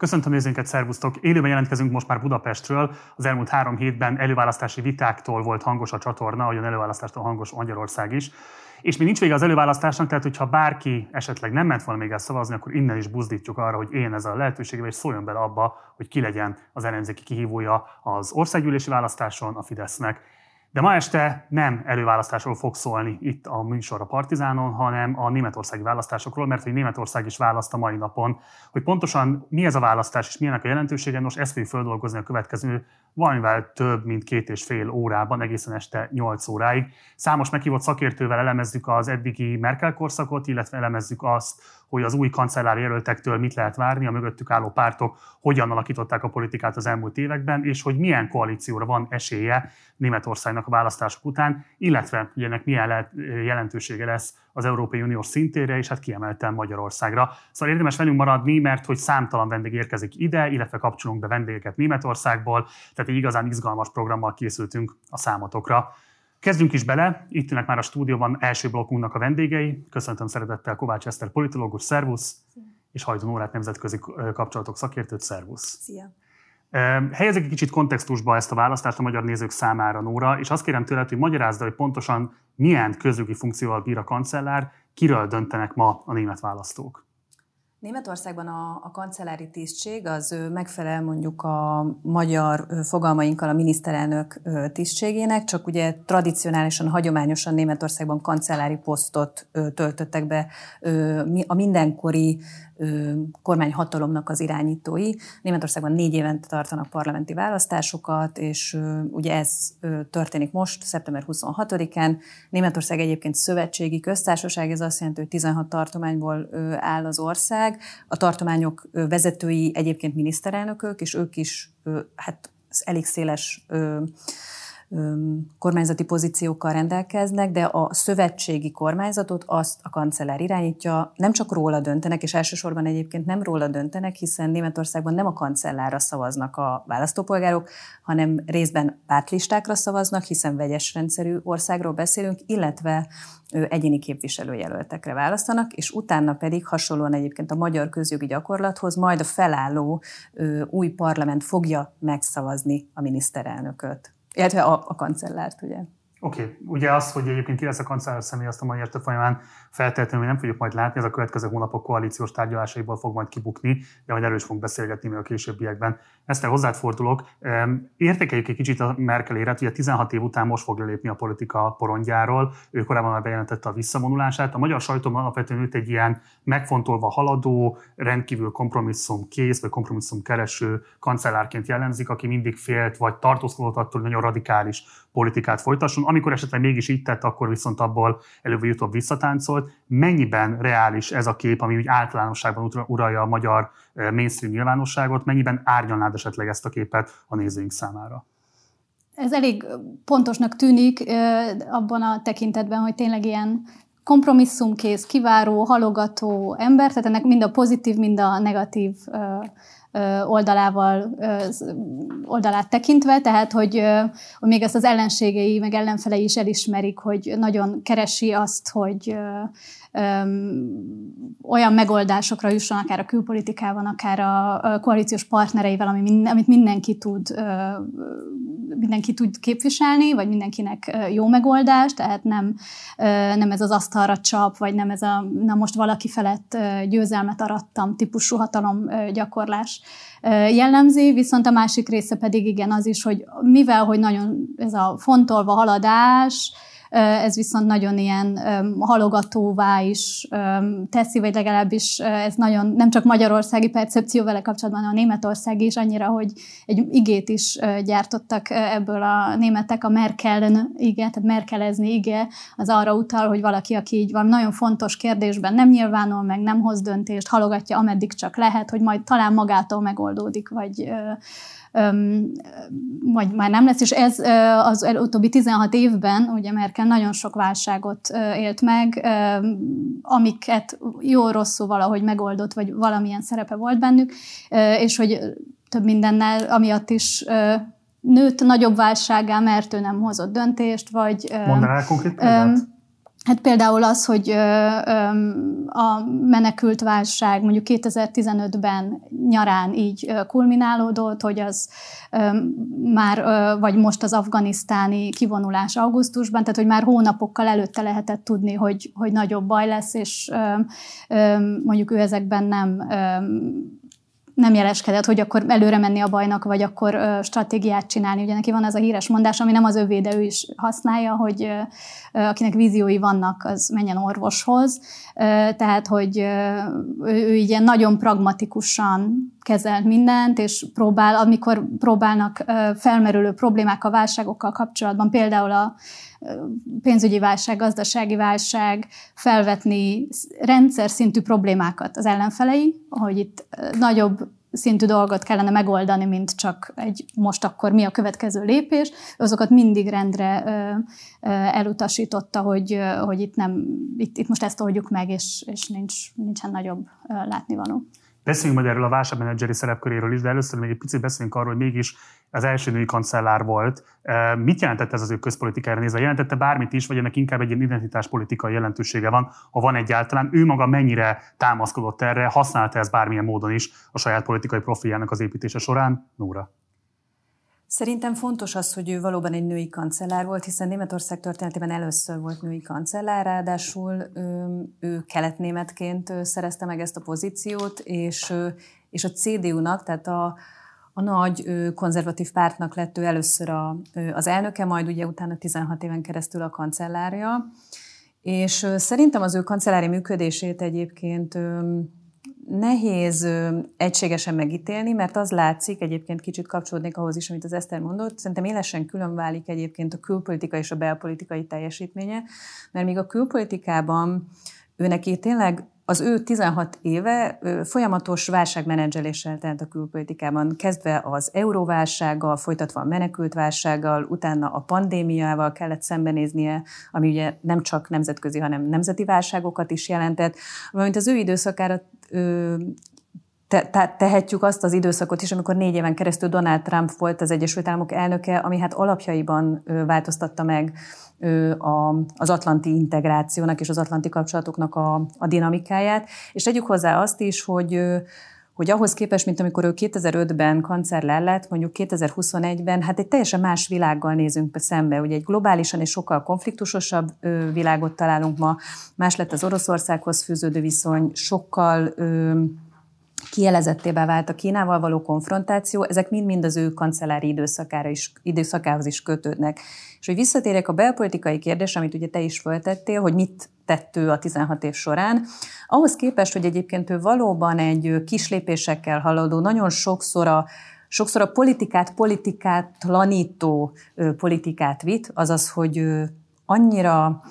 Köszöntöm nézőinket, szervusztok! Élőben jelentkezünk most már Budapestről. Az elmúlt három hétben előválasztási vitáktól volt hangos a csatorna, ahogyan előválasztástól hangos Magyarország is. És még nincs vége az előválasztásnak, tehát hogyha bárki esetleg nem ment volna még el szavazni, akkor innen is buzdítjuk arra, hogy én ezzel a lehetőségével, és szóljon bele abba, hogy ki legyen az ellenzéki kihívója az országgyűlési választáson a Fidesznek. De ma este nem előválasztásról fog szólni itt a műsor a Partizánon, hanem a németországi választásokról, mert hogy Németország is választ a mai napon. Hogy pontosan mi ez a választás és milyenek a jelentősége, nos ezt fogjuk földolgozni a következő valamivel több, mint két és fél órában, egészen este 8 óráig. Számos meghívott szakértővel elemezzük az eddigi Merkel korszakot, illetve elemezzük azt, hogy az új kancellár jelöltektől mit lehet várni, a mögöttük álló pártok hogyan alakították a politikát az elmúlt években, és hogy milyen koalícióra van esélye Németországnak a választások után, illetve hogy ennek milyen jelentősége lesz az Európai Uniós szintére, és hát kiemelten Magyarországra. Szóval érdemes velünk maradni, mert hogy számtalan vendég érkezik ide, illetve kapcsolunk be vendégeket Németországból, tehát egy igazán izgalmas programmal készültünk a számotokra. Kezdjünk is bele, itt ülnek már a stúdióban első blokkunknak a vendégei. Köszöntöm szeretettel Kovács Eszter politológus, szervusz, Szia. és Hajdon Órát nemzetközi kapcsolatok szakértőt, szervusz. Szia. Helyezek egy kicsit kontextusba ezt a választást a magyar nézők számára, Nóra, és azt kérem tőled, hogy magyarázd, hogy pontosan milyen közügyi funkcióval bír a kancellár, kiről döntenek ma a német választók. Németországban a, a kancellári tisztség az megfelel mondjuk a magyar fogalmainkkal a miniszterelnök tisztségének, csak ugye tradicionálisan, hagyományosan Németországban kancellári posztot töltöttek be a mindenkori kormányhatalomnak az irányítói. Németországban négy évente tartanak parlamenti választásokat, és ugye ez történik most, szeptember 26-án. Németország egyébként szövetségi köztársaság, ez azt jelenti, hogy 16 tartományból áll az ország. A tartományok vezetői egyébként miniszterelnökök, és ők is hát elég széles kormányzati pozíciókkal rendelkeznek, de a szövetségi kormányzatot azt a kancellár irányítja, nem csak róla döntenek, és elsősorban egyébként nem róla döntenek, hiszen Németországban nem a kancellárra szavaznak a választópolgárok, hanem részben pártlistákra szavaznak, hiszen vegyes rendszerű országról beszélünk, illetve egyéni képviselőjelöltekre választanak, és utána pedig hasonlóan egyébként a magyar közjogi gyakorlathoz majd a felálló új parlament fogja megszavazni a miniszterelnököt illetve a, a kancellárt, ugye. Oké, okay. ugye az, hogy egyébként ki lesz a kancellár személy, azt a mai este folyamán feltétlenül nem fogjuk majd látni, ez a következő hónapok koalíciós tárgyalásaiból fog majd kibukni, de majd erről is fogunk beszélgetni még a későbbiekben. Ezt hozzád fordulok. Értékeljük egy kicsit a Merkel éret, ugye 16 év után most fog lelépni a politika porondjáról, ő korábban már bejelentette a visszavonulását. A magyar sajtóban alapvetően őt egy ilyen megfontolva haladó, rendkívül kompromisszum kész, vagy kompromisszum kereső kancellárként jellemzik, aki mindig félt, vagy tartózkodott attól, hogy nagyon radikális politikát folytasson. Amikor esetleg mégis így tett, akkor viszont abból előbb-utóbb visszatáncol volt, mennyiben reális ez a kép, ami úgy általánosságban uralja a magyar mainstream nyilvánosságot, mennyiben árnyalnád esetleg ezt a képet a nézőink számára? Ez elég pontosnak tűnik abban a tekintetben, hogy tényleg ilyen kompromisszumkész, kiváró, halogató ember, tehát ennek mind a pozitív, mind a negatív oldalával, oldalát tekintve, tehát hogy, hogy még ezt az ellenségei, meg ellenfelei is elismerik, hogy nagyon keresi azt, hogy olyan megoldásokra jusson, akár a külpolitikában, akár a koalíciós partnereivel, ami amit mindenki tud, mindenki tud képviselni, vagy mindenkinek jó megoldás, tehát nem, nem ez az asztalra csap, vagy nem ez a na most valaki felett győzelmet arattam típusú hatalom gyakorlás jellemzi, viszont a másik része pedig igen az is, hogy mivel, hogy nagyon ez a fontolva haladás, ez viszont nagyon ilyen halogatóvá is teszi, vagy legalábbis ez nagyon nem csak magyarországi percepció vele kapcsolatban, hanem a németországi is annyira, hogy egy igét is gyártottak ebből a németek, a Merkelen ige, tehát merkelezni ige, az arra utal, hogy valaki, aki így van nagyon fontos kérdésben nem nyilvánul meg, nem hoz döntést, halogatja ameddig csak lehet, hogy majd talán magától megoldódik, vagy vagy már nem lesz, és ez az utóbbi 16 évben, ugye Merkel nagyon sok válságot élt meg, amiket jó-rosszul valahogy megoldott, vagy valamilyen szerepe volt bennük, és hogy több mindennel amiatt is nőtt nagyobb válságá, mert ő nem hozott döntést, vagy... Mondanál konkrét példát? Hát például az, hogy a menekült válság mondjuk 2015-ben nyarán így kulminálódott, hogy az már, vagy most az afganisztáni kivonulás augusztusban, tehát hogy már hónapokkal előtte lehetett tudni, hogy, hogy nagyobb baj lesz, és mondjuk ő ezekben nem nem jeleskedett, hogy akkor előre menni a bajnak, vagy akkor stratégiát csinálni. Ugye neki van ez a híres mondás, ami nem az övé, de ő is használja, hogy akinek víziói vannak, az menjen orvoshoz. Tehát, hogy ő, ő ilyen nagyon pragmatikusan kezelt mindent, és próbál, amikor próbálnak felmerülő problémák a válságokkal kapcsolatban, például a pénzügyi válság, gazdasági válság, felvetni rendszer szintű problémákat az ellenfelei, hogy itt nagyobb szintű dolgot kellene megoldani, mint csak egy most akkor mi a következő lépés, azokat mindig rendre elutasította, hogy, hogy itt, nem, itt, itt most ezt oldjuk meg, és, és nincs, nincsen nagyobb látnivaló. Beszéljünk majd erről a válságmenedzseri szerepköréről is, de először még egy picit beszéljünk arról, hogy mégis az első női kancellár volt. Mit jelentette ez az ő közpolitikára nézve? Jelentette bármit is, vagy ennek inkább egy ilyen identitáspolitikai jelentősége van, ha van egyáltalán? Ő maga mennyire támaszkodott erre, használta ez bármilyen módon is a saját politikai profiljának az építése során? Nóra. Szerintem fontos az, hogy ő valóban egy női kancellár volt, hiszen Németország történetében először volt női kancellár, ráadásul ő keletnémetként szerezte meg ezt a pozíciót, és, és a CDU-nak, tehát a, a nagy konzervatív pártnak lett ő először a, az elnöke, majd ugye utána 16 éven keresztül a kancellárja. És szerintem az ő kancellári működését egyébként nehéz egységesen megítélni, mert az látszik, egyébként kicsit kapcsolódnék ahhoz is, amit az Eszter mondott, szerintem élesen külön válik egyébként a külpolitika és a belpolitikai teljesítménye, mert míg a külpolitikában ő neki tényleg az ő 16 éve folyamatos válságmenedzseléssel telt a külpolitikában, kezdve az euróválsággal, folytatva a menekült válsággal, utána a pandémiával kellett szembenéznie, ami ugye nem csak nemzetközi, hanem nemzeti válságokat is jelentett, valamint az ő időszakára te, te, tehetjük azt az időszakot is, amikor négy éven keresztül Donald Trump volt az Egyesült Államok elnöke, ami hát alapjaiban változtatta meg a, az atlanti integrációnak és az atlanti kapcsolatoknak a, a dinamikáját. És tegyük hozzá azt is, hogy hogy ahhoz képest, mint amikor ő 2005-ben kancellár lett, mondjuk 2021-ben, hát egy teljesen más világgal nézünk szembe. Ugye egy globálisan és sokkal konfliktusosabb világot találunk ma, más lett az Oroszországhoz fűződő viszony, sokkal kielezettébe vált a Kínával való konfrontáció, ezek mind-mind az ő kancellári időszakára is, időszakához is kötődnek. És hogy visszatérek a belpolitikai kérdés, amit ugye te is föltettél, hogy mit tett ő a 16 év során, ahhoz képest, hogy egyébként ő valóban egy kislépésekkel haladó, nagyon sokszor a sokszor a politikát, politikát lanító politikát vitt, azaz, hogy annyira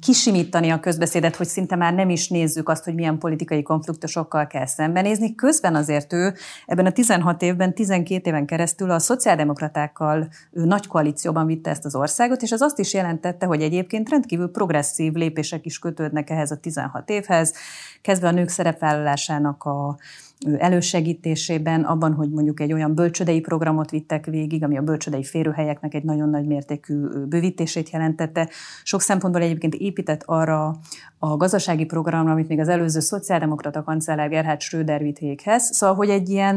kisimítani a közbeszédet, hogy szinte már nem is nézzük azt, hogy milyen politikai konfliktusokkal kell szembenézni. Közben azért ő ebben a 16 évben, 12 éven keresztül a szociáldemokratákkal nagy koalícióban vitte ezt az országot, és ez azt is jelentette, hogy egyébként rendkívül progresszív lépések is kötődnek ehhez a 16 évhez, kezdve a nők szerepvállalásának a elősegítésében, abban, hogy mondjuk egy olyan bölcsödei programot vittek végig, ami a bölcsödei férőhelyeknek egy nagyon nagy mértékű bővítését jelentette. Sok szempontból egyébként épített arra a gazdasági programra, amit még az előző szociáldemokrata kancellár Gerhard Schröder vitt véghez. Szóval, hogy egy ilyen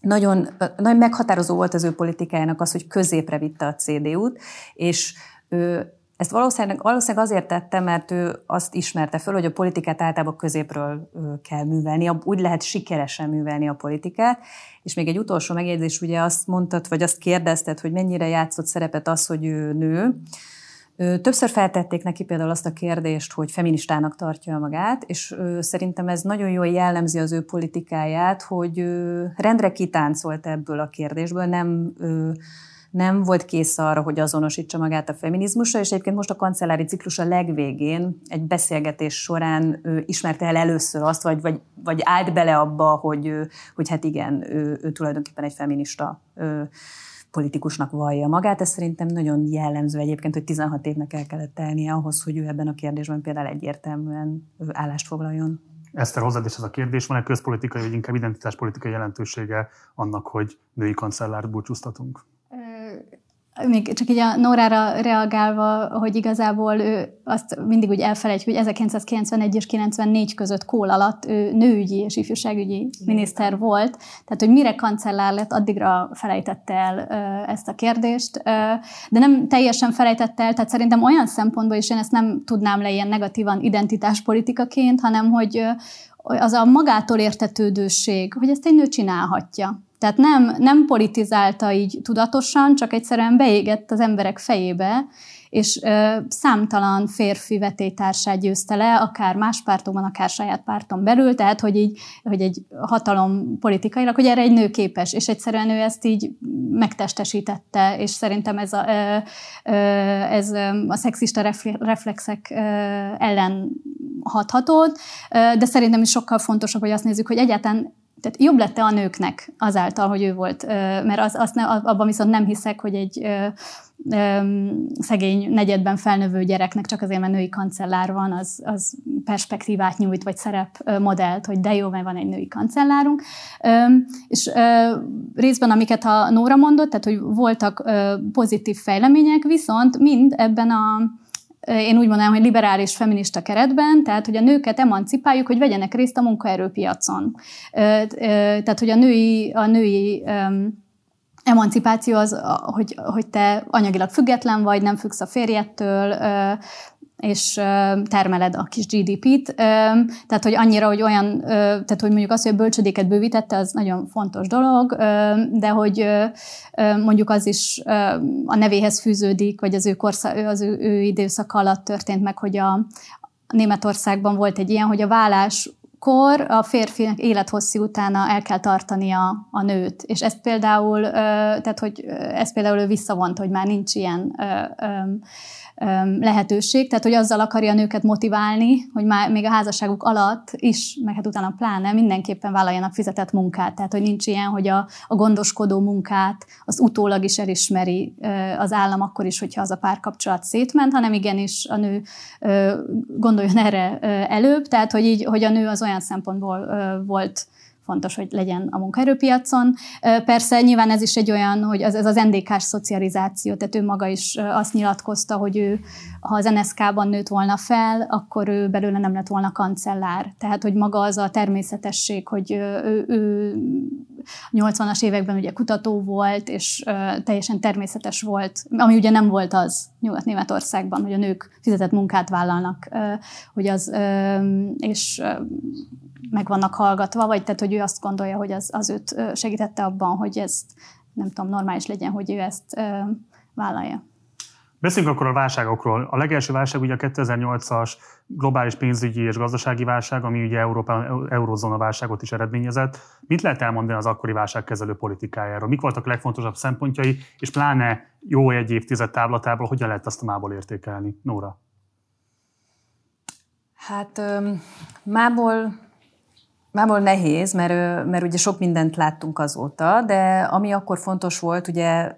nagyon, nagyon meghatározó volt az ő politikájának az, hogy középre vitte a CDU-t, és ezt valószínűleg, valószínűleg azért tette, mert ő azt ismerte föl, hogy a politikát általában középről kell művelni, úgy lehet sikeresen művelni a politikát. És még egy utolsó megjegyzés, ugye azt mondtad, vagy azt kérdezted, hogy mennyire játszott szerepet az, hogy ő nő. Többször feltették neki például azt a kérdést, hogy feministának tartja magát, és szerintem ez nagyon jól jellemzi az ő politikáját, hogy rendre kitáncolt ebből a kérdésből, nem nem volt kész arra, hogy azonosítsa magát a feminizmusra, és egyébként most a kancellári ciklus a legvégén egy beszélgetés során ő ismerte el először azt, vagy, vagy, vagy állt bele abba, hogy, hogy hát igen, ő, ő tulajdonképpen egy feminista ő, politikusnak vallja magát. Ez szerintem nagyon jellemző egyébként, hogy 16 évnek el kellett telnie ahhoz, hogy ő ebben a kérdésben például egyértelműen állást foglaljon. Eszter, hozzád is ez a kérdés, van-e közpolitikai, vagy inkább identitáspolitikai jelentősége annak, hogy női kancellárt búcsúztatunk? Még csak így a Nórára reagálva, hogy igazából ő azt mindig úgy elfelejt, hogy 1991 és 94 között Kohl alatt ő nőügyi és ifjúságügyi Igen. miniszter volt, tehát hogy mire kancellár lett, addigra felejtette el ezt a kérdést, de nem teljesen felejtette el, tehát szerintem olyan szempontból is én ezt nem tudnám le ilyen negatívan identitáspolitikaként, hanem hogy az a magától értetődőség, hogy ezt egy nő csinálhatja. Tehát nem, nem politizálta így tudatosan, csak egyszerűen beégett az emberek fejébe, és ö, számtalan férfi vetétársát győzte le, akár más pártokban, akár saját párton belül, tehát hogy így, hogy egy hatalom politikailag, hogy erre egy nő képes, és egyszerűen ő ezt így megtestesítette, és szerintem ez a, ö, ö, ez a szexista reflexek ellen hathatott, de szerintem is sokkal fontosabb, hogy azt nézzük, hogy egyáltalán tehát jobb lett-e a nőknek azáltal, hogy ő volt, mert az, azt ne, abban viszont nem hiszek, hogy egy ö, szegény negyedben felnövő gyereknek csak azért, mert női kancellár van, az, az perspektívát nyújt, vagy szerepmodellt, hogy de jó, mert van egy női kancellárunk. És ö, részben, amiket a Nóra mondott, tehát, hogy voltak pozitív fejlemények, viszont mind ebben a én úgy mondanám, hogy liberális feminista keretben, tehát hogy a nőket emancipáljuk, hogy vegyenek részt a munkaerőpiacon. Tehát, hogy a női, a női emancipáció az, hogy, hogy te anyagilag független vagy, nem függsz a férjettől, és termeled a kis GDP-t. Tehát, hogy annyira, hogy olyan, tehát, hogy mondjuk az, hogy a bölcsödéket bővítette, az nagyon fontos dolog, de hogy mondjuk az is a nevéhez fűződik, vagy az ő, korszak, az ő, időszak alatt történt meg, hogy a, Németországban volt egy ilyen, hogy a vállás kor a férfinak élethosszú utána el kell tartania a nőt. És ezt például, tehát hogy ezt például ő visszavont, hogy már nincs ilyen lehetőség, tehát hogy azzal akarja a nőket motiválni, hogy már még a házasságuk alatt is, meg hát utána pláne mindenképpen vállaljanak fizetett munkát, tehát hogy nincs ilyen, hogy a, a gondoskodó munkát az utólag is elismeri az állam akkor is, hogyha az a párkapcsolat szétment, hanem igenis a nő gondoljon erre előbb, tehát hogy így, hogy a nő az olyan szempontból volt fontos, hogy legyen a munkaerőpiacon. Persze nyilván ez is egy olyan, hogy ez, az NDK-s szocializáció, tehát ő maga is azt nyilatkozta, hogy ő, ha az NSK-ban nőtt volna fel, akkor ő belőle nem lett volna kancellár. Tehát, hogy maga az a természetesség, hogy ő, ő 80-as években ugye kutató volt, és teljesen természetes volt, ami ugye nem volt az Nyugat-Németországban, hogy a nők fizetett munkát vállalnak, hogy az, és meg vannak hallgatva, vagy tehát, hogy ő azt gondolja, hogy az, az őt segítette abban, hogy ezt, nem tudom, normális legyen, hogy ő ezt vállalja. Beszéljünk akkor a válságokról. A legelső válság ugye a 2008-as globális pénzügyi és gazdasági válság, ami ugye Európa, eurozóna válságot is eredményezett. Mit lehet elmondani az akkori válságkezelő politikájáról? Mik voltak a legfontosabb szempontjai, és pláne jó egy évtized távlatából, hogyan lehet azt a mából értékelni? Nóra? Hát mából Mából nehéz, mert, mert ugye sok mindent láttunk azóta, de ami akkor fontos volt, ugye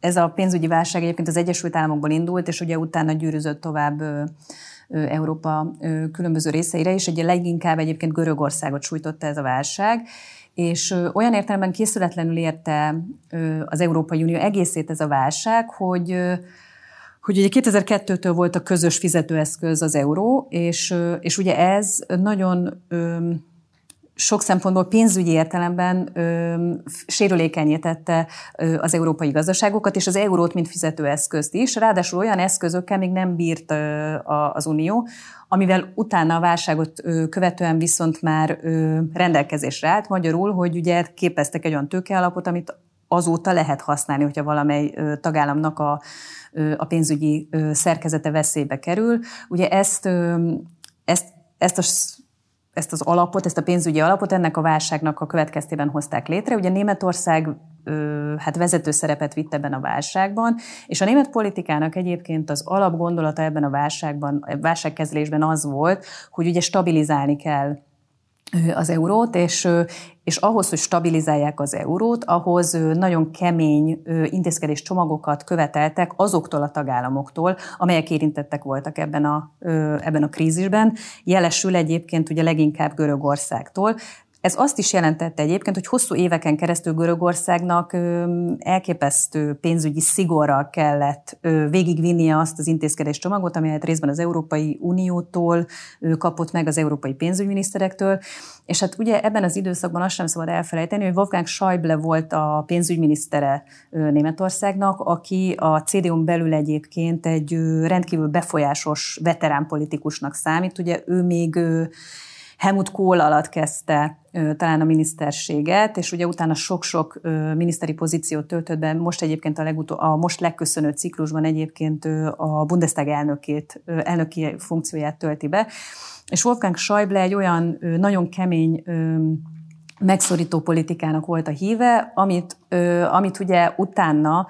ez a pénzügyi válság egyébként az Egyesült Államokból indult, és ugye utána gyűrűzött tovább Európa különböző részeire, és ugye leginkább egyébként Görögországot sújtotta ez a válság, és olyan értelemben készületlenül érte az Európai Unió egészét ez a válság, hogy hogy ugye 2002-től volt a közös fizetőeszköz az euró, és, és ugye ez nagyon sok szempontból pénzügyi értelemben ö, az európai gazdaságokat, és az eurót, mint fizetőeszközt is. Ráadásul olyan eszközökkel még nem bírt ö, a, az Unió, amivel utána a válságot ö, követően viszont már ö, rendelkezésre állt. Magyarul, hogy ugye képeztek egy olyan tőkealapot, amit azóta lehet használni, hogyha valamely tagállamnak a, a pénzügyi szerkezete veszélybe kerül. Ugye ezt, ezt, ezt a ezt az alapot, ezt a pénzügyi alapot ennek a válságnak a következtében hozták létre. Ugye Németország hát vezető szerepet vitt ebben a válságban, és a német politikának egyébként az alapgondolata ebben a válságban, válságkezelésben az volt, hogy ugye stabilizálni kell az eurót, és, és ahhoz, hogy stabilizálják az eurót, ahhoz nagyon kemény intézkedés csomagokat követeltek azoktól a tagállamoktól, amelyek érintettek voltak ebben a, ebben a krízisben. Jelesül egyébként ugye leginkább Görögországtól. Ez azt is jelentette egyébként, hogy hosszú éveken keresztül Görögországnak elképesztő pénzügyi szigorral kellett végigvinnie azt az intézkedés csomagot, amelyet részben az Európai Uniótól kapott meg az európai pénzügyminiszterektől. És hát ugye ebben az időszakban azt sem szabad elfelejteni, hogy Wolfgang Schäuble volt a pénzügyminisztere Németországnak, aki a CDU-n belül egyébként egy rendkívül befolyásos veterán politikusnak számít. Ugye ő még Helmut Kohl alatt kezdte talán a miniszterséget, és ugye utána sok-sok miniszteri pozíciót töltött be, most egyébként a, legutó, a most legköszönő ciklusban egyébként a Bundestag elnökét, elnöki funkcióját tölti be, és Wolfgang Schäuble egy olyan nagyon kemény megszorító politikának volt a híve, amit, amit ugye utána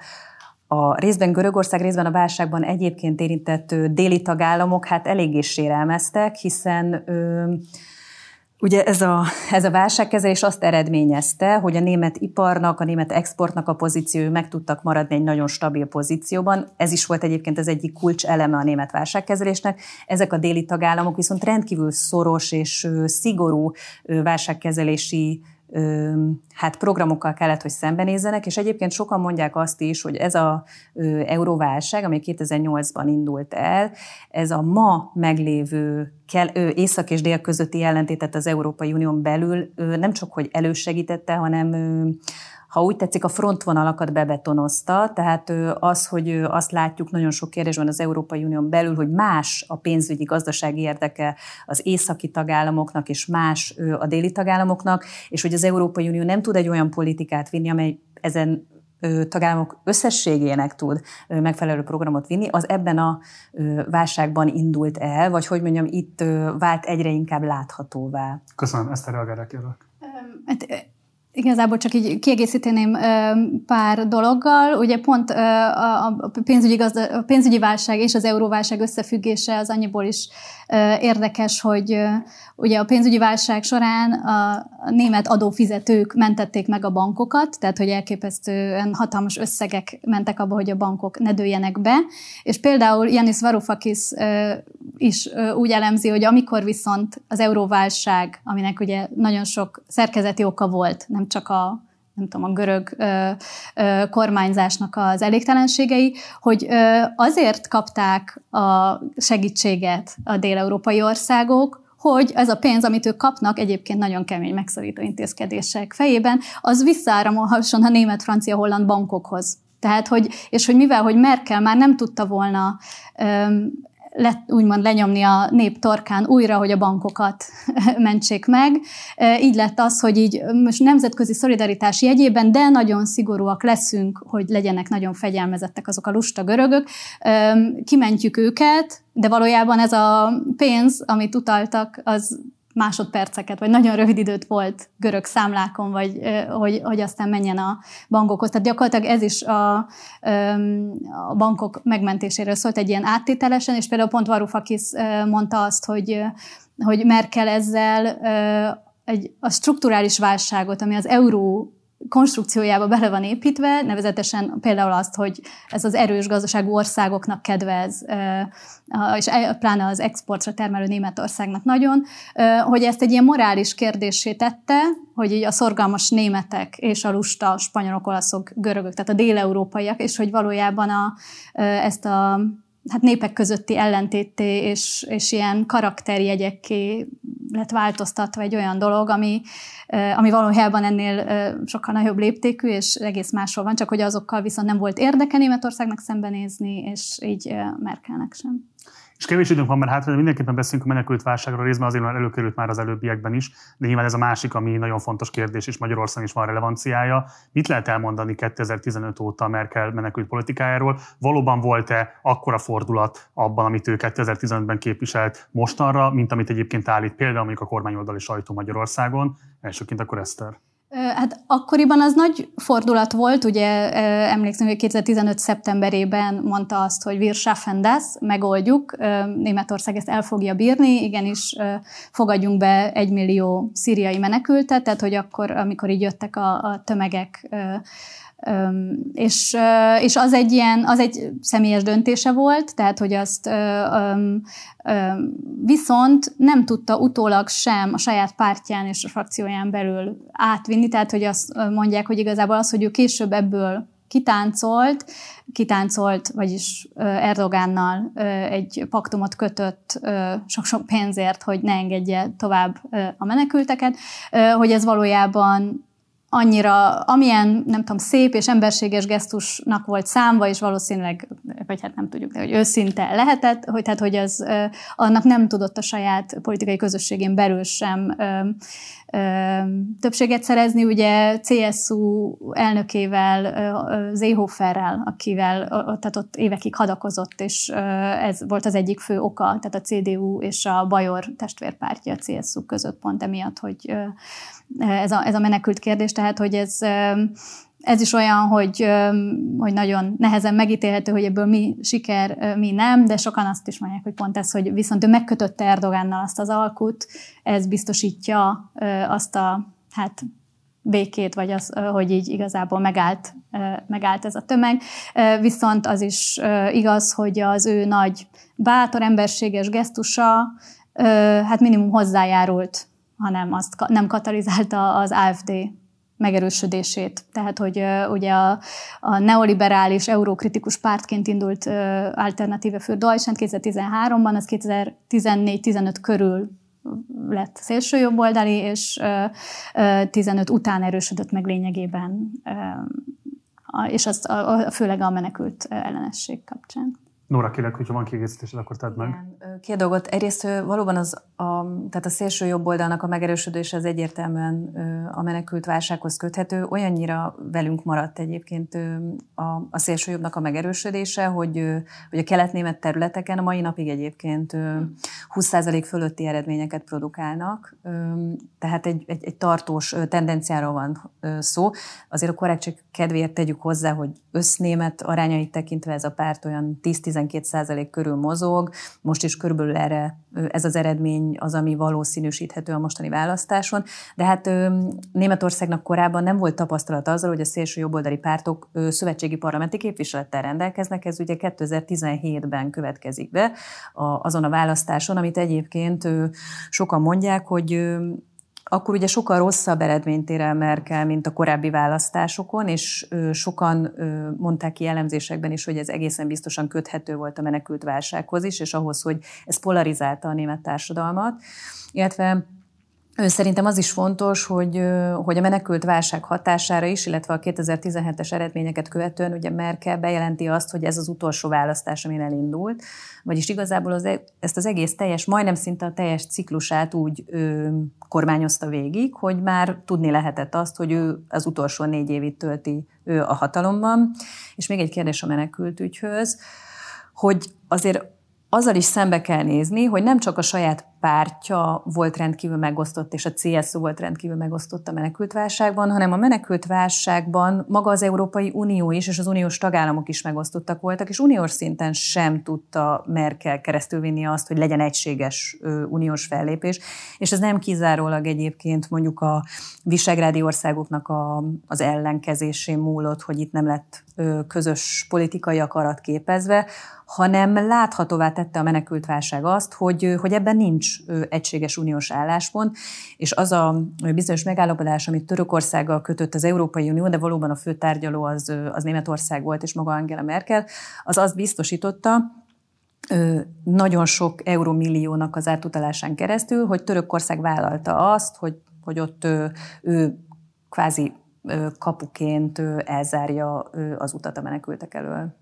a részben Görögország, részben a válságban egyébként érintett déli tagállamok hát eléggé sérelmeztek, hiszen Ugye ez a, ez a válságkezelés azt eredményezte, hogy a német iparnak, a német exportnak a pozíciói meg tudtak maradni egy nagyon stabil pozícióban. Ez is volt egyébként az egyik kulcs eleme a német válságkezelésnek. Ezek a déli tagállamok viszont rendkívül szoros és szigorú válságkezelési hát programokkal kellett, hogy szembenézzenek, és egyébként sokan mondják azt is, hogy ez a euróválság, ami 2008-ban indult el, ez a ma meglévő észak és dél közötti ellentétet az Európai Unión belül nem csak, hogy elősegítette, hanem ha úgy tetszik, a frontvonalakat bebetonozta, tehát az, hogy azt látjuk nagyon sok kérdésben az Európai Unión belül, hogy más a pénzügyi gazdasági érdeke az északi tagállamoknak, és más a déli tagállamoknak, és hogy az Európai Unió nem tud egy olyan politikát vinni, amely ezen tagállamok összességének tud megfelelő programot vinni, az ebben a válságban indult el, vagy hogy mondjam, itt vált egyre inkább láthatóvá. Köszönöm, ezt a reagálják Hát Igazából csak így kiegészíteném pár dologgal. Ugye pont a pénzügyi, gazda, a pénzügyi válság és az euróválság összefüggése az annyiból is érdekes, hogy ugye a pénzügyi válság során a német adófizetők mentették meg a bankokat, tehát hogy elképesztően hatalmas összegek mentek abba, hogy a bankok ne dőljenek be, és például Janis Varoufakis is úgy elemzi, hogy amikor viszont az euróválság, aminek ugye nagyon sok szerkezeti oka volt, nem csak a nem tudom, a görög ö, ö, kormányzásnak az elégtelenségei, hogy ö, azért kapták a segítséget a déleurópai országok, hogy ez a pénz, amit ők kapnak, egyébként nagyon kemény megszorító intézkedések fejében, az visszáramolhasson a német-francia-holland bankokhoz. Tehát, hogy, és hogy mivel, hogy Merkel már nem tudta volna le, úgymond lenyomni a nép torkán újra, hogy a bankokat mentsék meg. Így lett az, hogy így most nemzetközi szolidaritás jegyében, de nagyon szigorúak leszünk, hogy legyenek nagyon fegyelmezettek azok a lusta görögök. Kimentjük őket, de valójában ez a pénz, amit utaltak, az másodperceket, vagy nagyon rövid időt volt görög számlákon, vagy hogy, hogy aztán menjen a bankokhoz. Tehát gyakorlatilag ez is a, a bankok megmentéséről szólt egy ilyen áttételesen, és például pont Varoufakis mondta azt, hogy, hogy Merkel ezzel egy, a strukturális válságot, ami az euró konstrukciójába bele van építve, nevezetesen például azt, hogy ez az erős gazdaságú országoknak kedvez, és e, pláne az exportra termelő Németországnak nagyon, hogy ezt egy ilyen morális kérdésé tette, hogy így a szorgalmas németek és a lusta spanyolok, olaszok, görögök, tehát a déleurópaiak, és hogy valójában a, ezt a hát népek közötti ellentétté és, és ilyen karakterjegyekké lett változtatva egy olyan dolog, ami, ami valójában ennél sokkal nagyobb léptékű, és egész máshol van, csak hogy azokkal viszont nem volt érdeke Németországnak szembenézni, és így Merkelnek sem. És kevés időnk van, mert hátra, de mindenképpen beszélünk a menekült válságról részben, azért már előkerült már az előbbiekben is, de nyilván ez a másik, ami nagyon fontos kérdés, és Magyarországon is van relevanciája. Mit lehet elmondani 2015 óta Merkel menekült politikájáról? Valóban volt-e akkora fordulat abban, amit ő 2015-ben képviselt mostanra, mint amit egyébként állít például mondjuk a kormányoldali sajtó Magyarországon? Elsőként akkor Eszter. Hát akkoriban az nagy fordulat volt, ugye emlékszem, hogy 2015. szeptemberében mondta azt, hogy wir schaffen das, megoldjuk, Németország ezt el fogja bírni, igenis fogadjunk be egy millió szíriai menekültet, tehát hogy akkor, amikor így jöttek a, a tömegek és, és az egy ilyen, az egy személyes döntése volt, tehát hogy azt Viszont nem tudta utólag sem a saját pártján és a frakcióján belül átvinni, tehát hogy azt mondják, hogy igazából az, hogy ő később ebből kitáncolt, kitáncolt, vagyis Erdogánnal egy paktumot kötött sok-sok pénzért, hogy ne engedje tovább a menekülteket, hogy ez valójában annyira, amilyen, nem tudom, szép és emberséges gesztusnak volt számva, és valószínűleg, vagy hát nem tudjuk, de hogy őszinte lehetett, hogy, tehát, hogy az, annak nem tudott a saját politikai közösségén belül sem többséget szerezni. Ugye CSU elnökével, Zéhoferrel, akivel tehát ott évekig hadakozott, és ez volt az egyik fő oka, tehát a CDU és a Bajor testvérpártja a CSU között pont emiatt, hogy ez a, ez a menekült kérdés, tehát hogy ez ez is olyan, hogy, hogy nagyon nehezen megítélhető, hogy ebből mi siker, mi nem, de sokan azt is mondják, hogy pont ez, hogy viszont ő megkötötte Erdogánnal azt az alkut, ez biztosítja azt a hát békét, vagy az, hogy így igazából megállt, megállt ez a tömeg. Viszont az is igaz, hogy az ő nagy bátor, emberséges gesztusa hát minimum hozzájárult, hanem azt nem katalizálta az AFD megerősödését. Tehát, hogy ugye a, a neoliberális, eurokritikus pártként indult uh, Alternative für Deutschland 2013-ban, az 2014-15 körül lett szélsőjobboldali, és uh, uh, 15 után erősödött meg lényegében, és az a, a, főleg a menekült ellenesség kapcsán. Nóra, kérlek, hogyha van kiegészítésed, akkor tedd meg. Két dolgot. Egyrészt valóban az, a, tehát a szélső jobb oldalnak a megerősödése az egyértelműen a menekült válsághoz köthető. Olyannyira velünk maradt egyébként a, a szélső jobbnak a megerősödése, hogy, hogy a kelet-német területeken a mai napig egyébként 20% fölötti eredményeket produkálnak. Tehát egy, egy, egy tartós tendenciáról van szó. Azért a korrektség kedvéért tegyük hozzá, hogy össznémet arányait tekintve ez a párt olyan 10-12 körül mozog, most is körülbelül erre ez az eredmény az, ami valószínűsíthető a mostani választáson, de hát Németországnak korábban nem volt tapasztalat azzal, hogy a szélső jobboldali pártok szövetségi parlamenti képviselettel rendelkeznek, ez ugye 2017-ben következik be azon a választáson, amit egyébként sokan mondják, hogy akkor ugye sokkal rosszabb eredményt ér el Merkel, mint a korábbi választásokon, és sokan mondták ki elemzésekben is, hogy ez egészen biztosan köthető volt a menekült válsághoz is, és ahhoz, hogy ez polarizálta a német társadalmat, illetve Szerintem az is fontos, hogy, hogy a menekült válság hatására is, illetve a 2017-es eredményeket követően ugye Merkel bejelenti azt, hogy ez az utolsó választás, amin elindult, vagyis igazából az, e, ezt az egész teljes, majdnem szinte a teljes ciklusát úgy ö, kormányozta végig, hogy már tudni lehetett azt, hogy ő az utolsó négy évit tölti ő a hatalomban. És még egy kérdés a menekült ügyhöz, hogy azért azzal is szembe kell nézni, hogy nem csak a saját pártja volt rendkívül megosztott, és a CSU volt rendkívül megosztott a menekültválságban, hanem a menekültválságban maga az Európai Unió is, és az uniós tagállamok is megosztottak voltak, és uniós szinten sem tudta Merkel keresztül vinni azt, hogy legyen egységes uniós fellépés, és ez nem kizárólag egyébként mondjuk a visegrádi országoknak a, az ellenkezésén múlott, hogy itt nem lett közös politikai akarat képezve, hanem láthatóvá tette a menekültválság azt, hogy, hogy ebben nincs egységes uniós álláspont, és az a bizonyos megállapodás, amit Törökországgal kötött az Európai Unió, de valóban a fő tárgyaló az, az Németország volt, és maga Angela Merkel, az azt biztosította, nagyon sok euromilliónak az átutalásán keresztül, hogy Törökország vállalta azt, hogy, hogy ott ő, ő kvázi kapuként elzárja az utat a menekültek elől.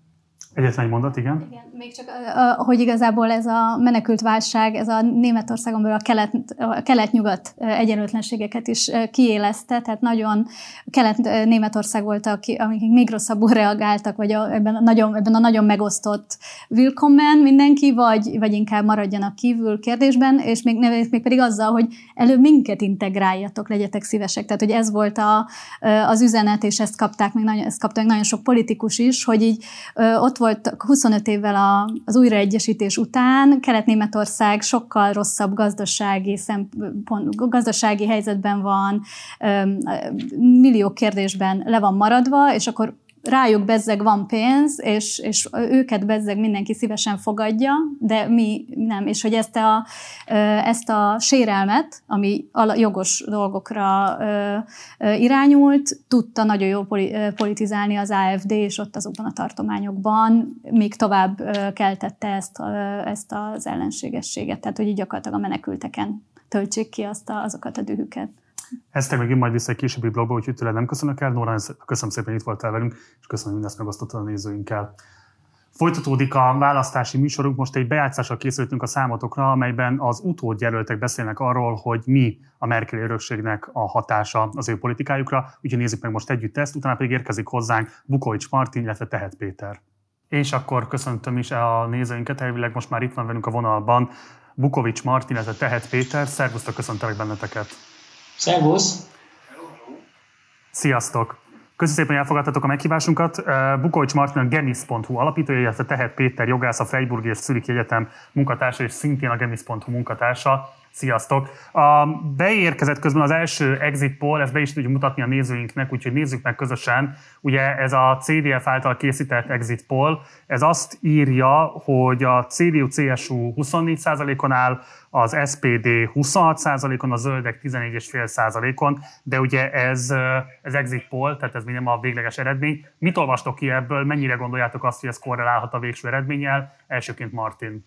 Egyetlen egy mondat, igen. Igen, még csak, hogy igazából ez a menekült válság, ez a Németországon belül a, kelet, a kelet-nyugat egyenlőtlenségeket is kiélezte, tehát nagyon kelet-németország volt, akik még rosszabbul reagáltak, vagy a, ebben, a nagyon, ebben a nagyon megosztott willkommen mindenki, vagy, vagy inkább maradjanak kívül kérdésben, és még, még pedig azzal, hogy előbb minket integráljatok, legyetek szívesek. Tehát, hogy ez volt a, az üzenet, és ezt kapták még nagyon, ezt kapták nagyon sok politikus is, hogy így ott volt 25 évvel a, az újraegyesítés után, Kelet-Németország sokkal rosszabb gazdasági, szempont, gazdasági helyzetben van, millió kérdésben le van maradva, és akkor rájuk bezzeg van pénz, és, és őket bezzeg mindenki szívesen fogadja, de mi nem. És hogy ezt a, ezt a sérelmet, ami jogos dolgokra irányult, tudta nagyon jól politizálni az AFD, és ott azokban a tartományokban még tovább keltette ezt, ezt az ellenségességet. Tehát, hogy így gyakorlatilag a menekülteken töltsék ki azt a, azokat a dühüket. Ezt meg majd vissza egy későbbi blogba, úgyhogy tőled nem köszönök el. Nóra, köszönöm szépen, hogy itt voltál velünk, és köszönöm, hogy mindezt megosztottad a nézőinkkel. Folytatódik a választási műsorunk, most egy bejátszással készültünk a számotokra, amelyben az utódjelöltek beszélnek arról, hogy mi a Merkel örökségnek a hatása az ő politikájukra, úgyhogy nézzük meg most együtt ezt, utána pedig érkezik hozzánk Bukovics Martin, illetve Tehet Péter. És akkor köszöntöm is a nézőinket, elvileg most már itt van velünk a vonalban Bukovics Martin, illetve Tehet Péter. Szervusztok, köszöntelek benneteket! Szervusz! Sziasztok! Köszönöm szépen, hogy elfogadtatok a meghívásunkat. Bukovics Martin a gemis.hu alapítója, illetve Tehet Péter jogász, a Freiburg és Szüriki Egyetem munkatársa, és szintén a gemis.hu munkatársa. Sziasztok! A beérkezett közben az első exit poll, ezt be is tudjuk mutatni a nézőinknek, úgyhogy nézzük meg közösen. Ugye ez a CDF által készített exit poll, ez azt írja, hogy a CDU-CSU 24%-on áll, az SPD 26%-on, a zöldek 14,5%-on, de ugye ez, ez exit poll, tehát ez még nem a végleges eredmény. Mit olvastok ki ebből, mennyire gondoljátok azt, hogy ez korrelálhat a végső eredménnyel? Elsőként Martin.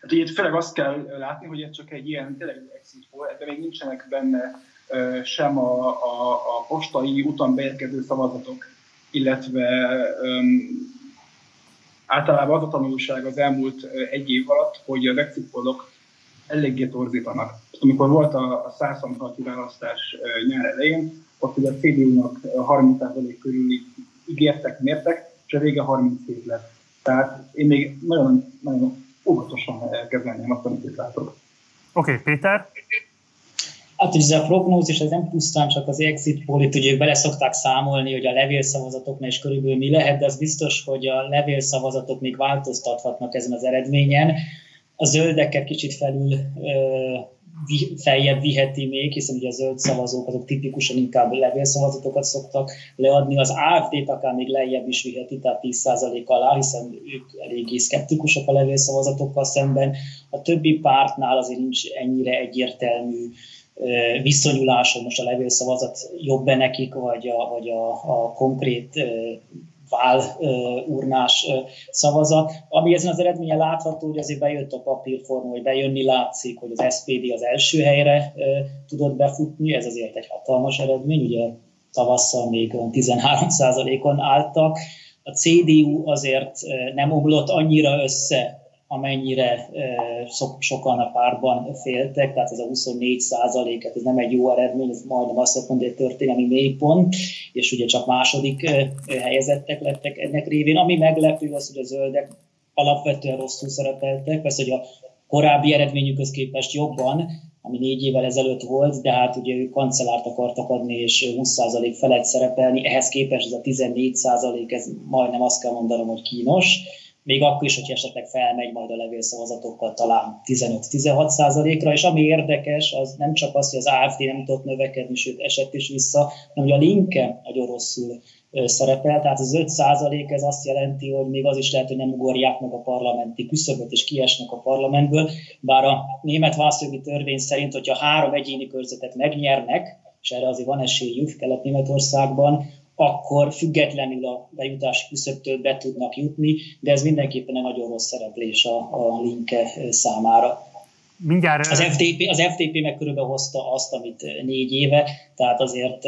Hát itt főleg azt kell látni, hogy ez csak egy ilyen tényleg exit poll, de még nincsenek benne sem a, a, a postai úton beérkező szavazatok, illetve um, általában az a tanulság az elmúlt egy év alatt, hogy az exit pollok eléggé torzítanak. Amikor volt a, a 126 választás nyár elején, ott ugye a CDU-nak 30% körül ígértek, mértek, és a vége 37 lett. Tehát én még nagyon, nagyon óvatosan kezelném azt, amit itt látok. Oké, okay, Péter? Hát, hogy ez a prognózis, ez nem pusztán csak az exit poll, itt ugye bele szokták számolni, hogy a levélszavazatoknál is körülbelül mi lehet, de az biztos, hogy a levélszavazatok még változtathatnak ezen az eredményen. A zöldeket kicsit felül feljebb viheti még, hiszen ugye a zöld szavazók azok tipikusan inkább levélszavazatokat szoktak leadni, az AFD-t akár még lejjebb is viheti, tehát 10% alá, hiszen ők eléggé szkeptikusak a levélszavazatokkal szemben. A többi pártnál azért nincs ennyire egyértelmű viszonyulás, hogy most a levélszavazat jobb-e nekik, vagy a, vagy a, a konkrét vál urnás szavazat. Ami ezen az eredménye látható, hogy azért bejött a papírforma, hogy bejönni látszik, hogy az SPD az első helyre tudott befutni, ez azért egy hatalmas eredmény, ugye tavasszal még 13%-on álltak. A CDU azért nem omlott annyira össze, amennyire so, sokan a párban féltek, tehát ez a 24 százalék, ez nem egy jó eredmény, ez majdnem azt mondja, hogy történelmi mélypont, és ugye csak második helyezettek lettek ennek révén. Ami meglepő az, hogy a zöldek alapvetően rosszul szerepeltek, persze, hogy a korábbi eredményükhöz képest jobban, ami négy évvel ezelőtt volt, de hát ugye ők kancellárt akartak adni, és 20% felett szerepelni, ehhez képest ez a 14% ez majdnem azt kell mondanom, hogy kínos még akkor is, hogy esetleg felmegy majd a levélszavazatokkal talán 15-16 százalékra, és ami érdekes, az nem csak az, hogy az AFD nem tudott növekedni, sőt esett is vissza, hanem hogy a linke nagyon rosszul szerepel, tehát az 5 százalék ez azt jelenti, hogy még az is lehet, hogy nem ugorják meg a parlamenti küszöböt, és kiesnek a parlamentből, bár a német választójogi törvény szerint, hogyha három egyéni körzetet megnyernek, és erre azért van esélyük Kelet-Németországban, akkor függetlenül a bejutási küszöbtől be tudnak jutni, de ez mindenképpen egy nagyon rossz szereplés a, a linke számára. Mindjárt... Az FTP, az FTP meg körülbelül hozta azt, amit négy éve, tehát azért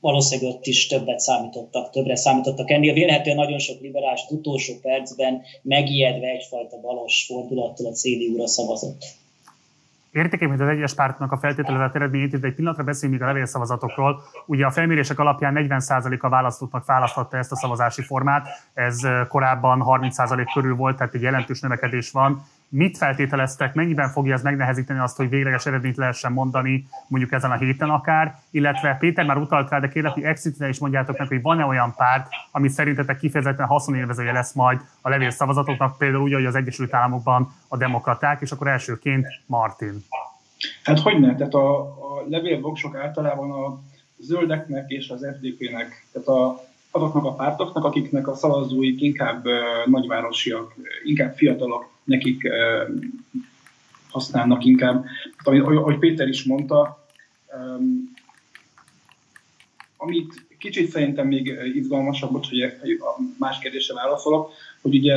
valószínűleg ott is többet számítottak, többre számítottak ennél. Vélhetően nagyon sok liberális utolsó percben megijedve egyfajta balos fordulattól a CDU-ra szavazott. Értékelem, hogy az egyes pártnak a feltételezett eredményét, de egy pillanatra beszéljünk még a levélszavazatokról. Ugye a felmérések alapján 40% a választóknak választotta ezt a szavazási formát, ez korábban 30% körül volt, tehát egy jelentős növekedés van mit feltételeztek, mennyiben fogja ez megnehezíteni azt, hogy végleges eredményt lehessen mondani, mondjuk ezen a héten akár, illetve Péter már utalt rá, de kérlek, hogy exitben is mondjátok meg, hogy van-e olyan párt, ami szerintetek kifejezetten haszonélvezője lesz majd a levél szavazatoknak, például úgy, hogy az Egyesült Államokban a demokraták, és akkor elsőként Martin. Hát hogy ne? Tehát a, a levélvoksok általában a zöldeknek és az FDP-nek, tehát a, azoknak a pártoknak, akiknek a szavazóik inkább nagyvárosiak, inkább fiatalok, nekik használnak inkább. Ahogy Péter is mondta, amit kicsit szerintem még izgalmasabb, hogy a más kérdésre válaszolok, hogy ugye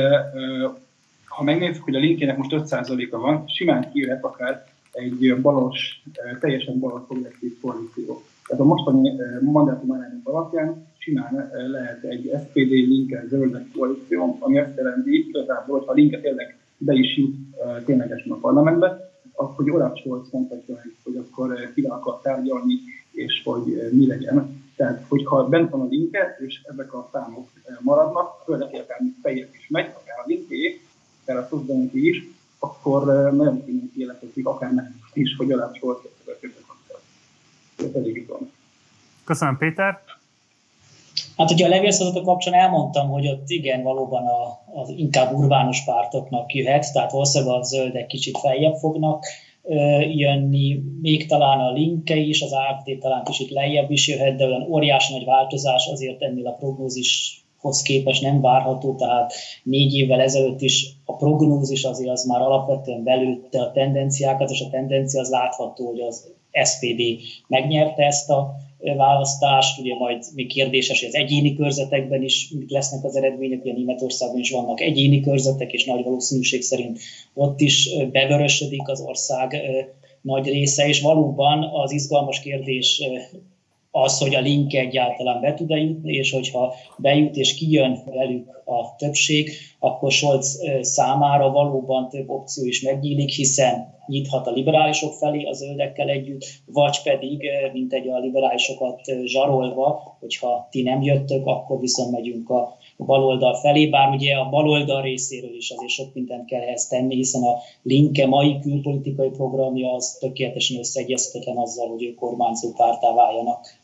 ha megnézzük, hogy a linkének most 5%-a van, simán kijöhet akár egy balos, teljesen balos progresszív koalíció. Tehát a mostani mandátum arányok alapján simán lehet egy SPD linken zöldek koalíció, ami azt jelenti igazából, hogy ha linket tényleg be is jut ténylegesen a parlamentbe, akkor Olaf Scholz mondhatja hogy akkor kivel akar tárgyalni, és hogy mi legyen. Tehát, hogyha bent van a linke, és ezek a számok maradnak, főleg akár fejért is megy, akár a linké, akár a szociális is, akkor nagyon kényes életezik, akár nem is, hogy Olaf Scholz ez elég Köszönöm, Péter. Hát ugye a levélszavazatok kapcsán elmondtam, hogy ott igen, valóban a, az inkább urbánus pártoknak jöhet, tehát valószínűleg a zöldek kicsit feljebb fognak ö, jönni, még talán a linke is, az AFD talán kicsit lejjebb is jöhet, de olyan óriási nagy változás azért ennél a prognózishoz képest nem várható, tehát négy évvel ezelőtt is a prognózis azért az már alapvetően belőtte a tendenciákat, és a tendencia az látható, hogy az SPD megnyerte ezt a választást, ugye majd még kérdéses, hogy az egyéni körzetekben is mit lesznek az eredmények, ugye Németországban is vannak egyéni körzetek, és nagy valószínűség szerint ott is bevörösödik az ország nagy része, és valóban az izgalmas kérdés az, hogy a link egyáltalán be tud-e jutni, és hogyha bejut és kijön velük a többség, akkor Scholz számára valóban több opció is megnyílik, hiszen nyithat a liberálisok felé a zöldekkel együtt, vagy pedig, mint egy a liberálisokat zsarolva, hogyha ti nem jöttök, akkor viszont megyünk a baloldal felé, bár ugye a baloldal részéről is azért sok mindent kell ehhez tenni, hiszen a Linke mai külpolitikai programja az tökéletesen összeegyezhetetlen azzal, hogy ők kormányzó pártá váljanak.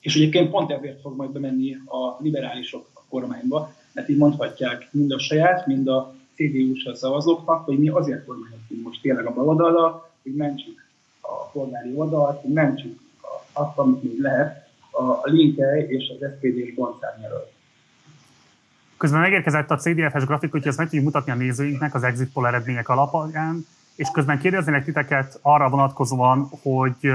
És egyébként pont ezért fog majd bemenni a liberálisok a kormányba, mert így mondhatják mind a saját, mind a CDU-s szavazóknak, hogy mi azért kormányozunk most tényleg a baloldalra, hogy mentsük a polgári oldalt, hogy mentsük azt, amit még lehet, a Linke és az SPD-s bancárnyelőt. Közben megérkezett a CDF-es grafik, hogy ezt meg tudjuk mutatni a nézőinknek az exit poll eredmények alapján, és közben kérdeznének titeket arra vonatkozóan, hogy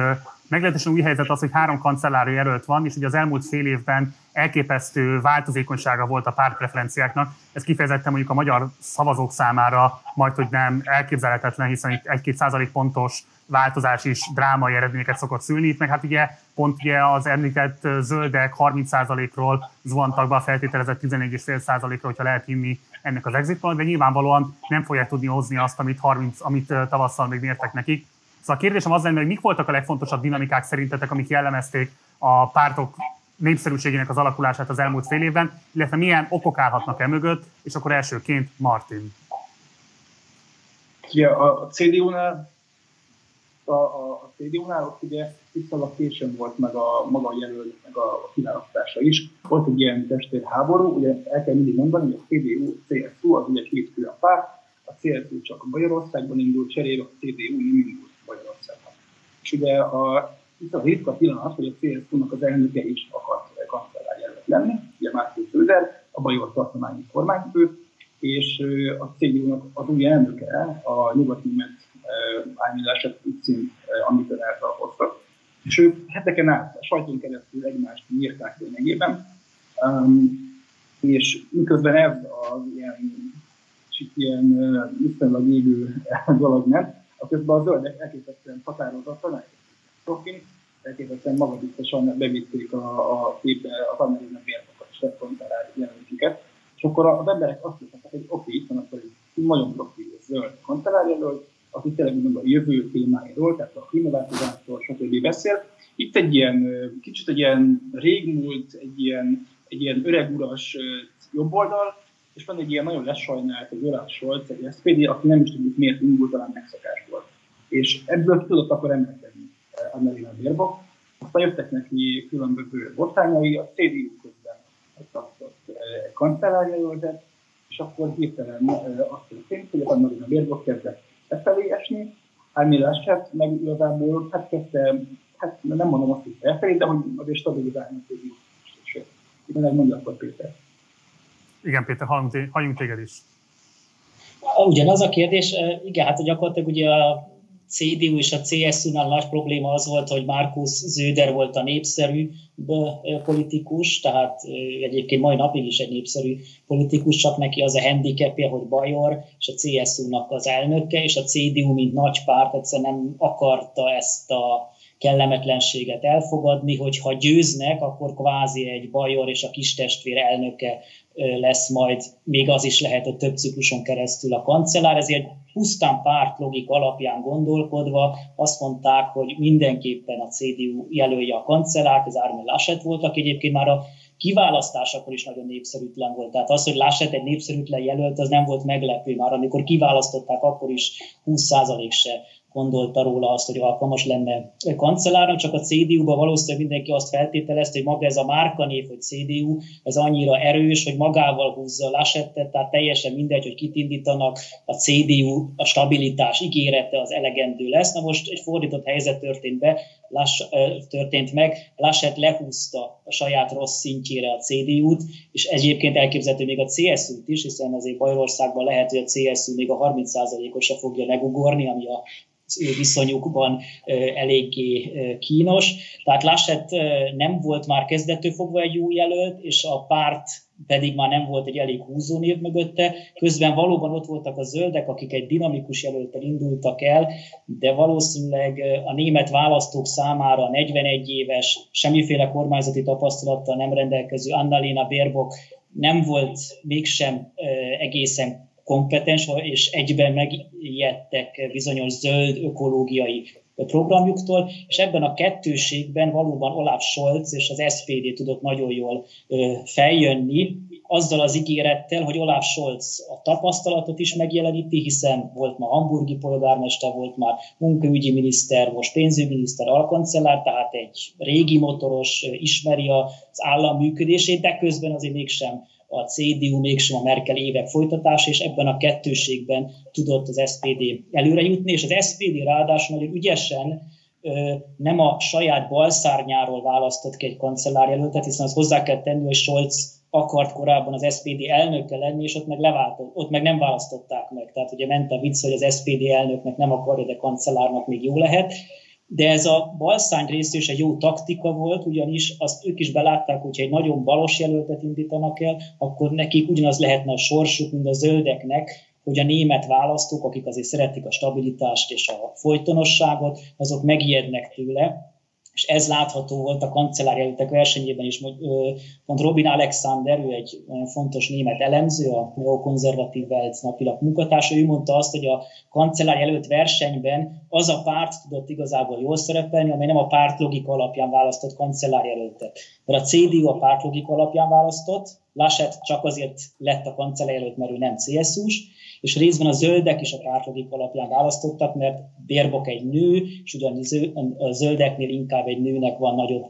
meglehetősen új helyzet az, hogy három kancellári jelölt van, és ugye az elmúlt fél évben elképesztő változékonysága volt a pártpreferenciáknak. Ez kifejezetten mondjuk a magyar szavazók számára majd, hogy nem elképzelhetetlen, hiszen itt egy-két százalék pontos változás is drámai eredményeket szokott szülni. Itt meg hát ugye pont ugye az említett zöldek 30%-ról zuhantak be a feltételezett 14,5%-ra, hogyha lehet hinni ennek az exit de nyilvánvalóan nem fogják tudni hozni azt, amit, 30, amit tavasszal még mértek nekik. Szóval a kérdésem az lenne, hogy mik voltak a legfontosabb dinamikák szerintetek, amik jellemezték a pártok népszerűségének az alakulását az elmúlt fél évben, illetve milyen okok állhatnak e mögött, és akkor elsőként Martin. Ja, a CDU-nál a, a, a CDU-nál ott ugye viszonylag későn volt meg a maga a meg a kiválasztása is. Volt egy ilyen testvérháború, ugye el kell mindig mondani, hogy a CDU, CSU az ugye két külön párt, a CSU csak Magyarországban indult, cserébe a CDU nem indult Magyarországon. És ugye a, itt a ritka pillanat, hogy a CSU-nak az elnöke is akart kancellár jelölt lenni, ugye Márki Főder, a Bajor tartományi kormányfő, és a CDU-nak az új elnöke, a nyugat-német állítását cím, amit ön eltalpoztak. És ők heteken át a sajton keresztül egymást nyírták lényegében, um, és miközben ez az ilyen, ilyen viszonylag égő dolog ment, a közben a zöldek elképesztően határozottan, profin, elképesztően magabiztosan bevitték a, a képbe a tanulmányi mértokat és rekonferális jelentőket. És akkor az emberek azt mondták, hogy oké, itt van akkor egy nagyon profi zöld kancellárjelölt, aki tényleg a jövő témáiról, tehát a klímaváltozásról, stb. beszél. Itt egy ilyen, kicsit egy ilyen régmúlt, egy ilyen, egy ilyen öreg uras jobboldal, és van egy ilyen nagyon lesajnált, egy Olaf Scholz, egy SPD, aki nem is tudjuk miért indult, talán megszokás volt. És ebből tudott akkor emelkedni Annalena Baerbock. Aztán jöttek neki különböző botrányai, a CDU közben tartott egy kancellárjelöltet, és akkor hirtelen azt történt, hogy Annalena Baerbock kezdett befelé esni, hát meg igazából hát kezdte, hát nem mondom azt, hogy felfelé, de hogy azért stabilizálni tudjuk. És Mondja akkor Péter. Igen, Péter, halljunk téged is. Ugyanaz a kérdés, igen, hát gyakorlatilag ugye a CDU és a CSU-nál nagy probléma az volt, hogy Markus Zöder volt a népszerű politikus, tehát egyébként mai napig is egy népszerű politikus, csak neki az a handicapje, hogy Bajor, és a CSU-nak az elnöke, és a CDU, mint nagy párt, egyszerűen nem akarta ezt a kellemetlenséget elfogadni, hogy ha győznek, akkor kvázi egy Bajor és a kis testvér elnöke lesz majd, még az is lehet, hogy több cikluson keresztül a kancellár, ezért pusztán pártlogik alapján gondolkodva azt mondták, hogy mindenképpen a CDU jelölje a kancellárt, ez Armin Laschet volt, aki egyébként már a kiválasztásakor is nagyon népszerűtlen volt. Tehát az, hogy Laschet egy népszerűtlen jelölt, az nem volt meglepő. Már, amikor kiválasztották, akkor is 20% se gondolta róla azt, hogy alkalmas lenne kancellárnak, csak a CDU-ban valószínűleg mindenki azt feltételezte, hogy maga ez a márkanév, hogy CDU, ez annyira erős, hogy magával húzza Laschettet, tehát teljesen mindegy, hogy kit indítanak, a CDU, a stabilitás ígérete az elegendő lesz. Na most egy fordított helyzet történt be, Lass, történt meg, Laschet lehúzta a saját rossz szintjére a CDU-t, és egyébként elképzelhető még a CSU-t is, hiszen azért Bajorországban lehet, hogy a CSU még a 30%-os se fogja megugorni, ami a ő viszonyukban eléggé kínos. Tehát Laschet nem volt már kezdetől fogva egy jó jelölt, és a párt pedig már nem volt egy elég húzónév mögötte. Közben valóban ott voltak a zöldek, akik egy dinamikus jelöltel indultak el, de valószínűleg a német választók számára 41 éves, semmiféle kormányzati tapasztalattal nem rendelkező Annalena Baerbock nem volt mégsem egészen kompetens, és egyben megijedtek bizonyos zöld ökológiai programjuktól, és ebben a kettőségben valóban Olaf Scholz és az SPD tudott nagyon jól feljönni, azzal az ígérettel, hogy Olaf Scholz a tapasztalatot is megjeleníti, hiszen volt ma hamburgi polgármester, volt már munkaügyi miniszter, most pénzügyminiszter, alkancellár, tehát egy régi motoros, ismeri az állam működését, de közben azért mégsem a CDU mégsem a Merkel évek folytatása, és ebben a kettőségben tudott az SPD előre jutni, és az SPD ráadásul nagyon ügyesen nem a saját balszárnyáról választott ki egy kancellárjelöltet, hiszen az hozzá kell tenni, hogy Scholz akart korábban az SPD elnöke lenni, és ott meg, leváltott, ott meg nem választották meg. Tehát ugye ment a vicc, hogy az SPD elnöknek nem akarja, de kancellárnak még jó lehet de ez a balszány rész is egy jó taktika volt, ugyanis azt ők is belátták, hogyha egy nagyon balos jelöltet indítanak el, akkor nekik ugyanaz lehetne a sorsuk, mint a zöldeknek, hogy a német választók, akik azért szeretik a stabilitást és a folytonosságot, azok megijednek tőle, és ez látható volt a kancellárjelöltek versenyében is. Pont Robin Alexander, ő egy fontos német elemző, a neokonzervatív Welt napilap munkatársa, ő mondta azt, hogy a kancellárjelölt versenyben az a párt tudott igazából jól szerepelni, amely nem a párt logika alapján választott kancellárjelöltet. Mert a CDU a párt logika alapján választott, Laschet csak azért lett a kancellárjelölt, mert ő nem CSU-s, és részben a zöldek is a pártlogik alapján választottak, mert Bérbok egy nő, és ugyan a zöldeknél inkább egy nőnek van nagyobb,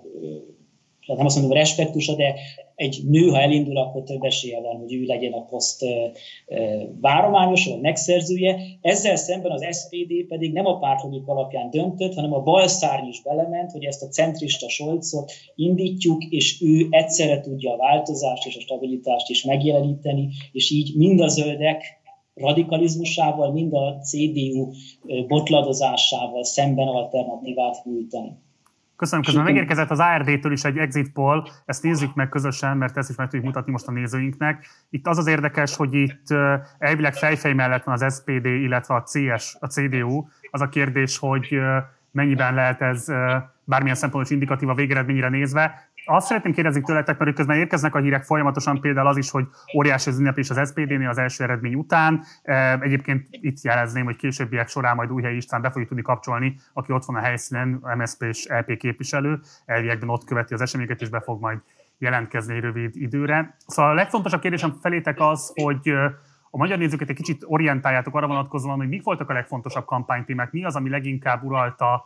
hát nem azt mondom respektusa, de egy nő, ha elindul, akkor több esélye van, hogy ő legyen a poszt várományos, vagy megszerzője. Ezzel szemben az SPD pedig nem a pártlogik alapján döntött, hanem a balszárny is belement, hogy ezt a centrista Solcot indítjuk, és ő egyszerre tudja a változást és a stabilitást is megjeleníteni, és így mind a zöldek, radikalizmusával, mind a CDU botladozásával szemben alternatívát nyújtani. Köszönöm, közben megérkezett az ARD-től is egy exit poll, ezt nézzük meg közösen, mert ezt is meg tudjuk mutatni most a nézőinknek. Itt az az érdekes, hogy itt elvileg fejfej mellett van az SPD, illetve a CS, a CDU. Az a kérdés, hogy mennyiben lehet ez bármilyen szempontból is indikatív a végeredményre nézve. Azt szeretném kérdezni tőletek, mert közben érkeznek a hírek folyamatosan, például az is, hogy óriási az ünnep is az SPD-nél az első eredmény után. Egyébként itt jelezném, hogy későbbiek során majd Újhely István be fogjuk tudni kapcsolni, aki ott van a helyszínen, MSZP és LP képviselő, elviekben ott követi az eseményeket, és be fog majd jelentkezni rövid időre. Szóval a legfontosabb kérdésem felétek az, hogy a magyar nézőket egy kicsit orientáljátok arra vonatkozóan, hogy mik voltak a legfontosabb kampánytémák, mi az, ami leginkább uralta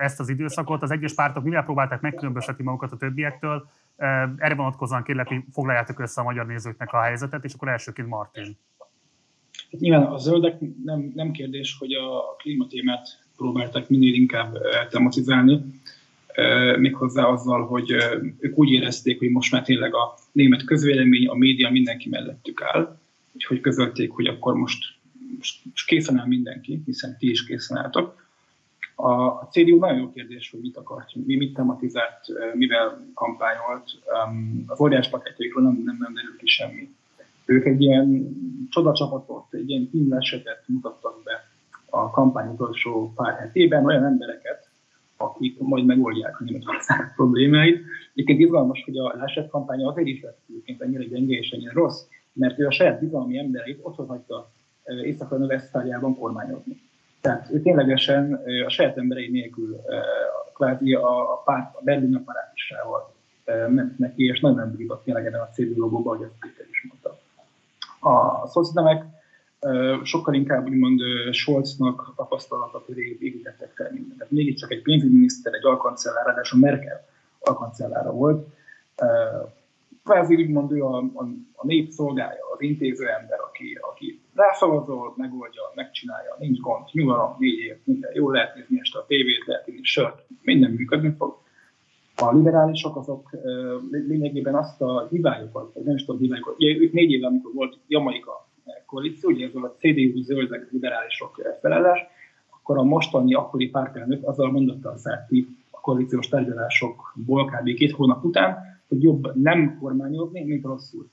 ezt az időszakot. Az egyes pártok mivel próbálták megkülönböztetni magukat a többiektől. Erre vonatkozóan kérlek, hogy foglaljátok össze a magyar nézőknek a helyzetet, és akkor elsőként Martin. Hát nyilván a zöldek nem, nem kérdés, hogy a klímatémát próbálták minél inkább tematizálni. méghozzá azzal, hogy ők úgy érezték, hogy most már tényleg a német közvélemény, a média mindenki mellettük áll, úgyhogy közölték, hogy akkor most, most készen áll mindenki, hiszen ti is készen álltok. A CDU nagyon jó kérdés, hogy mit akart, mi mit tematizált, mivel kampányolt. Az óriás paketjékről nem, nem, nem derül ki semmi. Ők egy ilyen csodacsapatot, egy ilyen tímlesetet mutattak be a kampány utolsó pár hetében, olyan embereket, akik majd megoldják a Németország problémáit. Egyébként izgalmas, hogy a Laschet kampánya azért is lett egyébként ennyire gyenge és ennyire rossz, mert ő a saját bizalmi embereit otthon hagyta észak vesztáliában kormányozni. Tehát ő ténylegesen a saját emberei nélkül kvázi a, a, párt, a Berlin apparátusával ment neki, és nagyon bízott tényleg ebben a CDU logóban, hogy ezt Péter is mondta. A szociáldemek sokkal inkább úgymond Scholznak tapasztalatot építettek fel mindent. Tehát mégiscsak egy pénzügyminiszter, egy alkancellár, ráadásul Merkel alkancellára volt. Kvázi úgymond ő a, a, a nép szolgálja, az intéző ember, aki, aki rászavazol, megoldja, megcsinálja, nincs gond, nyugalom, négy év, minden jó, lehet nézni este a tévét, lehet inni sört, minden működni fog. A liberálisok azok lényegében azt a hibájukat, vagy nem is tudom hibájukat, ugye ők négy éve, amikor volt Jamaika koalíció, ugye ez a CDU, zöldek, liberálisok felelés, akkor a mostani akkori pártelnök azzal mondotta a ki a koalíciós tárgyalásokból kb. két hónap után, hogy jobb nem kormányozni, mint rosszul.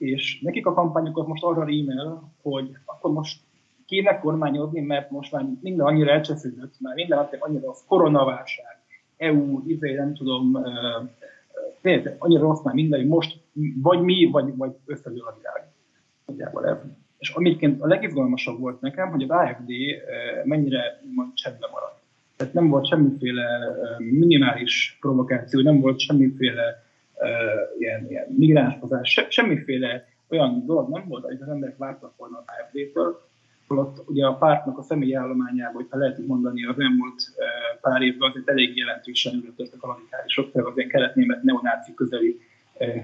És nekik a kampányokat most arra rímel, hogy akkor most kéne kormányozni, mert most már minden annyira elcsesződött, már minden annyira az koronaválság, EU, izé, nem tudom, tényleg annyira rossz már minden, hogy most vagy mi, vagy, vagy összedől a világ. Nagyjából ez. És amiként a legizgalmasabb volt nekem, hogy az AFD mennyire csendben maradt. Tehát nem volt semmiféle minimális provokáció, nem volt semmiféle ilyen, ilyen migránskozás, se, semmiféle olyan dolog nem volt, hogy az emberek vártak volna az AFD-től, holott ugye a pártnak a személyi állományában, hogyha lehet mondani, az elmúlt pár évben azért elég jelentősen ülöttek a radikálisok, tehát az ilyen kelet-német neonáci közeli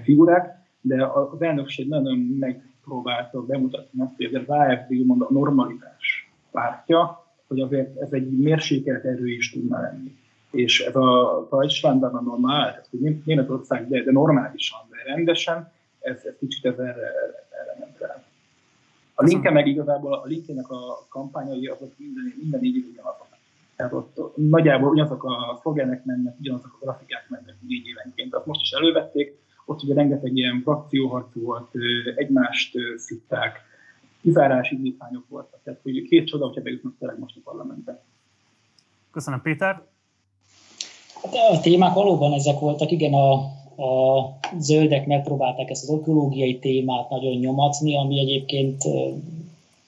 figurák, de az elnökség nagyon megpróbálta bemutatni azt, hogy az AFD mond a normalitás pártja, hogy azért ez egy mérsékelt erő is tudna lenni. És ez a Deutschlandban a normál, tehát hogy Németország, de, de normálisan, de rendesen, ez, ez kicsit ez erre, erre nem rá. A linke meg igazából a linkének a kampányai azok minden, minden így ugyanazok. Tehát ott, nagyjából ugyanazok a szlogenek mennek, ugyanazok a grafikák mennek négy évenként. Tehát most is elővették, ott ugye rengeteg ilyen frakcióharc volt, egymást szitták, kizárási indítványok voltak. Tehát hogy két csoda, hogyha bejutnak tényleg most a parlamentbe. Köszönöm, Péter. Hát a témák valóban ezek voltak, igen, a, a zöldek megpróbálták ezt az ökológiai témát nagyon nyomatni, ami egyébként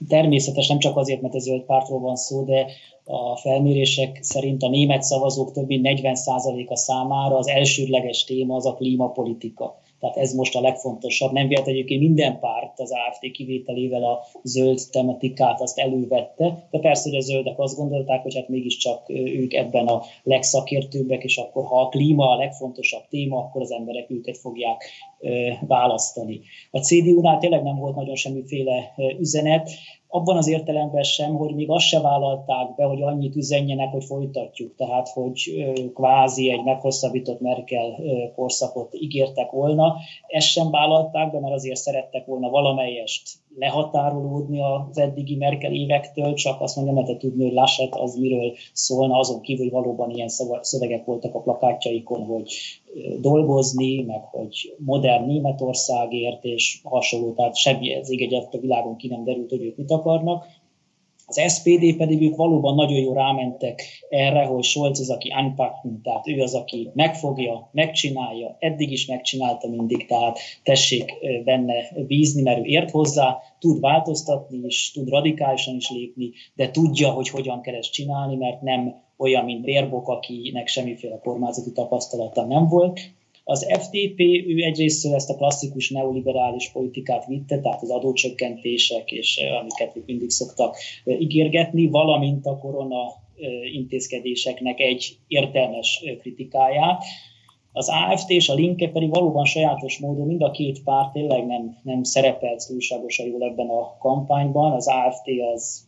természetes nem csak azért, mert a zöld pártról van szó, de a felmérések szerint a német szavazók több mint 40%-a számára az elsődleges téma az a klímapolitika. Tehát ez most a legfontosabb. Nem vélt egyébként minden párt az AFD kivételével a zöld tematikát azt elővette, de persze, hogy a zöldek azt gondolták, hogy hát mégiscsak ők ebben a legszakértőbbek, és akkor ha a klíma a legfontosabb téma, akkor az emberek őket fogják választani. A CDU-nál tényleg nem volt nagyon semmiféle üzenet, abban az értelemben sem, hogy még azt se vállalták be, hogy annyit üzenjenek, hogy folytatjuk. Tehát, hogy kvázi egy meghosszabbított Merkel korszakot ígértek volna. Ezt sem vállalták be, mert azért szerettek volna valamelyest lehatárolódni az eddigi Merkel évektől, csak azt mondja, mert tudni, hogy Laschet az miről szólna, azon kívül, hogy valóban ilyen szövegek voltak a plakátjaikon, hogy dolgozni, meg hogy modern Németországért és hasonló, tehát semmi ez ég a világon ki nem derült, hogy ők mit akarnak. Az SPD pedig ők valóban nagyon jól rámentek erre, hogy Scholz az, aki anpacken, tehát ő az, aki megfogja, megcsinálja, eddig is megcsinálta mindig, tehát tessék benne bízni, mert ő ért hozzá, tud változtatni is, tud radikálisan is lépni, de tudja, hogy hogyan kell ezt csinálni, mert nem olyan, mint Bérbok, akinek semmiféle kormányzati tapasztalata nem volt, az FDP, ő egyrészt ezt a klasszikus neoliberális politikát vitte, tehát az adócsökkentések, és amiket itt mindig szoktak ígérgetni, valamint a korona intézkedéseknek egy értelmes kritikáját. Az AFT és a Linke pedig valóban sajátos módon mind a két párt tényleg nem, nem szerepelt túlságosan jól ebben a kampányban. Az AFT az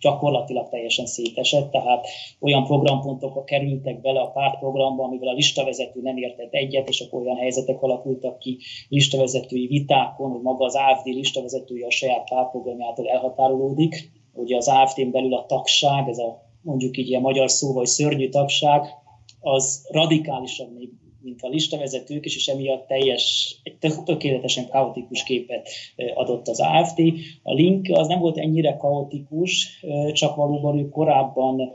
gyakorlatilag teljesen szétesett, tehát olyan programpontokba kerültek bele a pártprogramba, amivel a listavezető nem értett egyet, és akkor olyan helyzetek alakultak ki listavezetői vitákon, hogy maga az AFD listavezetője a saját pártprogramjától elhatárolódik. Ugye az AFD-n belül a tagság, ez a mondjuk így ilyen magyar szó, vagy szörnyű tagság, az radikálisan még mint a listavezetők is, és emiatt teljes, egy tökéletesen kaotikus képet adott az AFD. A Link az nem volt ennyire kaotikus, csak valóban ők korábban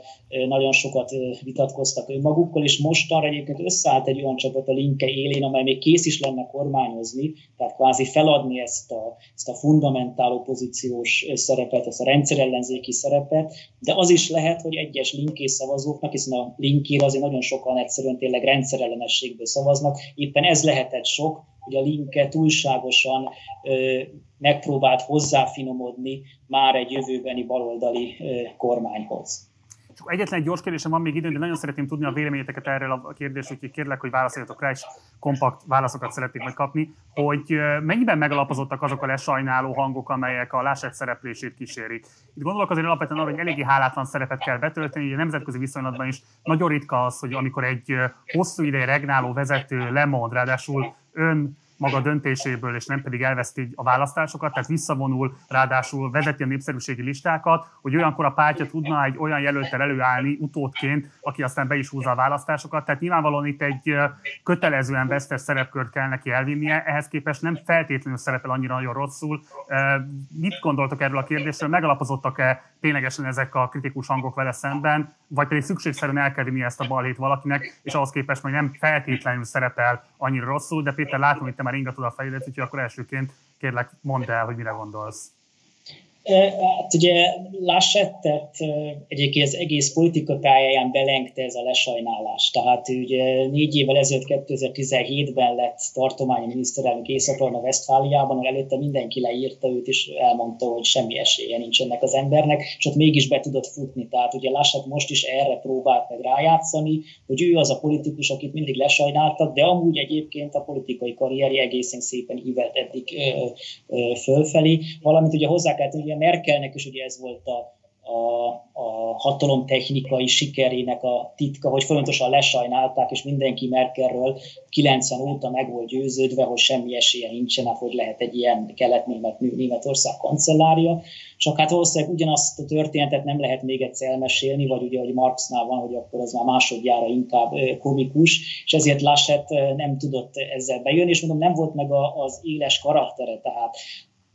nagyon sokat vitatkoztak önmagukkal, és mostanra egyébként összeállt egy olyan csapat a Linke élén, amely még kész is lenne kormányozni, tehát kvázi feladni ezt a, ezt a fundamentál opozíciós szerepet, ezt a rendszerellenzéki szerepet, de az is lehet, hogy egyes linké szavazóknak, hiszen a linkére azért nagyon sokan egyszerűen tényleg rendszerellenességből szavaznak, éppen ez lehetett sok, hogy a linke túlságosan ö, megpróbált hozzáfinomodni már egy jövőbeni baloldali ö, kormányhoz. Csak egyetlen egy gyors kérdésem van még időn, de nagyon szeretném tudni a véleményeteket erről a kérdésről, úgyhogy kérlek, hogy válaszoljatok rá, és kompakt válaszokat szeretnék majd kapni, hogy mennyiben megalapozottak azok a lesajnáló hangok, amelyek a Laschet szereplését kísérik. Itt gondolok azért alapvetően arra, hogy eléggé hálátlan szerepet kell betölteni, a nemzetközi viszonylatban is nagyon ritka az, hogy amikor egy hosszú ideje regnáló vezető lemond, ráadásul ön maga döntéséből, és nem pedig elveszti a választásokat, tehát visszavonul, ráadásul vezeti a népszerűségi listákat, hogy olyankor a pártja tudna egy olyan jelöltel előállni utódként, aki aztán be is húzza a választásokat. Tehát nyilvánvalóan itt egy kötelezően vesztes szerepkört kell neki elvinnie, ehhez képest nem feltétlenül szerepel annyira nagyon rosszul. Mit gondoltok erről a kérdésről? Megalapozottak-e ténylegesen ezek a kritikus hangok vele szemben, vagy pedig szükségszerűen el kell vinni ezt a balhét valakinek, és ahhoz képest majd nem feltétlenül szerepel annyira rosszul, de Péter, látom, hogy te már ingatod a fejedet, úgyhogy akkor elsőként kérlek, mondd el, hogy mire gondolsz. Hát ugye Laschettet egyébként az egész politika pályáján belengte ez a lesajnálás. Tehát ugye négy évvel ezelőtt 2017-ben lett tartományi miniszterelnök észak a Westfáliában, ahol előtte mindenki leírta őt, és elmondta, hogy semmi esélye nincs ennek az embernek, és ott mégis be tudott futni. Tehát ugye Laschet most is erre próbált meg rájátszani, hogy ő az a politikus, akit mindig lesajnáltak, de amúgy egyébként a politikai karrierje egészen szépen ívelt eddig fölfelé. Valamint ugye hozzá kell hogy ugye Merkelnek is ugye ez volt a, a, a hatalom technikai sikerének a titka, hogy folyamatosan lesajnálták, és mindenki Merkelről 90 óta meg volt győződve, hogy semmi esélye nincsen, hát hogy lehet egy ilyen kelet-német Németország kancellárja. Csak hát valószínűleg ugyanazt a történetet nem lehet még egyszer elmesélni, vagy ugye, hogy Marxnál van, hogy akkor az már másodjára inkább komikus, és ezért Laschet nem tudott ezzel bejönni, és mondom, nem volt meg az éles karaktere, tehát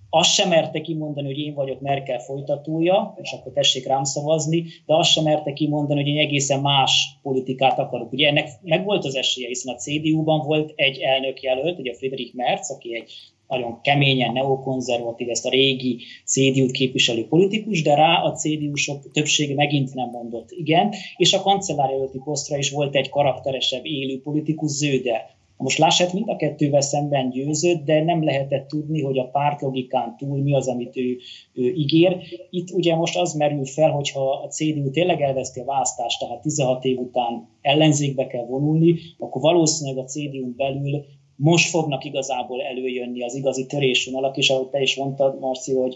azt sem merte kimondani, hogy én vagyok Merkel folytatója, és akkor tessék rám szavazni, de azt sem merte kimondani, hogy én egészen más politikát akarok. Ugye ennek meg volt az esélye, hiszen a CDU-ban volt egy elnök jelölt, ugye Friedrich Merz, aki egy nagyon keményen neokonzervatív, ezt a régi CDU-t képviselő politikus, de rá a CDU-sok többsége megint nem mondott igen, és a kancellár előtti posztra is volt egy karakteresebb élő politikus, Zöder, most Laschet mind a kettővel szemben győzött, de nem lehetett tudni, hogy a pártlogikán túl mi az, amit ő, ő ígér. Itt ugye most az merül fel, hogyha a CDU tényleg elveszti a választást, tehát 16 év után ellenzékbe kell vonulni, akkor valószínűleg a CDU belül most fognak igazából előjönni az igazi törésvonalak, és ahogy te is mondtad, Marci, hogy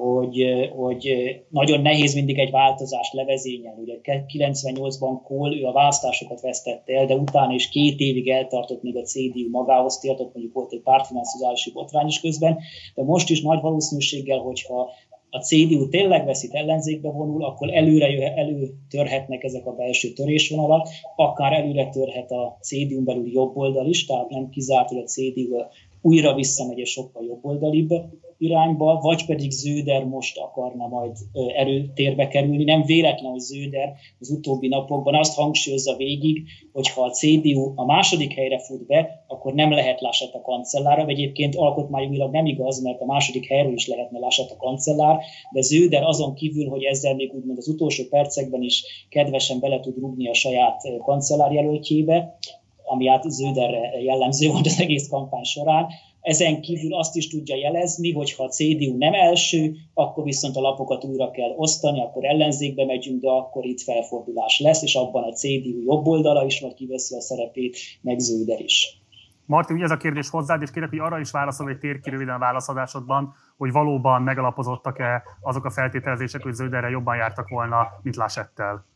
hogy, hogy nagyon nehéz mindig egy változást levezényelni. Ugye 98-ban Kohl ő a választásokat vesztette el, de utána is két évig eltartott, még a CDU magához tért, mondjuk volt egy pártfinanszírozási botrány is közben, de most is nagy valószínűséggel, hogyha a CDU tényleg veszít ellenzékbe vonul, akkor előre jöhet, előtörhetnek ezek a belső törésvonalak, akár előre törhet a CDU-n belül jobb oldal is, tehát nem kizárt, hogy a CDU újra visszamegy egy sokkal jobb oldalibb irányba, vagy pedig Zöder most akarna majd erőtérbe kerülni. Nem véletlen, hogy Zöder az utóbbi napokban azt hangsúlyozza végig, hogy ha a CDU a második helyre fut be, akkor nem lehet Laschet a kancellára. Egyébként alkotmányogilag nem igaz, mert a második helyről is lehetne Laschet a kancellár, de Zöder azon kívül, hogy ezzel még úgymond az utolsó percekben is kedvesen bele tud rugni a saját kancellárjelöltjébe, ami át Zöderre jellemző volt az egész kampány során, ezen kívül azt is tudja jelezni, hogy ha a CDU nem első, akkor viszont a lapokat újra kell osztani, akkor ellenzékbe megyünk, de akkor itt felfordulás lesz, és abban a CDU jobb oldala is majd kiveszi a szerepét, meg Zöder is. Martin, ugye ez a kérdés hozzád, és kérek, hogy arra is válaszol röviden a válaszadásodban, hogy valóban megalapozottak-e azok a feltételezések, hogy Zölderre jobban jártak volna, mint Lasettel?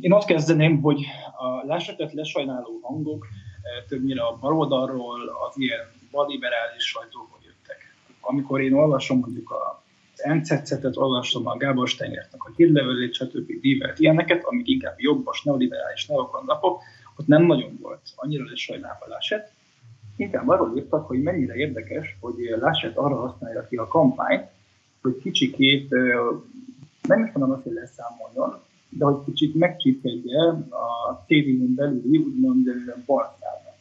Én ott kezdeném, hogy a Lasettet lesajnáló hangok többnyire a baloldalról, az ilyen baliberális sajtóból jöttek. Amikor én olvasom mondjuk a NCC-et, olvasom a Gábor Steinertnek a hírlevelét, stb. dívet, ilyeneket, amik inkább jobbos, neoliberális neokon napok, ott nem nagyon volt annyira lesajnálva Laschet. Inkább arról írtak, hogy mennyire érdekes, hogy Laschet arra használja ki a kampányt, hogy kicsikét, nem is mondom azt, hogy leszámoljon, de hogy kicsit megcsípkedje a CDU-n belüli úgymond balszárnak.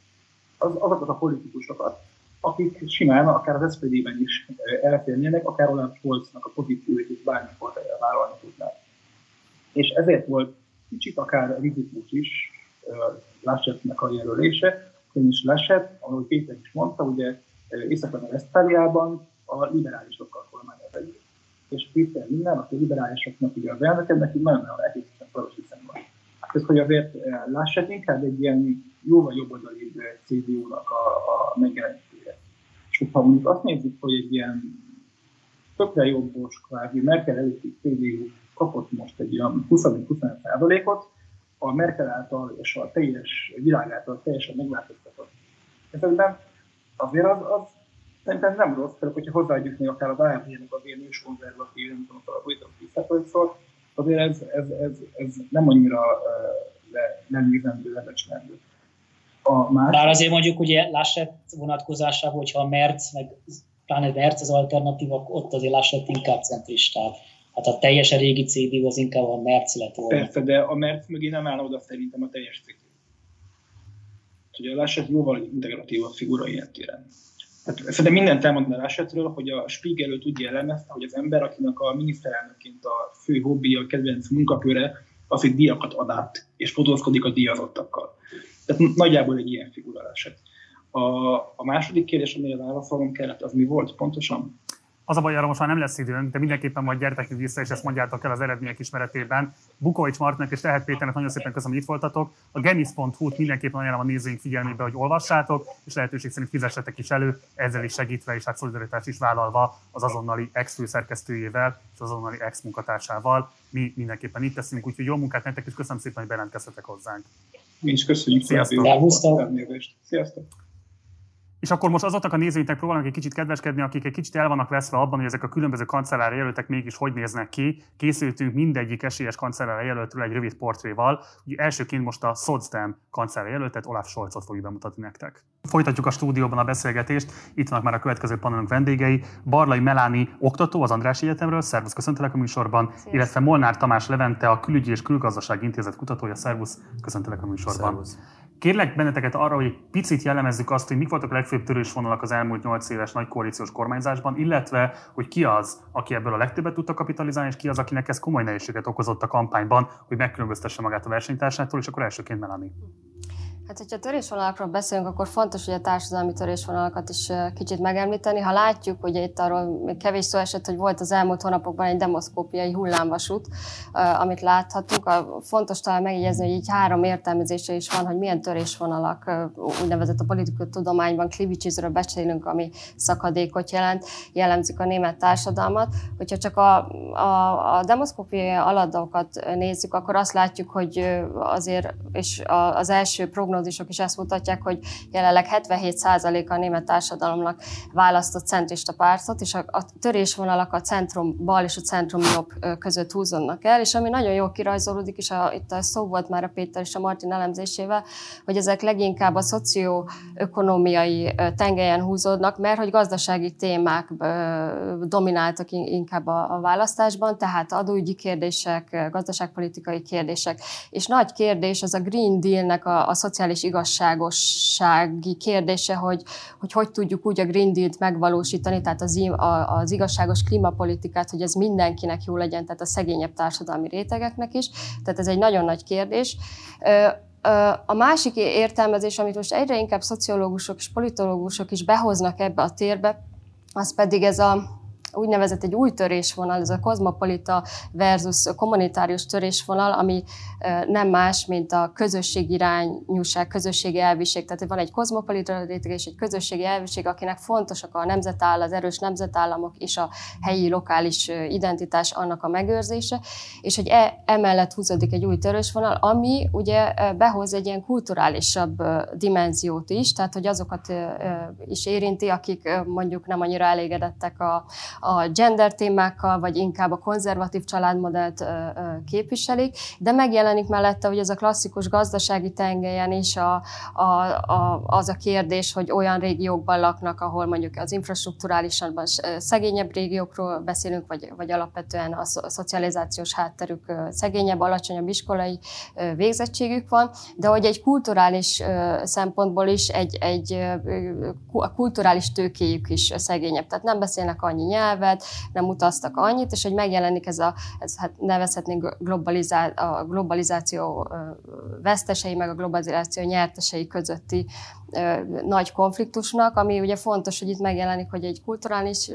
Az, azokat a politikusokat, akik simán, akár az SPD-ben is elférnének, akár Olaf Scholznak a pozícióit is bármikor vállalni tudnák. És ezért volt kicsit akár rizikus is Lassetnek a jelölése, ugyanis Laschet, ahogy Péter is mondta, ugye észak Westfáliában a liberálisokkal kormányoz együtt. És Péter minden, aki liberálisoknak ugye az elnöke, neki nagyon-nagyon egészen szoros hiszem van. Hát ez, hogy azért Laschet inkább egy ilyen jóval jobb oldali CDU-nak a, a megjelenítője. És ha mondjuk azt nézzük, hogy egy ilyen tökre jobbos, kvázi Merkel előtti CDU kapott most egy olyan 20-25 százalékot, a Merkel által és a teljes világ által teljesen megváltoztatott esetben, azért az, az szerintem nem rossz, tehát hogyha hozzáadjuk még akár az AFD-nek az ilyen konzervatív, nem tudom, a folytatott visszafolyszor, azért ez, ez, ez, ez, nem annyira le, nem nézendő, lebecsülendő. A más... Bár azért mondjuk ugye Laschet vonatkozásában, hogyha a Merz, meg pláne Merz az alternatíva, ott azért Laschet inkább centristább. Hát a teljes régi CD az inkább a Merc lett volna. Persze, de a Merc mögé nem áll oda szerintem a teljes CD. Ugye a Laschet jóval integratívabb figura ilyen téren. Hát, szerintem mindent elmondani a Laschetről, hogy a Spiegel úgy jellemezte, hogy az ember, akinek a miniszterelnökként a fő hobbi, a kedvenc munkaköre, az, hogy díjakat ad át, és fotózkodik a díjazottakkal. Tehát nagyjából egy ilyen figura Laschet. A, a második kérdés, amire válaszolnom kellett, az mi volt pontosan? Az a baj, arra most már nem lesz időnk, de mindenképpen majd gyertek vissza, és ezt mondjátok el az eredmények ismeretében. Bukovics Martnak és Tehet Péternek nagyon szépen köszönöm, hogy itt voltatok. A genis.hu-t mindenképpen ajánlom a nézőink figyelmébe, hogy olvassátok, és lehetőség szerint fizessetek is elő, ezzel is segítve, és hát szolidaritást is vállalva az azonnali ex főszerkesztőjével és az azonnali ex munkatársával. Mi mindenképpen itt teszünk, úgyhogy jó munkát nektek, és köszönöm szépen, hogy bejelentkeztetek hozzánk. Mi is köszönjük. Sziasztok! Sziasztok! És akkor most azoknak a nézőinknek próbálnak egy kicsit kedveskedni, akik egy kicsit el vannak veszve abban, hogy ezek a különböző kancellár jelöltek mégis hogy néznek ki. Készültünk mindegyik esélyes kancellár jelöltről egy rövid portréval. Ugye elsőként most a Socdem kancellár jelöltet, Olaf Scholzot fogjuk bemutatni nektek. Folytatjuk a stúdióban a beszélgetést. Itt vannak már a következő panelunk vendégei. Barlai Meláni oktató az András Egyetemről, szervusz, köszöntelek a műsorban, Szépen. illetve Molnár Tamás Levente, a Külügyi és Külgazdaság Intézet kutatója, szervusz, köszöntelek a műsorban. Szervusz. Kérlek benneteket arra, hogy egy picit jellemezzük azt, hogy mik voltak a legfőbb törésvonalak az elmúlt 8 éves nagy koalíciós kormányzásban, illetve hogy ki az, aki ebből a legtöbbet tudta kapitalizálni, és ki az, akinek ez komoly nehézséget okozott a kampányban, hogy megkülönböztesse magát a versenytársától, és akkor elsőként Melanie. Hát, hogyha törésvonalakról beszélünk, akkor fontos, hogy a társadalmi törésvonalakat is kicsit megemlíteni. Ha látjuk, hogy itt arról még kevés szó esett, hogy volt az elmúlt hónapokban egy demoszkópiai hullámvasút, amit láthatunk. Fontos talán megjegyezni, hogy így három értelmezése is van, hogy milyen törésvonalak, úgynevezett a politikai tudományban klivicsizről beszélünk, ami szakadékot jelent, jellemzik a német társadalmat. Hogyha csak a, a, a demoszkópiai aladókat nézzük, akkor azt látjuk, hogy azért, és az első prognózis prognózisok is ezt mutatják, hogy jelenleg 77%-a a német társadalomnak választott centrista pártot, és a, a törésvonalak a centrum bal és a centrum jobb között húzódnak el, és ami nagyon jól kirajzolódik, és a, itt a szó volt már a Péter és a Martin elemzésével, hogy ezek leginkább a szocioökonomiai tengelyen húzódnak, mert hogy gazdasági témák domináltak inkább a, a választásban, tehát adóügyi kérdések, gazdaságpolitikai kérdések, és nagy kérdés az a Green Deal-nek a, a szociális szociális igazságossági kérdése, hogy, hogy hogy tudjuk úgy a Green Deal-t megvalósítani, tehát az, az igazságos klímapolitikát, hogy ez mindenkinek jó legyen, tehát a szegényebb társadalmi rétegeknek is. Tehát ez egy nagyon nagy kérdés. A másik értelmezés, amit most egyre inkább szociológusok és politológusok is behoznak ebbe a térbe, az pedig ez a úgynevezett egy új törésvonal, ez a kozmopolita versus kommunitárius törésvonal, ami nem más, mint a közösségi irányúság, közösségi elviség. Tehát van egy kozmopolita és egy közösségi elviség, akinek fontosak a nemzetáll, az erős nemzetállamok és a helyi lokális identitás annak a megőrzése, és hogy e, emellett húzódik egy új törésvonal, ami ugye behoz egy ilyen kulturálisabb dimenziót is, tehát hogy azokat is érinti, akik mondjuk nem annyira elégedettek a, a gender témákkal, vagy inkább a konzervatív családmodellt képviselik, de megjelenik mellette, hogy ez a klasszikus gazdasági tengelyen is a, a, a, az a kérdés, hogy olyan régiókban laknak, ahol mondjuk az infrastruktúrálisan szegényebb régiókról beszélünk, vagy, vagy alapvetően a szocializációs hátterük szegényebb, alacsonyabb iskolai végzettségük van, de hogy egy kulturális szempontból is egy, egy kulturális tőkéjük is szegényebb. Tehát nem beszélnek annyi nyelvet, nem utaztak annyit, és hogy megjelenik ez a, ez hát nevezhetnénk globalizá, a globalizáció vesztesei, meg a globalizáció nyertesei közötti nagy konfliktusnak, ami ugye fontos, hogy itt megjelenik, hogy egy kulturális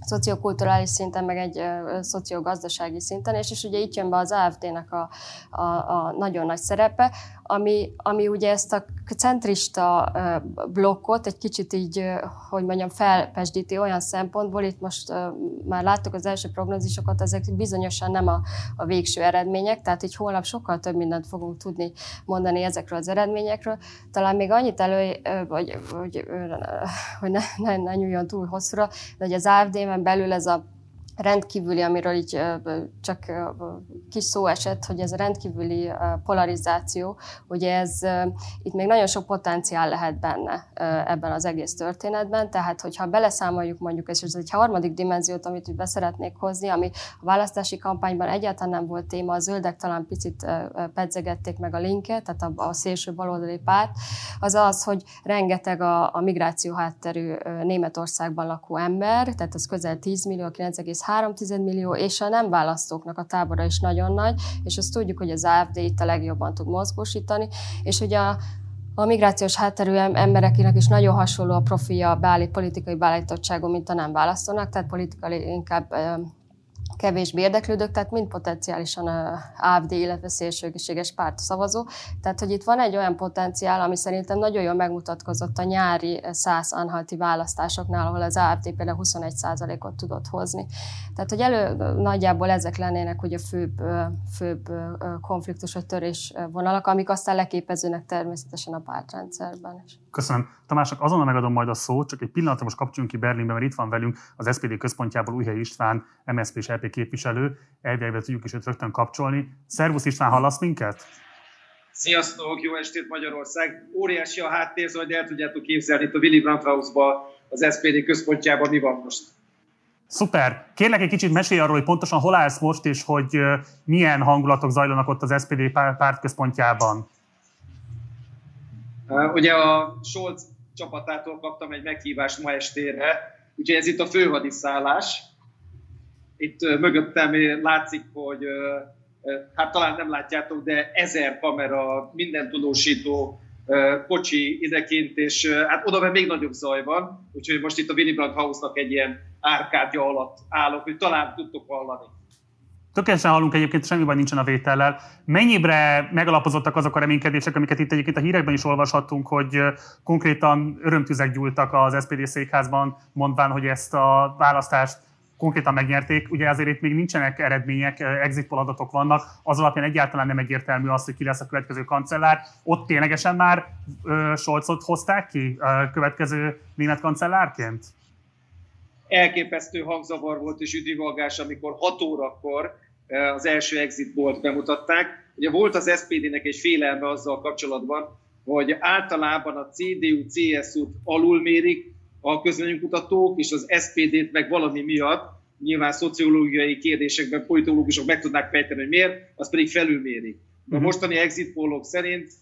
szociokulturális szinten, meg egy szociogazdasági szinten, és, és ugye itt jön be az AFD-nek a, a, a nagyon nagy szerepe, ami, ami ugye ezt a centrista blokkot egy kicsit így, hogy mondjam, felpesdíti olyan szempontból, itt most már láttuk az első prognózisokat, ezek bizonyosan nem a, a végső eredmények, tehát így holnap sokkal több mindent fogunk tudni mondani ezekről az eredményekről. Talán még annyit elő, vagy, hogy, hogy ne, ne, ne nyúljon túl hosszúra, de hogy az AFD-ben belül ez a rendkívüli, amiről így csak kis szó esett, hogy ez a rendkívüli polarizáció, ugye ez, itt még nagyon sok potenciál lehet benne ebben az egész történetben, tehát hogyha beleszámoljuk mondjuk, és ez egy harmadik dimenziót, amit úgy beszeretnék hozni, ami a választási kampányban egyáltalán nem volt téma, a zöldek talán picit pedzegették meg a linket, tehát a, szélső baloldali párt, az az, hogy rengeteg a, a migráció hátterű Németországban lakó ember, tehát az közel 10 millió, 3 millió, és a nem választóknak a tábora is nagyon nagy, és azt tudjuk, hogy az AFD itt a legjobban tud mozgósítani, és hogy a, a migrációs hátterű embereknek is nagyon hasonló a profilja beállít, politikai beállítottságon, mint a nem választónak, tehát politikai inkább kevésbé érdeklődők, tehát mind potenciálisan AFD, illetve szélsőséges párt szavazó. Tehát, hogy itt van egy olyan potenciál, ami szerintem nagyon jól megmutatkozott a nyári száz anhalti választásoknál, ahol az AFD például 21%-ot tudott hozni. Tehát, hogy elő nagyjából ezek lennének ugye a főbb, főbb konfliktus vagy törés vonalak, amik aztán leképezőnek természetesen a pártrendszerben is. Köszönöm. Tamásnak azonnal megadom majd a szót, csak egy pillanatra most kapcsoljunk ki Berlinbe, mert itt van velünk az SPD központjából Újhely István, MSZP és LP képviselő. Elvilegben tudjuk is őt rögtön kapcsolni. Szervusz István, hallasz minket? Sziasztok, jó estét Magyarország! Óriási a háttérzaj, de el tudjátok képzelni, itt a Willy Brandt House-ba, az SPD központjában mi van most. Szuper! Kérlek egy kicsit mesélj arról, hogy pontosan hol állsz most, és hogy milyen hangulatok zajlanak ott az SPD párt központjában. Ugye a Scholz csapatától kaptam egy meghívást ma estére, úgyhogy ez itt a főhadiszállás. Itt mögöttem látszik, hogy hát talán nem látjátok, de ezer kamera, minden tudósító kocsi idekint, és hát oda még nagyobb zaj van, úgyhogy most itt a Willy Brandt House-nak egy ilyen árkádja alatt állok, hogy talán tudtok hallani. Tökéletesen hallunk egyébként, semmi baj nincsen a vétellel. Mennyibre megalapozottak azok a reménykedések, amiket itt egyébként a hírekben is olvashattunk, hogy konkrétan örömtüzek gyúltak az SPD székházban, mondván, hogy ezt a választást konkrétan megnyerték. Ugye azért itt még nincsenek eredmények, exit poll adatok vannak, az alapján egyáltalán nem egyértelmű az, hogy ki lesz a következő kancellár. Ott ténylegesen már Scholzot hozták ki a következő német kancellárként? Elképesztő hangzavar volt és üdvivalgás, amikor 6 órakor eh, az első exit bolt bemutatták. Ugye volt az SPD-nek egy félelme azzal kapcsolatban, hogy általában a CDU-CSU-t alulmérik a közvéleménykutatók, és az SPD-t meg valami miatt, nyilván szociológiai kérdésekben politológusok meg tudnák fejteni, hogy miért, az pedig felülmérik. A mhm. mostani exit pollok szerint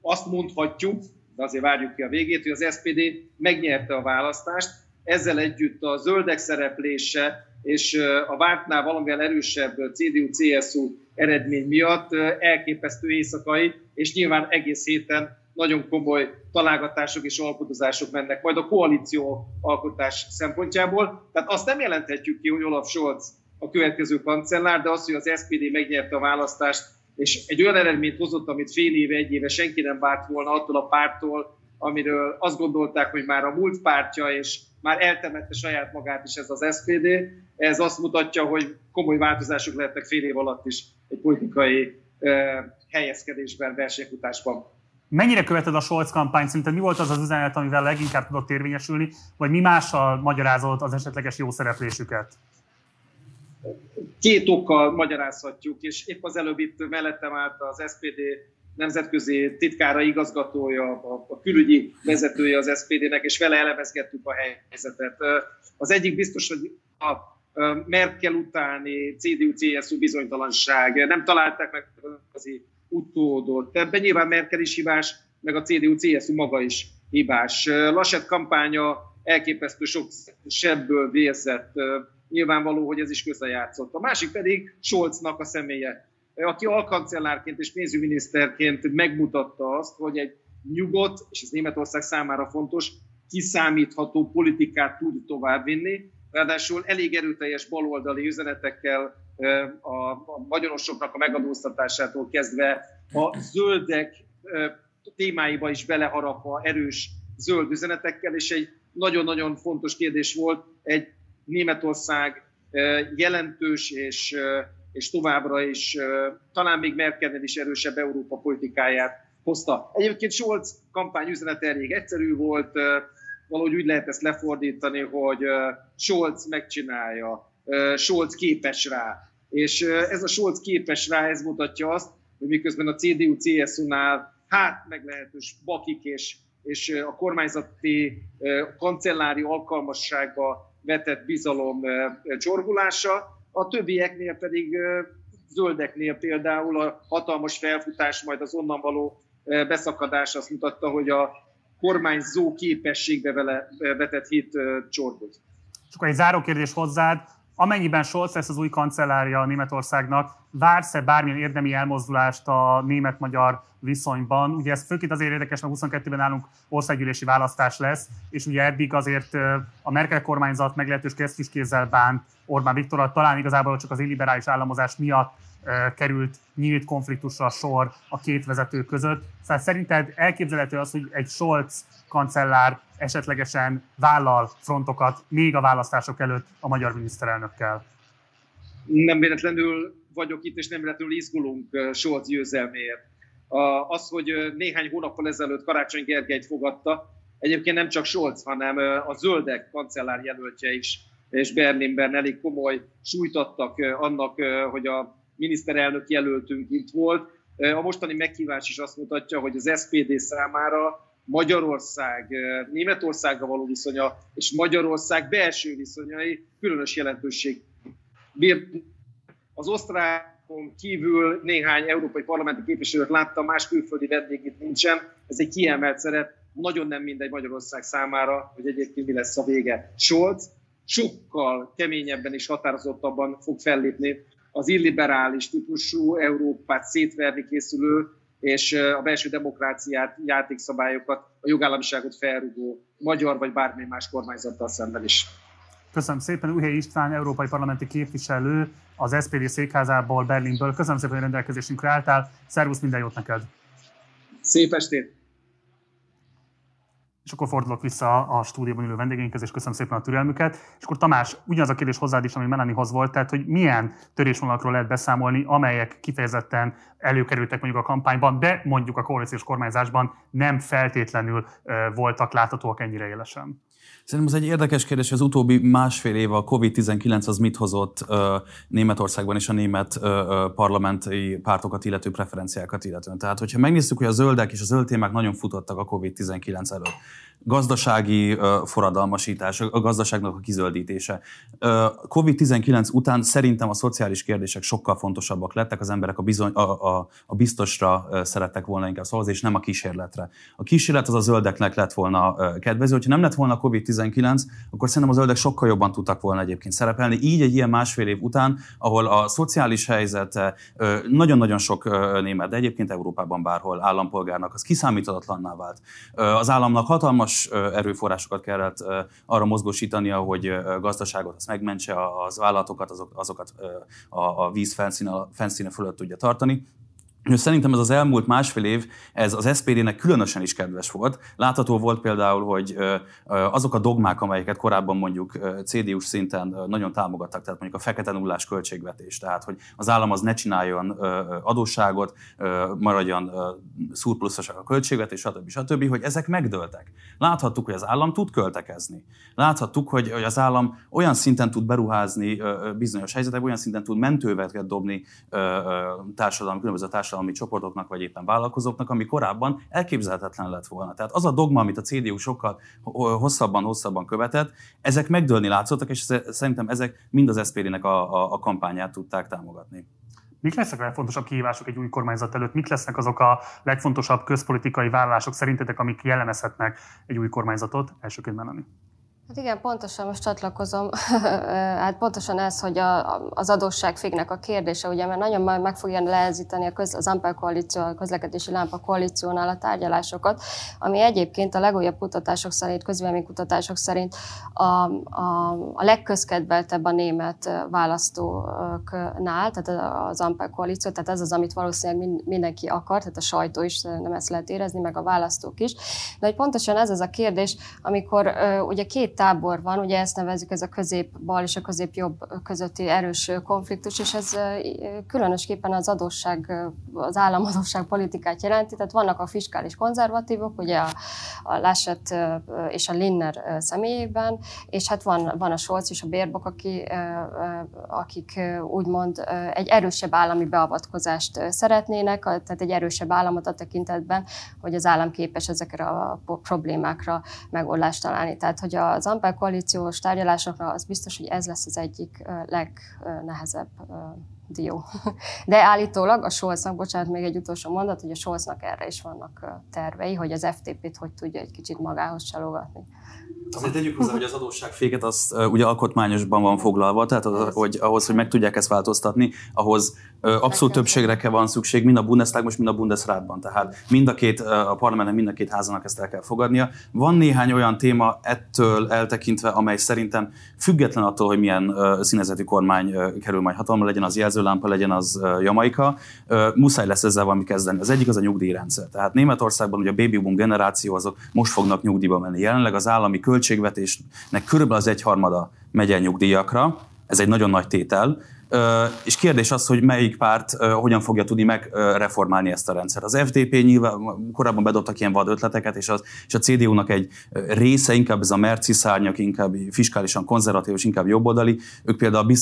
azt mondhatjuk, de azért várjuk ki a végét, hogy az SPD megnyerte a választást, ezzel együtt a zöldek szereplése és a vártnál valamivel erősebb CDU-CSU eredmény miatt elképesztő éjszakai, és nyilván egész héten nagyon komoly találgatások és alkotozások mennek majd a koalíció alkotás szempontjából. Tehát azt nem jelenthetjük ki, hogy Olaf Scholz a következő kancellár, de az, hogy az SPD megnyerte a választást, és egy olyan eredményt hozott, amit fél éve, egy éve senki nem várt volna attól a pártól, amiről azt gondolták, hogy már a múlt pártja, és már eltemette saját magát is ez az SPD. Ez azt mutatja, hogy komoly változások lehetnek fél év alatt is egy politikai eh, helyezkedésben, versenykutásban. Mennyire követed a Scholz kampányt? Szerinted mi volt az az üzenet, amivel leginkább tudott érvényesülni, vagy mi mással magyarázott az esetleges jó szereplésüket? Két okkal magyarázhatjuk, és épp az előbb itt mellettem állt az SPD nemzetközi titkára igazgatója, a, a külügyi vezetője az SPD-nek, és vele elemezgettük a helyzetet. Az egyik biztos, hogy a Merkel utáni CDU-CSU bizonytalanság, nem találták meg az utódot. Ebben nyilván Merkel is hibás, meg a CDU-CSU maga is hibás. Laschet kampánya elképesztő sok sebből vérzett. Nyilvánvaló, hogy ez is közrejátszott. A másik pedig Scholznak a személye, aki alkancellárként és pénzügyminiszterként megmutatta azt, hogy egy nyugodt, és ez Németország számára fontos, kiszámítható politikát tud továbbvinni, ráadásul elég erőteljes baloldali üzenetekkel a, a a megadóztatásától kezdve a zöldek témáiba is beleharapva erős zöld üzenetekkel, és egy nagyon-nagyon fontos kérdés volt, egy Németország jelentős és, és továbbra is talán még Merkelnél is erősebb Európa politikáját hozta. Egyébként Scholz kampány üzenete elég egyszerű volt, valahogy úgy lehet ezt lefordítani, hogy Scholz megcsinálja, Scholz képes rá. És ez a Scholz képes rá, ez mutatja azt, hogy miközben a CDU-CSU-nál hát meglehetős bakik és, és a kormányzati kancellári alkalmassága vetett bizalom csorgulása, a többieknél pedig zöldeknél például a hatalmas felfutás, majd az onnan való beszakadás azt mutatta, hogy a kormányzó képességbe vele vetett hit csorgott. És akkor egy záró kérdés hozzád. Amennyiben Scholz lesz az új kancellárja a Németországnak, vársz-e bármilyen érdemi elmozdulást a német-magyar viszonyban? Ugye ez főként azért érdekes, mert 22-ben állunk országgyűlési választás lesz, és ugye eddig azért a Merkel kormányzat meglehetős kézzel bánt Orbán Viktorral, talán igazából csak az illiberális államozás miatt került nyílt konfliktusra sor a két vezető között. Szóval szerinted elképzelhető az, hogy egy Scholz kancellár esetlegesen vállal frontokat még a választások előtt a magyar miniszterelnökkel? Nem véletlenül vagyok itt, és nem véletlenül izgulunk Scholz győzelméért. Az, hogy néhány hónappal ezelőtt Karácsony Gergelyt fogadta, egyébként nem csak Scholz, hanem a zöldek kancellár jelöltje is, és Berlinben elég komoly súlyt adtak annak, hogy a miniszterelnök jelöltünk itt volt. A mostani meghívás is azt mutatja, hogy az SPD számára Magyarország, Németországgal való viszonya és Magyarország belső viszonyai különös jelentőség. Az osztrákon kívül néhány európai parlamenti képviselőt láttam, más külföldi vendég itt nincsen. Ez egy kiemelt szerep, nagyon nem mindegy Magyarország számára, hogy egyébként mi lesz a vége. Scholz sokkal keményebben és határozottabban fog fellépni az illiberális típusú Európát szétverni készülő és a belső demokráciát, játékszabályokat, a jogállamiságot felrugó magyar vagy bármely más kormányzattal szemben is. Köszönöm szépen, Uhely István, európai parlamenti képviselő, az SPD székházából, Berlinből. Köszönöm szépen, hogy rendelkezésünkre álltál. Szervusz, minden jót neked! Szép estét! És akkor fordulok vissza a stúdióban ülő vendégeinkhez, és köszönöm szépen a türelmüket. És akkor Tamás, ugyanaz a kérdés hozzád is, ami Melanihoz volt, tehát hogy milyen törésvonalakról lehet beszámolni, amelyek kifejezetten előkerültek mondjuk a kampányban, de mondjuk a koalíciós kormányzásban nem feltétlenül voltak láthatóak ennyire élesen. Szerintem ez egy érdekes kérdés, az utóbbi másfél év a COVID-19 az mit hozott Németországban és a német parlamenti pártokat illető preferenciákat illetően. Tehát, hogyha megnézzük, hogy a zöldek és a zöld témák nagyon futottak a COVID-19 előtt, gazdasági forradalmasítás, a gazdaságnak a kizöldítése. COVID-19 után szerintem a szociális kérdések sokkal fontosabbak lettek, az emberek a, bizony, a, a, a biztosra szerettek volna inkább szavazni, és nem a kísérletre. A kísérlet az a zöldeknek lett volna kedvező, hogyha nem lett volna COVID-19, akkor szerintem a zöldek sokkal jobban tudtak volna egyébként szerepelni. Így egy ilyen másfél év után, ahol a szociális helyzet nagyon-nagyon sok német, de egyébként Európában bárhol állampolgárnak, az kiszámíthatatlanná vált. Az államnak hatalmas hatalmas erőforrásokat kellett arra mozgósítania, hogy gazdaságot azt megmentse, az vállalatokat, azok, azokat a, víz felszíne, felszíne fölött tudja tartani. Szerintem ez az elmúlt másfél év, ez az SPD-nek különösen is kedves volt. Látható volt például, hogy azok a dogmák, amelyeket korábban mondjuk CDU-s szinten nagyon támogattak, tehát mondjuk a fekete nullás költségvetés, tehát hogy az állam az ne csináljon adósságot, maradjon szurpluszos a költségvetés, stb. stb., hogy ezek megdőltek. Láthattuk, hogy az állam tud költekezni. Láthattuk, hogy az állam olyan szinten tud beruházni bizonyos helyzetekben, olyan szinten tud mentőveket dobni társadalmi, különböző társadalmi társadalmi csoportoknak, vagy éppen vállalkozóknak, ami korábban elképzelhetetlen lett volna. Tehát az a dogma, amit a CDU sokkal hosszabban, hosszabban követett, ezek megdőlni látszottak, és szerintem ezek mind az SPD-nek a, a, a kampányát tudták támogatni. Mik lesznek a legfontosabb kihívások egy új kormányzat előtt? Mik lesznek azok a legfontosabb közpolitikai vállalások szerintetek, amik jellemezhetnek egy új kormányzatot? Elsőként Melanie. Hát igen, pontosan most csatlakozom. hát pontosan ez, hogy a, az adósságfégnek a kérdése, ugye, mert nagyon meg fogja lehezíteni a köz, az Ampel koalíció, a közlekedési lámpa koalíciónál a tárgyalásokat, ami egyébként a legújabb kutatások szerint, kutatások szerint a, a, a legközkedveltebb a német választóknál, tehát az Ampel koalíció, tehát ez az, amit valószínűleg mindenki akar, tehát a sajtó is nem ezt lehet érezni, meg a választók is. De hogy pontosan ez az a kérdés, amikor ugye két tábor van, ugye ezt nevezzük ez a közép-bal és a közép-jobb közötti erős konfliktus, és ez különösképpen az adósság, az államadósság politikát jelenti, tehát vannak a fiskális konzervatívok, ugye a, a Laschet és a Linner személyében, és hát van, van a Scholz és a Bérbok, aki, akik úgymond egy erősebb állami beavatkozást szeretnének, tehát egy erősebb államot a tekintetben, hogy az állam képes ezekre a problémákra megoldást találni. Tehát, hogy az Ampel koalíciós tárgyalásokra az biztos, hogy ez lesz az egyik legnehezebb dió. De állítólag a Scholznak, bocsánat, még egy utolsó mondat, hogy a Scholznak erre is vannak tervei, hogy az FTP-t hogy tudja egy kicsit magához csalogatni. Azért tegyük hozzá, hogy az adósságféket az uh, ugye alkotmányosban van foglalva, tehát az, hogy ahhoz, hogy meg tudják ezt változtatni, ahhoz uh, abszolút többségre kell van szükség, mind a Bundestag, most mind a Bundesrátban. Tehát mind a két, uh, a parlamentnek mind a két házának ezt el kell fogadnia. Van néhány olyan téma ettől eltekintve, amely szerintem független attól, hogy milyen uh, színezetű kormány uh, kerül majd hatalma, legyen az jelzőlámpa, legyen az Jamaika, muszáj lesz ezzel valami kezdeni. Az egyik az a nyugdíjrendszer. Tehát Németországban ugye a baby boom generáció azok most fognak nyugdíjba menni. Jelenleg az állami költ költségvetésnek körülbelül az egyharmada megy el nyugdíjakra, ez egy nagyon nagy tétel, és kérdés az, hogy melyik párt hogyan fogja tudni megreformálni ezt a rendszert. Az FDP nyilván korábban bedobtak ilyen vad ötleteket, és, az, és a CDU-nak egy része inkább ez a merci szárnyak, inkább fiskálisan konzervatív, és inkább jobboldali. Ők például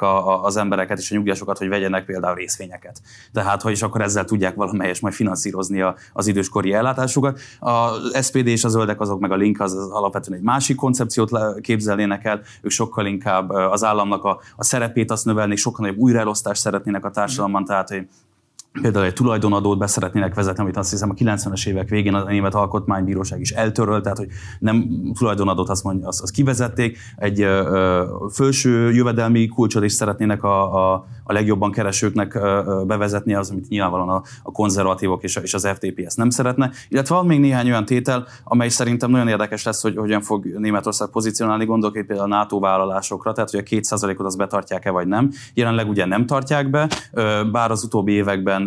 a, az embereket és a nyugdíjasokat, hogy vegyenek például részvényeket. Tehát, hogy és akkor ezzel tudják valamelyes majd finanszírozni az időskori ellátásukat. A SPD és a zöldek azok meg a link az, az alapvetően egy másik koncepciót képzelnének el, ők sokkal inkább az államnak a, a szerepét azt növelni, sokkal nagyobb újraelosztást szeretnének a társadalomban, tehát hogy például egy tulajdonadót beszeretnének vezetni, amit azt hiszem a 90-es évek végén a Német Alkotmánybíróság is eltörölt, tehát hogy nem tulajdonadót azt, mondja, azt, azt kivezették, egy ö, felső jövedelmi kulcsot is szeretnének a, a, a legjobban keresőknek ö, bevezetni, az, amit nyilvánvalóan a, a konzervatívok és, a, és az FDP ezt nem szeretne. Illetve van még néhány olyan tétel, amely szerintem nagyon érdekes lesz, hogy hogyan fog Németország pozícionálni, gondolok hogy például a NATO vállalásokra, tehát hogy a 2%-ot azt betartják-e vagy nem. Jelenleg ugye nem tartják be, bár az utóbbi években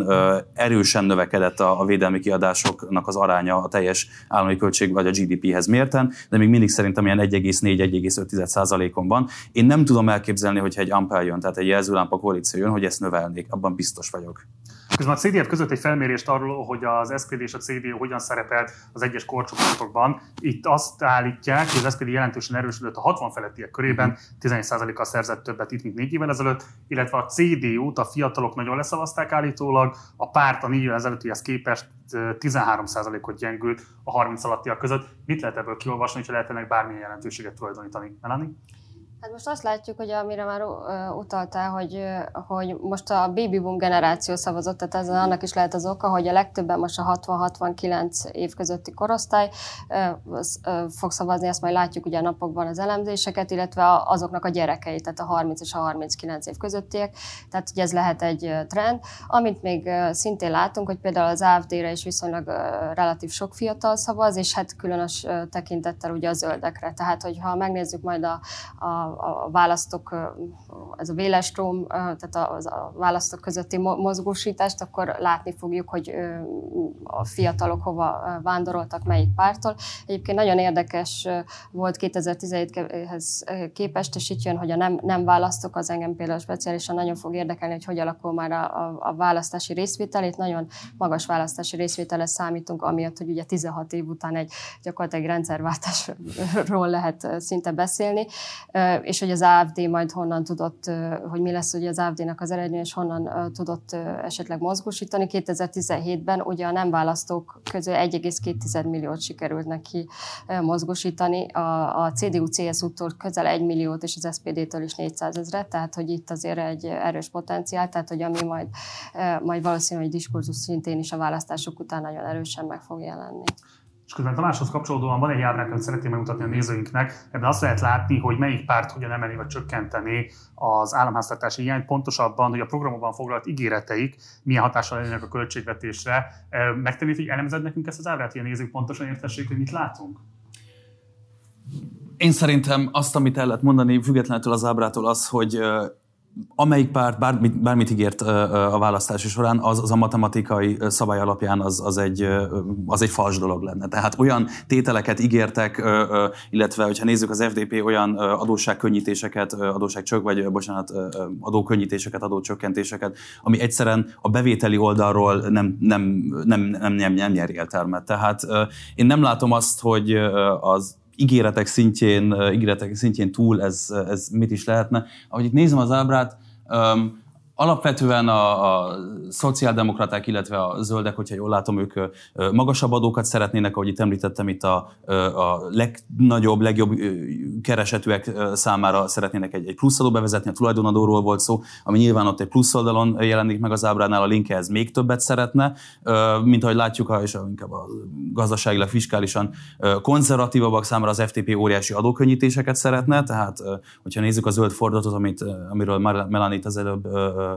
erősen növekedett a, védelmi kiadásoknak az aránya a teljes állami költség vagy a GDP-hez mérten, de még mindig szerintem ilyen 1,4-1,5%-on van. Én nem tudom elképzelni, hogyha egy Ampel jön, tehát egy jelzőlámpa koalíció jön, hogy ezt növelnék, abban biztos vagyok. Közben a CDF között egy felmérést arról, hogy az SPD és a CDU hogyan szerepelt az egyes korcsoportokban. Itt azt állítják, hogy az SPD jelentősen erősödött a 60 felettiek körében, 11%-kal szerzett többet itt, mint négy évvel ezelőtt, illetve a CDU-t a fiatalok nagyon leszavazták állítólag, a párt a négy évvel ezelőttihez képest 13%-ot gyengült a 30 alattiak között. Mit lehet ebből kiolvasni, hogy lehet ennek bármilyen jelentőséget tulajdonítani? Melanie? Hát most azt látjuk, hogy amire már utaltál, hogy, hogy most a baby boom generáció szavazott, tehát ez annak is lehet az oka, hogy a legtöbben most a 60-69 év közötti korosztály fog szavazni, ezt majd látjuk ugye a napokban az elemzéseket, illetve azoknak a gyerekei, tehát a 30 és a 39 év közöttiek, tehát ugye ez lehet egy trend. Amit még szintén látunk, hogy például az AFD-re is viszonylag relatív sok fiatal szavaz, és hát különös tekintettel ugye a zöldekre. Tehát, hogyha megnézzük majd a, a a választók, ez a vélestróm, tehát a, a választók közötti mozgósítást, akkor látni fogjuk, hogy a fiatalok hova vándoroltak, melyik pártól. Egyébként nagyon érdekes volt 2017-hez képest, és itt jön, hogy a nem, nem választók, az engem például speciálisan nagyon fog érdekelni, hogy hogy alakul már a, a, a választási részvétel. Itt nagyon magas választási részvételre számítunk, amiatt, hogy ugye 16 év után egy gyakorlatilag rendszerváltásról lehet szinte beszélni és hogy az AFD majd honnan tudott, hogy mi lesz ugye az AFD-nak az eredmény, és honnan tudott esetleg mozgósítani. 2017-ben ugye a nem választók közül 1,2 milliót sikerült neki mozgósítani, a, a CDU-CSU-tól közel 1 milliót, és az SPD-től is 400 ezret, tehát hogy itt azért egy erős potenciál, tehát hogy ami majd, majd valószínű, hogy diskurzus szintén is a választások után nagyon erősen meg fog jelenni. És közben Tamáshoz kapcsolódóan van egy ábrát, amit szeretném megmutatni a nézőinknek. Ebben azt lehet látni, hogy melyik párt hogyan emeli vagy csökkenteni az államháztartási hiányt, pontosabban, hogy a programokban foglalt ígéreteik milyen hatással lennének a költségvetésre. Megtennéd, hogy elemzed nekünk ezt az ábrát, hogy a nézők pontosan értessék, hogy mit látunk? Én szerintem azt, amit el lehet mondani, függetlenül az ábrától az, hogy amelyik párt bármit, bármit ígért a választási során, az, az a matematikai szabály alapján az, az, egy, az egy fals dolog lenne. Tehát olyan tételeket ígértek, illetve, hogyha nézzük az FDP olyan adósságkönnyítéseket, adósságcsök, vagy bocsánat, adókönnyítéseket, adócsökkentéseket, ami egyszerűen a bevételi oldalról nem, nem, nem, nem, nem, nem nyer értelmet. Tehát én nem látom azt, hogy az ígéretek szintjén, ígéretek szintjén túl ez, ez mit is lehetne. Ahogy itt nézem az ábrát, Alapvetően a, a szociáldemokraták, illetve a zöldek, hogyha jól látom, ők magasabb adókat szeretnének, ahogy itt említettem, itt a, a legnagyobb, legjobb keresetűek számára szeretnének egy, egy pluszadó bevezetni, a tulajdonadóról volt szó, ami nyilván ott egy plusz oldalon jelenik meg az ábránál, a linkhez még többet szeretne, mint ahogy látjuk, és inkább a gazdaságilag, fiskálisan konzervatívabbak számára az FTP óriási adókönnyítéseket szeretne, tehát hogyha nézzük a zöld fordulatot, amit, amiről Melanie az előbb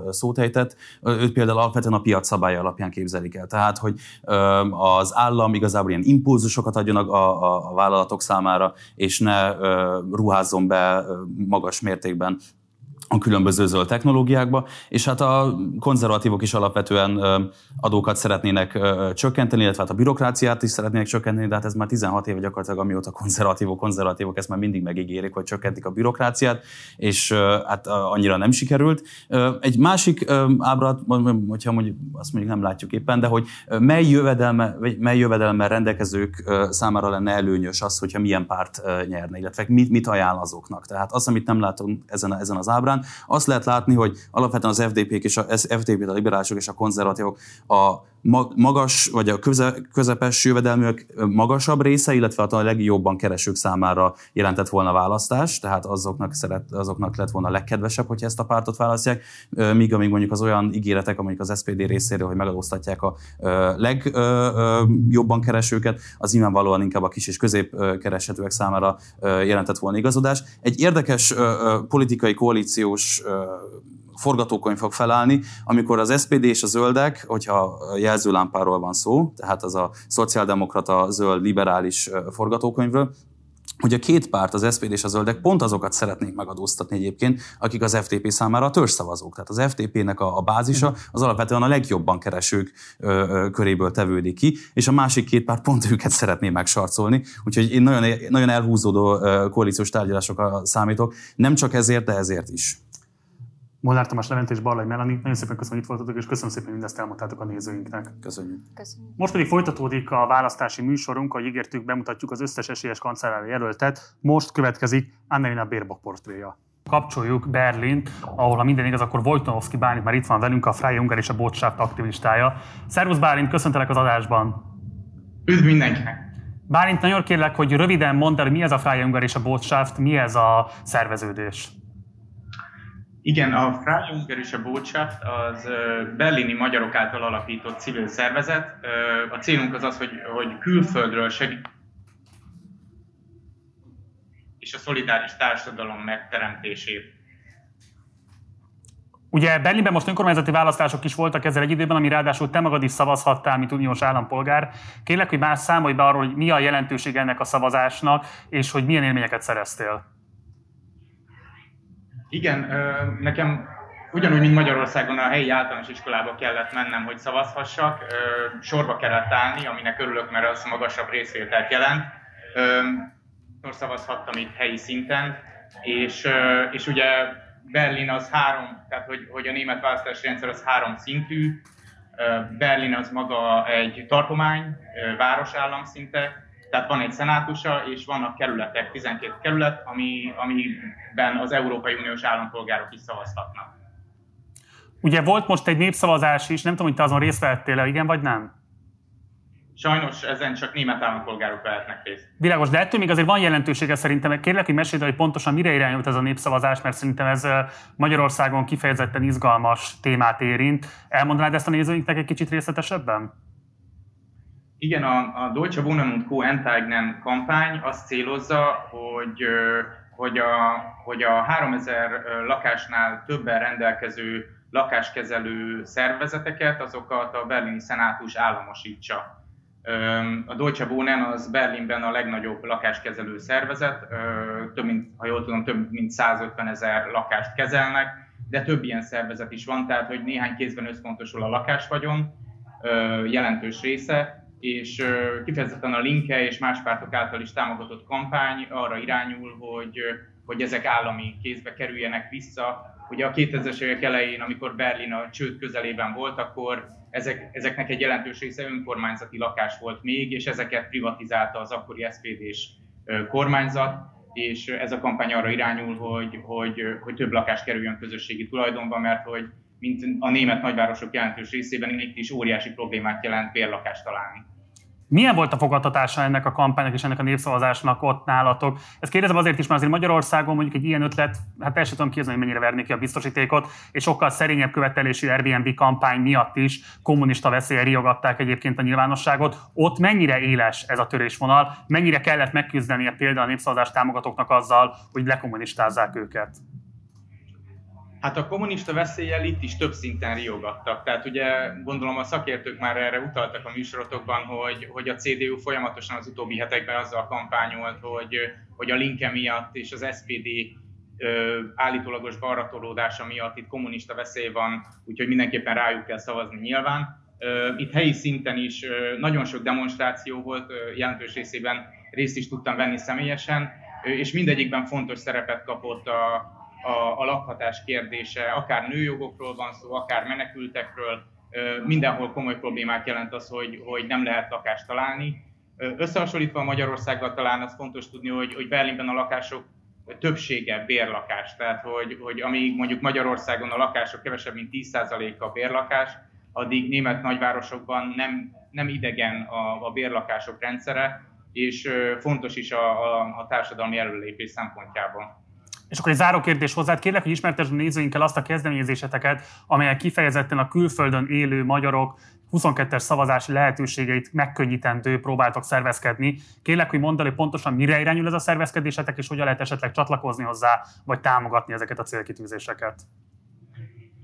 szót ejtett, őt például alapvetően a piac szabálya alapján képzelik el. Tehát, hogy az állam igazából ilyen impulzusokat adjon a, a, a vállalatok számára, és ne ruházzon be magas mértékben a különböző zöld technológiákba, és hát a konzervatívok is alapvetően adókat szeretnének csökkenteni, illetve hát a bürokráciát is szeretnének csökkenteni, de hát ez már 16 éve gyakorlatilag, amióta konzervatívok, konzervatívok ezt már mindig megígérik, hogy csökkentik a bürokráciát, és hát annyira nem sikerült. Egy másik ábrat, hogyha mondjuk, azt mondjuk nem látjuk éppen, de hogy mely jövedelme, vagy mely jövedelemmel rendelkezők számára lenne előnyös az, hogyha milyen párt nyerne, illetve mit, mit ajánl azoknak. Tehát az, amit nem látunk ezen, ezen az ábrán, azt lehet látni, hogy alapvetően az FDP-k és a FDP, a liberálisok és a konzervatívok a magas, vagy a köze, közepes jövedelműek magasabb része, illetve a legjobban keresők számára jelentett volna választás, tehát azoknak, szeret, azoknak lett volna a legkedvesebb, hogyha ezt a pártot választják, míg amíg mondjuk az olyan ígéretek, amik az SPD részéről, hogy megadóztatják a legjobban keresőket, az nyilvánvalóan inkább a kis és közép keresetőek számára jelentett volna igazodás. Egy érdekes politikai koalíciós forgatókönyv fog felállni, amikor az SPD és a zöldek, hogyha jelzőlámpáról van szó, tehát az a szociáldemokrata, zöld, liberális forgatókönyvről, hogy a két párt, az SPD és a zöldek pont azokat szeretnék megadóztatni egyébként, akik az FTP számára a törzszavazók. Tehát az FTP-nek a, a bázisa mhm. az alapvetően a legjobban keresők ö, ö, köréből tevődik ki, és a másik két párt pont őket szeretné megsarcolni. Úgyhogy én nagyon, nagyon elhúzódó koalíciós tárgyalásokra számítok, nem csak ezért, de ezért is. Molnár Tamás Levent és Barlai Melani, nagyon szépen köszönöm, hogy itt voltatok, és köszönöm szépen, hogy mindezt elmondtátok a nézőinknek. Köszönjük. Köszönjük. Most pedig folytatódik a választási műsorunk, ahogy ígértük, bemutatjuk az összes esélyes kancellári jelöltet. Most következik Annelina Bérbak portréja. Kapcsoljuk Berlint, ahol ha minden igaz, akkor Wojtonowski Bálint már itt van velünk, a Freie Ungar és a Botschaft aktivistája. Szervusz Bálint, köszöntelek az adásban! Üdv mindenkinek! Bálint, nagyon kérlek, hogy röviden mondd el, mi ez a Freie Ungar és a Botschaft, mi ez a szerveződés? Igen, a a Botschaft az berlini magyarok által alapított civil szervezet. A célunk az az, hogy, hogy külföldről segít és a szolidáris társadalom megteremtését. Ugye Berlinben most önkormányzati választások is voltak ezzel egy időben, ami ráadásul te magad is szavazhattál, mint uniós állampolgár. Kérlek, hogy más számolj be arról, hogy mi a jelentőség ennek a szavazásnak, és hogy milyen élményeket szereztél. Igen, nekem ugyanúgy, mint Magyarországon a helyi általános iskolába kellett mennem, hogy szavazhassak. Sorba kellett állni, aminek örülök, mert az magasabb részvételt jelent. Most szavazhattam itt helyi szinten, és, és ugye Berlin az három, tehát hogy, hogy a német választási rendszer az három szintű. Berlin az maga egy tartomány, városállam szinte, tehát van egy szenátusa, és vannak kerületek, 12 kerület, ami, amiben az Európai Uniós állampolgárok is szavazhatnak. Ugye volt most egy népszavazás is, nem tudom, hogy te azon részt vettél igen vagy nem? Sajnos ezen csak német állampolgárok vehetnek részt. Világos, de ettől még azért van jelentősége szerintem. Kérlek, hogy mesélj, hogy pontosan mire irányult ez a népszavazás, mert szerintem ez Magyarországon kifejezetten izgalmas témát érint. Elmondanád ezt a nézőinknek egy kicsit részletesebben? Igen, a, a Wohnen und Co. Enteignen kampány azt célozza, hogy, hogy, a, hogy a 3000 lakásnál többen rendelkező lakáskezelő szervezeteket, azokat a berlini szenátus államosítsa. A Deutsche Wohnen az Berlinben a legnagyobb lakáskezelő szervezet, több mint, ha jól tudom, több mint 150 ezer lakást kezelnek, de több ilyen szervezet is van, tehát hogy néhány kézben összpontosul a lakásvagyon, jelentős része, és kifejezetten a Linke és más pártok által is támogatott kampány arra irányul, hogy, hogy ezek állami kézbe kerüljenek vissza. Ugye a 2000-es évek elején, amikor Berlin a csőd közelében volt, akkor ezek, ezeknek egy jelentős része önkormányzati lakás volt még, és ezeket privatizálta az akkori SPD-s kormányzat, és ez a kampány arra irányul, hogy, hogy, hogy több lakás kerüljön közösségi tulajdonba, mert hogy mint a német nagyvárosok jelentős részében itt is óriási problémát jelent bérlakást találni. Milyen volt a fogadtatása ennek a kampánynak és ennek a népszavazásnak ott nálatok? Ezt kérdezem azért is, mert azért Magyarországon mondjuk egy ilyen ötlet, hát el sem tudom képzelni, hogy mennyire vernék ki a biztosítékot, és sokkal szerényebb követelésű Airbnb kampány miatt is kommunista veszélye riogatták egyébként a nyilvánosságot. Ott mennyire éles ez a törésvonal, mennyire kellett megküzdenie például a népszavazás támogatóknak azzal, hogy lekommunistázzák őket? Hát a kommunista veszéllyel itt is több szinten riogattak. Tehát ugye gondolom a szakértők már erre utaltak a műsorotokban, hogy, hogy a CDU folyamatosan az utóbbi hetekben azzal kampányolt, hogy, hogy a Linke miatt és az SPD állítólagos balratolódása miatt itt kommunista veszély van, úgyhogy mindenképpen rájuk kell szavazni nyilván. Itt helyi szinten is nagyon sok demonstráció volt, jelentős részében részt is tudtam venni személyesen, és mindegyikben fontos szerepet kapott a, a, a lakhatás kérdése, akár nőjogokról van szó, akár menekültekről, mindenhol komoly problémák jelent az, hogy, hogy nem lehet lakást találni. Összehasonlítva Magyarországgal talán az fontos tudni, hogy, hogy Berlinben a lakások többsége bérlakás, tehát hogy, hogy amíg mondjuk Magyarországon a lakások kevesebb, mint 10%-a bérlakás, addig német nagyvárosokban nem, nem idegen a, a bérlakások rendszere, és fontos is a, a, a társadalmi előlépés szempontjában. És akkor egy záró kérdés hozzád, kérlek, hogy ismertesd a nézőinkkel azt a kezdeményezéseteket, amelyek kifejezetten a külföldön élő magyarok 22-es szavazási lehetőségeit megkönnyítendő próbáltak szervezkedni. Kérlek, hogy mondd el, hogy pontosan mire irányul ez a szervezkedésetek, és hogyan lehet esetleg csatlakozni hozzá, vagy támogatni ezeket a célkitűzéseket.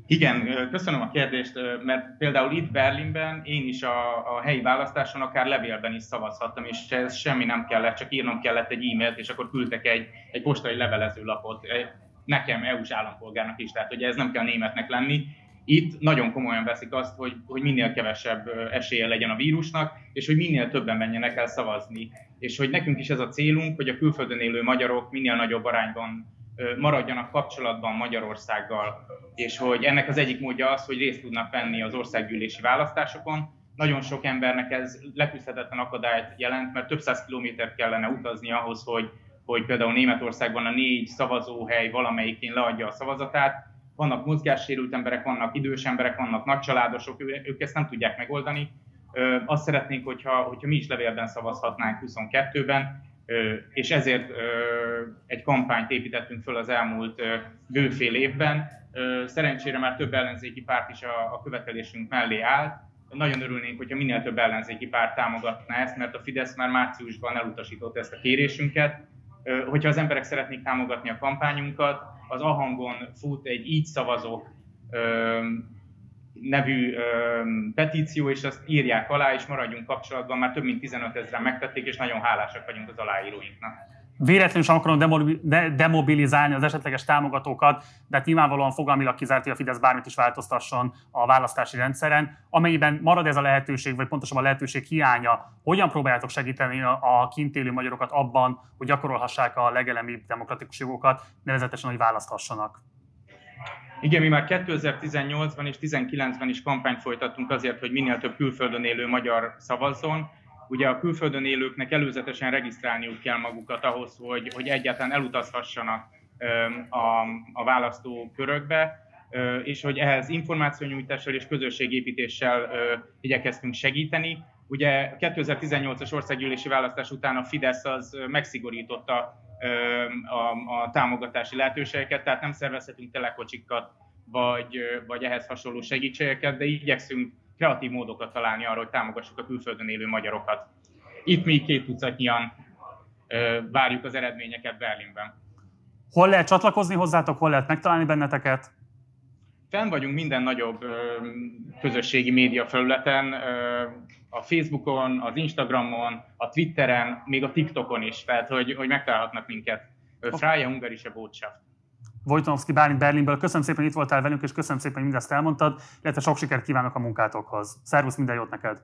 Igen, köszönöm a kérdést, mert például itt Berlinben én is a, a helyi választáson akár levélben is szavazhattam, és ez semmi nem kellett, csak írnom kellett egy e-mailt, és akkor küldtek egy, egy postai levelező lapot nekem, EU-s állampolgárnak is, tehát hogy ez nem kell németnek lenni. Itt nagyon komolyan veszik azt, hogy, hogy minél kevesebb esélye legyen a vírusnak, és hogy minél többen menjenek el szavazni. És hogy nekünk is ez a célunk, hogy a külföldön élő magyarok minél nagyobb arányban maradjanak kapcsolatban Magyarországgal, és hogy ennek az egyik módja az, hogy részt tudnak venni az országgyűlési választásokon. Nagyon sok embernek ez leküzdhetetlen akadályt jelent, mert több száz kilométert kellene utazni ahhoz, hogy, hogy például Németországban a négy szavazóhely valamelyikén leadja a szavazatát. Vannak mozgássérült emberek, vannak idős emberek, vannak nagycsaládosok, ők ezt nem tudják megoldani. Azt szeretnénk, hogyha, hogyha mi is levélben szavazhatnánk 22-ben, és ezért egy kampányt építettünk föl az elmúlt bőfél évben. Szerencsére már több ellenzéki párt is a követelésünk mellé állt. Nagyon örülnénk, hogyha minél több ellenzéki párt támogatná ezt, mert a Fidesz már márciusban elutasította ezt a kérésünket. Hogyha az emberek szeretnék támogatni a kampányunkat, az Ahangon fut egy így szavazok nevű ö, petíció, és azt írják alá, és maradjunk kapcsolatban, már több mint 15 ezeren megtették, és nagyon hálásak vagyunk az aláíróinknak. Véletlenül sem akarom demobilizálni az esetleges támogatókat, de hát nyilvánvalóan fogalmilag kizárt, hogy a Fidesz bármit is változtasson a választási rendszeren. Amennyiben marad ez a lehetőség, vagy pontosabban a lehetőség hiánya, hogyan próbáljátok segíteni a kint élő magyarokat abban, hogy gyakorolhassák a legelemibb demokratikus jogokat, nevezetesen, hogy választhassanak? Igen, mi már 2018-ban és 2019-ben is kampányt folytattunk azért, hogy minél több külföldön élő magyar szavazzon. Ugye a külföldön élőknek előzetesen regisztrálniuk kell magukat ahhoz, hogy, hogy egyáltalán elutazhassanak a, a választó körökbe, és hogy ehhez információnyújtással és közösségépítéssel igyekeztünk segíteni. Ugye 2018-as országgyűlési választás után a Fidesz az megszigorította a, a támogatási lehetőségeket, tehát nem szervezhetünk telekocsikat, vagy, vagy ehhez hasonló segítségeket, de igyekszünk kreatív módokat találni arra, hogy támogassuk a külföldön élő magyarokat. Itt mi két tucatnyian várjuk az eredményeket Berlinben. Hol lehet csatlakozni hozzátok, hol lehet megtalálni benneteket? Fenn vagyunk minden nagyobb közösségi média felületen, a Facebookon, az Instagramon, a Twitteren, még a TikTokon is, tehát hogy, hogy megtalálhatnak minket. Freie Ungarische Botschaft. Wojtonowski Bálint Berlinből. Köszönöm szépen, hogy itt voltál velünk, és köszönöm szépen, hogy mindezt elmondtad, illetve sok sikert kívánok a munkátokhoz. Szervusz, minden jót neked!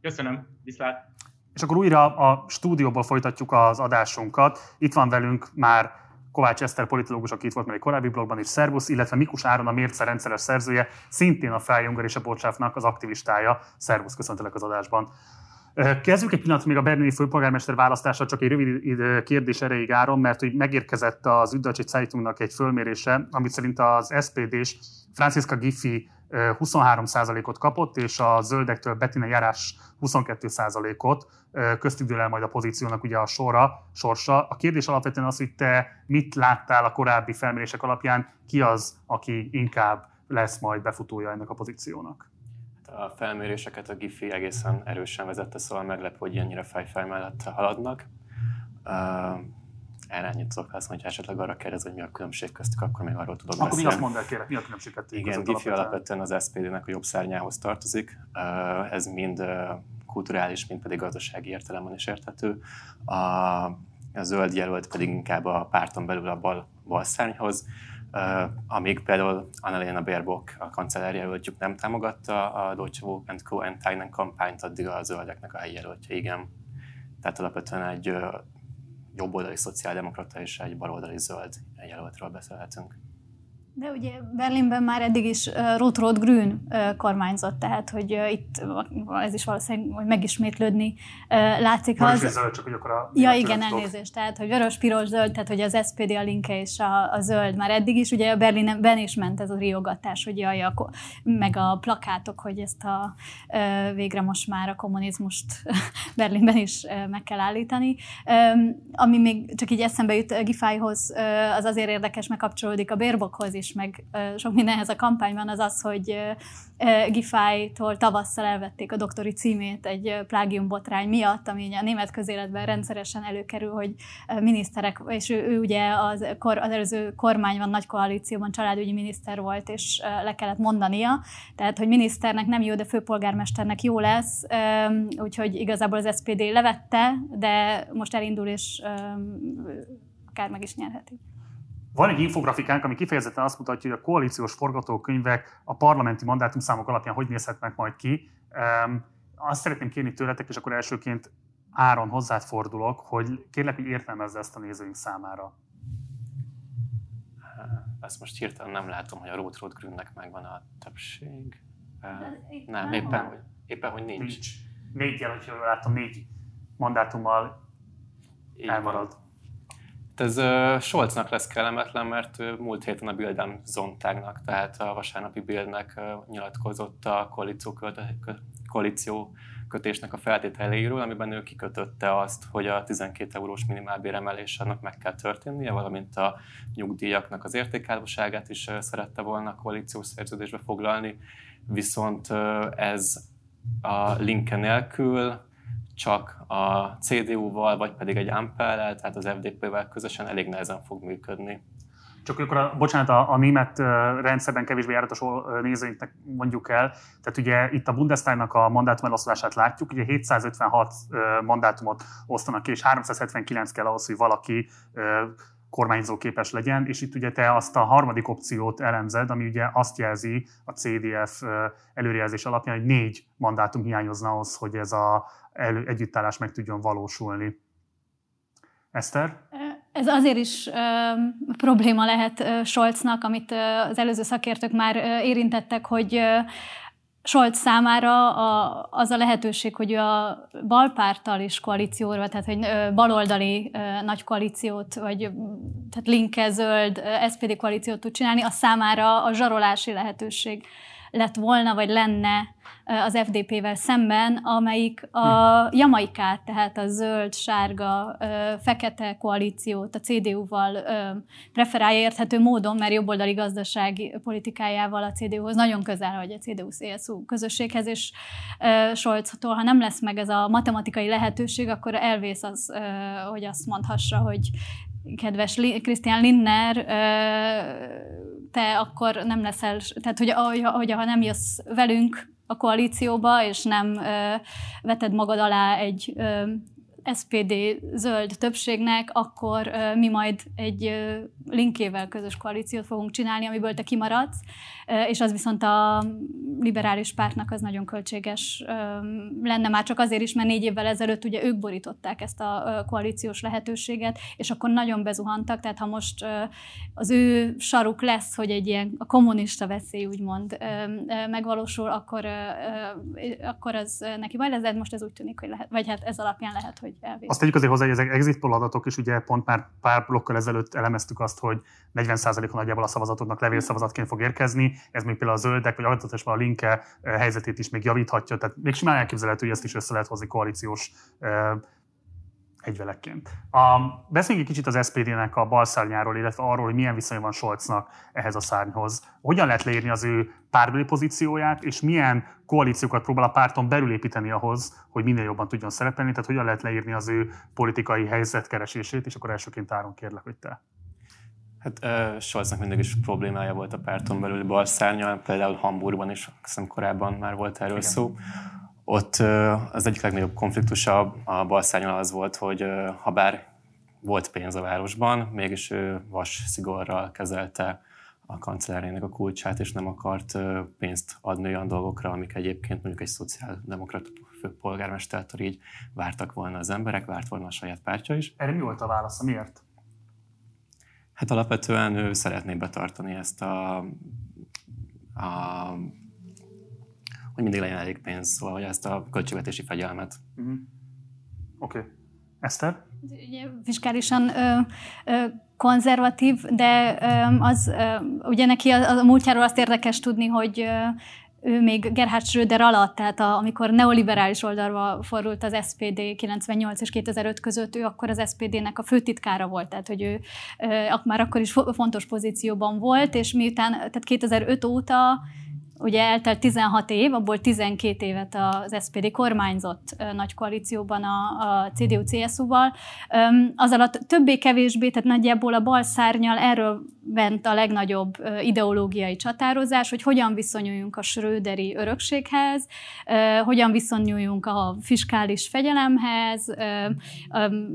Köszönöm, viszlát! És akkor újra a stúdióból folytatjuk az adásunkat. Itt van velünk már Kovács Eszter politológus, aki itt volt már egy korábbi blogban is, Szervusz, illetve Mikus Áron, a Mérce rendszeres szerzője, szintén a Freie és a Bocsávnak az aktivistája. Szervusz, köszöntelek az adásban. Kezdjük egy pillanat még a berlini főpolgármester választása, csak egy rövid kérdés erejéig áron, mert hogy megérkezett az Üddöcsi Zeitungnak egy fölmérése, amit szerint az SPD-s Franciska Giffi 23%-ot kapott, és a zöldektől Bettina Járás 22%-ot, köztük dől majd a pozíciónak ugye a sorra, sorsa. A kérdés alapvetően az, hogy te mit láttál a korábbi felmérések alapján, ki az, aki inkább lesz majd befutója ennek a pozíciónak? A felméréseket a Gifi egészen erősen vezette, szóval meglepő, hogy ennyire fejfej mellett haladnak erre ennyit tudok válaszolni, hogy esetleg arra kérdez, hogy mi a különbség köztük, akkor még arról tudok akkor beszélni. Akkor mi azt mondd el, kérlek, mi a különbség Igen, Gifi alapvetően az SPD-nek a jobb szárnyához tartozik. Ez mind kulturális, mind pedig gazdasági értelemben is érthető. A, a zöld jelölt pedig inkább a párton belül a bal, bal szárnyhoz, Uh, amíg például Annalena Baerbock, a kancellár jelöltjük nem támogatta a Deutsche Woke and Co. kampányt, addig a zöldeknek a helyi jelöltje igen. Tehát alapvetően egy jobboldali szociáldemokrata és egy baloldali zöld jelöltről beszélhetünk. De ugye Berlinben már eddig is Rot-Rot-Grün uh, kormányzott, tehát hogy itt ez is valószínűleg hogy megismétlődni látszik. Vörös az... zöld, csak hogy akkor a... Ja, igen, elnézést. Tehát, hogy vörös, piros, zöld, tehát hogy az SPD, a linke és a, a zöld már eddig is. Ugye a Berlinben is ment ez a riogatás, hogy jaj, a, meg a plakátok, hogy ezt a végre most már a kommunizmust Berlinben is meg kell állítani. Ami még csak így eszembe jut Gifájhoz, az azért érdekes, meg kapcsolódik a Bérbokhoz is, meg sok mindenhez a kampányban, az az, hogy Gifájtól tavasszal elvették a doktori címét egy plágium botrány miatt, ami a német közéletben rendszeresen előkerül, hogy miniszterek, és ő, ő ugye az, kor, az előző kormányban, nagy koalícióban családügyi miniszter volt, és le kellett mondania, tehát, hogy miniszternek nem jó, de főpolgármesternek jó lesz, úgyhogy igazából az SPD levette, de most elindul, és akár meg is nyerheti. Van egy infografikánk, ami kifejezetten azt mutatja, hogy a koalíciós forgatókönyvek a parlamenti mandátumszámok alapján hogy nézhetnek majd ki. Azt szeretném kérni tőletek, és akkor elsőként Áron hozzád fordulok, hogy kérlek, hogy értelmezze ezt a nézőink számára. ezt most hirtelen nem látom, hogy a Road Road Grünnek megvan a többség. Nem, éppen, hogy, éppen, hogy nincs. nincs. Négy jel, hogyha láttam, négy mandátummal elmarad. Ez uh, Scholznak lesz kellemetlen, mert uh, múlt héten a Bilden zontágnak, tehát a vasárnapi Bildnek uh, nyilatkozott a koalíció, koalíció kötésnek a feltételeiről, amiben ő kikötötte azt, hogy a 12 eurós minimálbér emelés meg kell történnie, valamint a nyugdíjaknak az értékállóságát is szerette volna a koalíciós szerződésbe foglalni, viszont ez a linke nélkül csak a CDU-val, vagy pedig egy Ampel-el, tehát az FDP-vel közösen elég nehezen fog működni. Csak akkor, a, bocsánat, a, a német rendszerben kevésbé járatos nézőinknek mondjuk el, tehát ugye itt a Bundestagnak a mandátum eloszlását látjuk, ugye 756 mandátumot osztanak ki, és 379 kell ahhoz, hogy valaki kormányzó képes legyen, és itt ugye te azt a harmadik opciót elemzed, ami ugye azt jelzi a CDF előrejelzés alapján, hogy négy mandátum hiányozna ahhoz, hogy ez a elő, együttállás meg tudjon valósulni. Eszter? Ez azért is ö, probléma lehet ö, Scholznak, amit ö, az előző szakértők már ö, érintettek, hogy ö, Scholz számára a, az a lehetőség, hogy a balpártal is koalícióra, tehát hogy baloldali nagy koalíciót, vagy tehát linke, zöld, SPD koalíciót tud csinálni, az számára a zsarolási lehetőség lett volna, vagy lenne az FDP-vel szemben, amelyik a hm. Jamaikát, tehát a zöld, sárga, fekete koalíciót a CDU-val preferálja érthető módon, mert jobboldali gazdasági politikájával a CDU-hoz nagyon közel, hogy a CDU-CSU közösséghez, és Scholztól, ha nem lesz meg ez a matematikai lehetőség, akkor elvész az, hogy azt mondhassa, hogy kedves Christian Lindner, te akkor nem leszel, tehát hogy, hogy ha nem jössz velünk a koalícióba, és nem veted magad alá egy SPD zöld többségnek, akkor mi majd egy linkével közös koalíciót fogunk csinálni, amiből te kimaradsz, és az viszont a liberális pártnak az nagyon költséges lenne már csak azért is, mert négy évvel ezelőtt ugye ők borították ezt a koalíciós lehetőséget, és akkor nagyon bezuhantak, tehát ha most az ő saruk lesz, hogy egy ilyen a kommunista veszély úgymond megvalósul, akkor, akkor az neki baj lesz, de most ez úgy tűnik, hogy lehet, vagy hát ez alapján lehet, hogy elvész. Azt tegyük azért hozzá, hogy ezek exit poll adatok, és ugye pont már pár blokkal ezelőtt elemeztük azt, hogy 40%-on nagyjából a szavazatoknak levélszavazatként fog érkezni, ez még például a zöldek, vagy alapvetően a linke eh, helyzetét is még javíthatja, tehát még simán elképzelhető, hogy ezt is össze lehet hozni koalíciós eh, egyvelekként. A, beszéljünk egy kicsit az SPD-nek a balszárnyáról, illetve arról, hogy milyen viszonya van Scholznak ehhez a szárnyhoz. Hogyan lehet leírni az ő párbeli pozícióját, és milyen koalíciókat próbál a párton belül építeni ahhoz, hogy minél jobban tudjon szerepelni, tehát hogyan lehet leírni az ő politikai helyzetkeresését, és akkor elsőként Áron kérlek, hogy te. Hát uh, Scholznak mindig is problémája volt a párton belül balszárnyal, például Hamburgban is, hiszem korábban már volt erről Igen. szó. Ott az egyik legnagyobb konfliktusa a balszárnyal az volt, hogy ha bár volt pénz a városban, mégis ő vas szigorral kezelte a kancellárének a kulcsát, és nem akart pénzt adni olyan dolgokra, amik egyébként mondjuk egy szociáldemokrata főpolgármestertől így vártak volna az emberek, várt volna a saját pártja is. Erre mi volt a válasz? Miért? Hát alapvetően ő szeretné betartani ezt a, a hogy mindig legyen elég pénz, szóval hogy ezt a költségvetési fegyelmet. Uh-huh. Oké. Okay. Eszter? Ugye, fiskálisan ö, ö, konzervatív, de ö, az, ö, ugye neki a, a múltjáról azt érdekes tudni, hogy ö, ő még Gerhard Schröder alatt, tehát a, amikor neoliberális oldalra fordult az SPD 98 és 2005 között, ő akkor az SPD-nek a főtitkára volt, tehát hogy ő már akkor is fontos pozícióban volt, és miután, tehát 2005 óta ugye eltelt 16 év, abból 12 évet az SPD kormányzott nagy koalícióban a, a CDU-CSU-val. Az alatt többé-kevésbé, tehát nagyjából a bal szárnyal erről bent a legnagyobb ideológiai csatározás, hogy hogyan viszonyuljunk a Schröderi örökséghez, hogyan viszonyuljunk a fiskális fegyelemhez.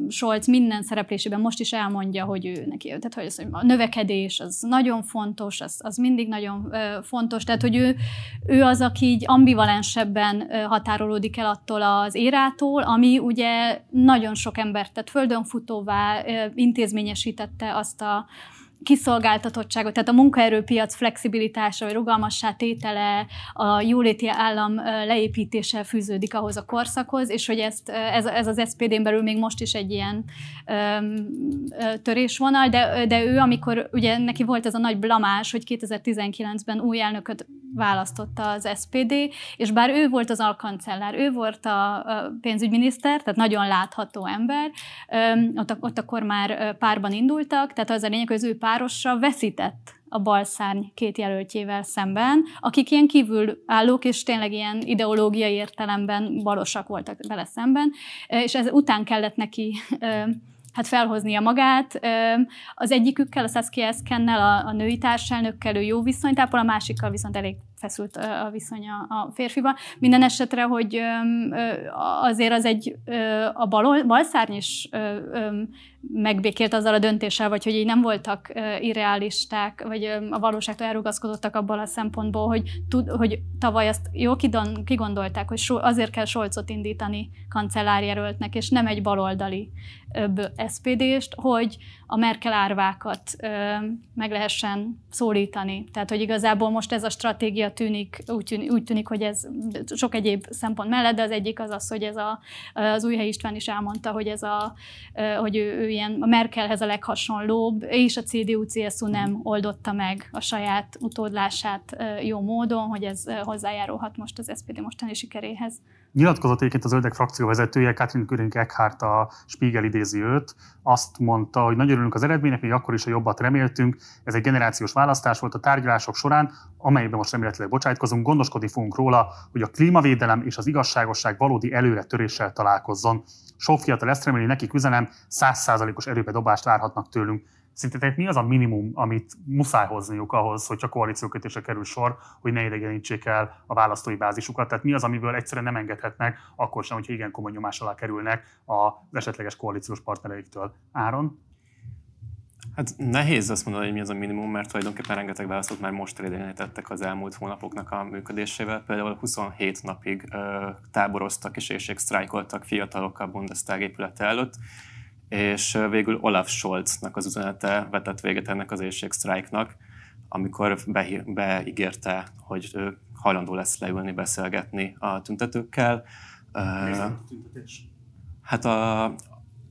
Scholz minden szereplésében most is elmondja, hogy ő neki, tehát hogy az, a növekedés az nagyon fontos, az, az mindig nagyon fontos, tehát hogy ő, ő az, aki így ambivalensebben határolódik el attól az érától, ami ugye nagyon sok embert tett földönfutóvá, intézményesítette azt a kiszolgáltatottságot, tehát a munkaerőpiac flexibilitása, vagy rugalmassá tétele, a jóléti állam leépítése fűződik ahhoz a korszakhoz, és hogy ezt, ez, ez az SPD-n belül még most is egy ilyen um, törésvonal, de, de ő, amikor ugye neki volt ez a nagy blamás, hogy 2019-ben új elnököt választotta az SPD, és bár ő volt az alkancellár, ő volt a pénzügyminiszter, tehát nagyon látható ember, ott, ott akkor már párban indultak, tehát az a lényeg, hogy az ő párosra veszített a balszárny két jelöltjével szemben, akik ilyen kívülállók, és tényleg ilyen ideológiai értelemben balosak voltak vele szemben, és ez után kellett neki hát felhoznia magát. Az egyikükkel, a Saskia Eskennel, a, a női társelnökkel ő jó viszonyt ápol, a másikkal viszont elég feszült a viszony a férfival. Minden esetre, hogy azért az egy a bal, balszárny is megbékélt azzal a döntéssel, vagy hogy így nem voltak irrealisták, vagy a valóságtól elrugaszkodottak abban a szempontból, hogy, tud, hogy tavaly azt jó kigondolták, hogy azért kell Solcot indítani kancellárjelöltnek, és nem egy baloldali SPD-st, hogy a Merkel árvákat meg lehessen szólítani. Tehát, hogy igazából most ez a stratégia tűnik, úgy tűnik, úgy tűnik, hogy ez sok egyéb szempont mellett, de az egyik az az, hogy ez a, az Újhely István is elmondta, hogy ez a, hogy ő, ő ilyen a Merkelhez a leghasonlóbb, és a CDU-CSU nem oldotta meg a saját utódlását jó módon, hogy ez hozzájárulhat most az SPD mostani sikeréhez. Nyilatkozott egyébként az Öldek frakció vezetője, Katrin Köring Eckhart a Spiegel idézi őt, azt mondta, hogy nagyon örülünk az eredménynek, még akkor is, ha jobbat reméltünk. Ez egy generációs választás volt a tárgyalások során, amelyben most remélhetőleg bocsájtkozunk, gondoskodni fogunk róla, hogy a klímavédelem és az igazságosság valódi előre töréssel találkozzon. Sok fiatal ezt reméli, nekik üzenem, százszázalékos erőbe dobást várhatnak tőlünk. Szerintetek mi az a minimum, amit muszáj hozniuk ahhoz, hogyha koalíciókötésre kerül sor, hogy ne idegenítsék el a választói bázisukat? Tehát mi az, amiből egyszerűen nem engedhetnek, akkor sem, hogyha igen komoly nyomás alá kerülnek az esetleges koalíciós partnereiktől. Áron? Hát nehéz azt mondani, hogy mi az a minimum, mert tulajdonképpen rengeteg választót már most elidegenítettek az elmúlt hónapoknak a működésével. Például 27 napig ö, táboroztak és éjségsztrájkoltak fiatalok a Bundestag épülete előtt, és végül Olaf Scholznak az üzenete vetett véget ennek az éjségsztrájknak, amikor be, beígérte, hogy ő hajlandó lesz leülni, beszélgetni a tüntetőkkel. Mi a tüntetés? Hát a,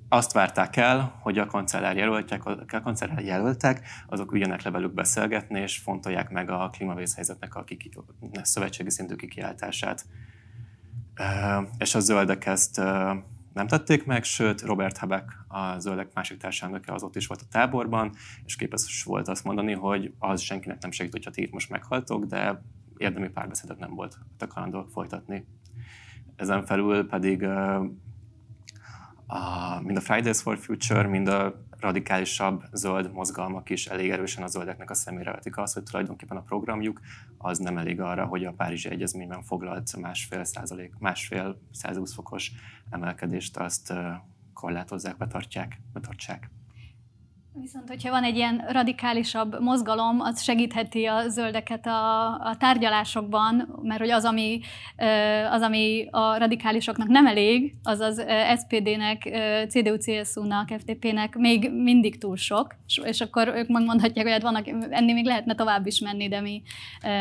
azt várták el, hogy a kancellár jelöltek, a kancellár jelöltek, azok üljenek le velük beszélgetni, és fontolják meg a klímavészhelyzetnek a kiki, szövetségi szintű kikiáltását. És a zöldek ezt nem tették meg, sőt Robert Habeck, a zöldek másik társadalmöke az ott is volt a táborban, és képes volt azt mondani, hogy az senkinek nem segít, hogyha ti itt most meghaltok, de érdemi párbeszédet nem volt a folytatni. Ezen felül pedig a, mind a Fridays for Future, mind a radikálisabb zöld mozgalmak is elég erősen a zöldeknek a szemére vetik azt, hogy tulajdonképpen a programjuk az nem elég arra, hogy a Párizsi Egyezményben foglalt másfél százalék, másfél 120 fokos emelkedést azt korlátozzák, betartják, betartsák. Viszont, hogyha van egy ilyen radikálisabb mozgalom, az segítheti a zöldeket a, a tárgyalásokban, mert hogy az ami, az, ami a radikálisoknak nem elég, az az SPD-nek, CDU-CSU-nak, FDP-nek még mindig túl sok, és akkor ők megmondhatják, hogy hát vannak, ennél még lehetne tovább is menni, de mi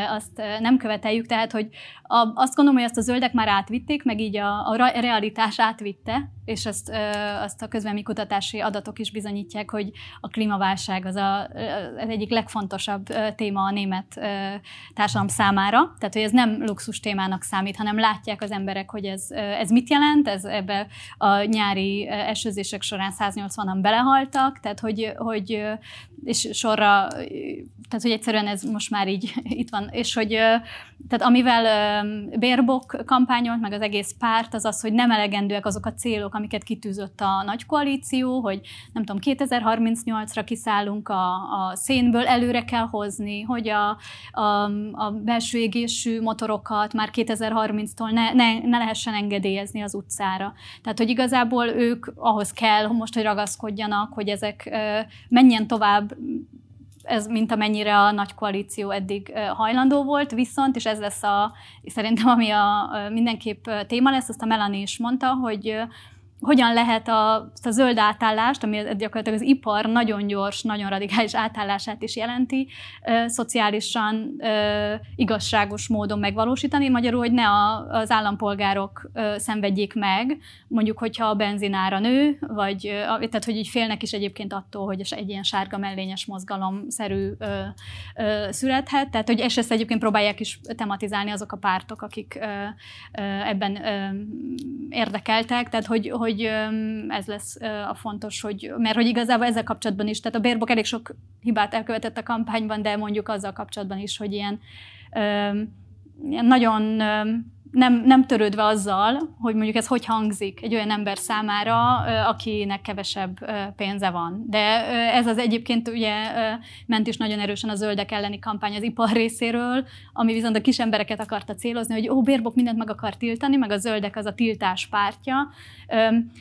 azt nem követeljük. Tehát, hogy azt gondolom, hogy ezt a zöldek már átvitték, meg így a, a realitás átvitte, és ezt, azt a közvelmi kutatási adatok is bizonyítják, hogy a klímaválság az a, az egyik legfontosabb téma a német társadalom számára. Tehát, hogy ez nem luxus témának számít, hanem látják az emberek, hogy ez, ez mit jelent. Ez ebbe a nyári esőzések során 180-an belehaltak, tehát hogy, hogy és sorra, tehát hogy egyszerűen ez most már így itt van, és hogy tehát amivel Bérbok kampányolt, meg az egész párt, az az, hogy nem elegendőek azok a célok, amiket kitűzött a nagy koalíció, hogy nem tudom, 2038-ra kiszállunk a, a szénből, előre kell hozni, hogy a, a, a belső égésű motorokat már 2030-tól ne, ne, ne lehessen engedélyezni az utcára. Tehát, hogy igazából ők ahhoz kell most, hogy ragaszkodjanak, hogy ezek menjen tovább ez mint amennyire a nagy koalíció eddig hajlandó volt, viszont, és ez lesz a, szerintem ami a mindenképp téma lesz, azt a Melanie is mondta, hogy hogyan lehet a, a zöld átállást, ami gyakorlatilag az ipar nagyon gyors, nagyon radikális átállását is jelenti, szociálisan igazságos módon megvalósítani, magyarul, hogy ne a, az állampolgárok ö, szenvedjék meg, mondjuk, hogyha a benzinára nő, vagy tehát, hogy így félnek is egyébként attól, hogy egy ilyen sárga mellényes mozgalomszerű ö, ö, születhet, tehát, hogy és ezt egyébként próbálják is tematizálni azok a pártok, akik ebben érdekeltek, tehát, hogy, hogy ez lesz a fontos, hogy, mert hogy igazából ezzel kapcsolatban is, tehát a Bérbok elég sok hibát elkövetett a kampányban, de mondjuk azzal kapcsolatban is, hogy ilyen, ilyen nagyon nem, nem törődve azzal, hogy mondjuk ez hogy hangzik egy olyan ember számára, akinek kevesebb pénze van. De ez az egyébként ugye ment is nagyon erősen a zöldek elleni kampány az ipar részéről, ami viszont a kis embereket akarta célozni, hogy ó, Bérbok mindent meg akar tiltani, meg a zöldek az a tiltás pártja,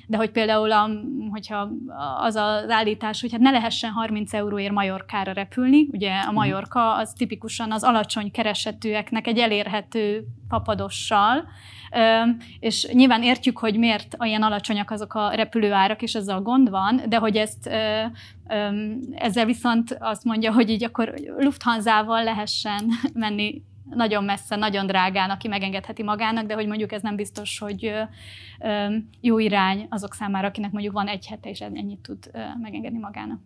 de hogy például a, hogyha az az állítás, hogy hát ne lehessen 30 euróért Majorkára repülni, ugye a Majorka az tipikusan az alacsony keresetűeknek egy elérhető papadossal, és nyilván értjük, hogy miért olyan alacsonyak azok a repülőárak, és ezzel gond van, de hogy ezt ezzel viszont azt mondja, hogy így akkor Lufthansa-val lehessen menni nagyon messze, nagyon drágán, aki megengedheti magának, de hogy mondjuk ez nem biztos, hogy jó irány azok számára, akinek mondjuk van egy hete, és ennyit tud megengedni magának.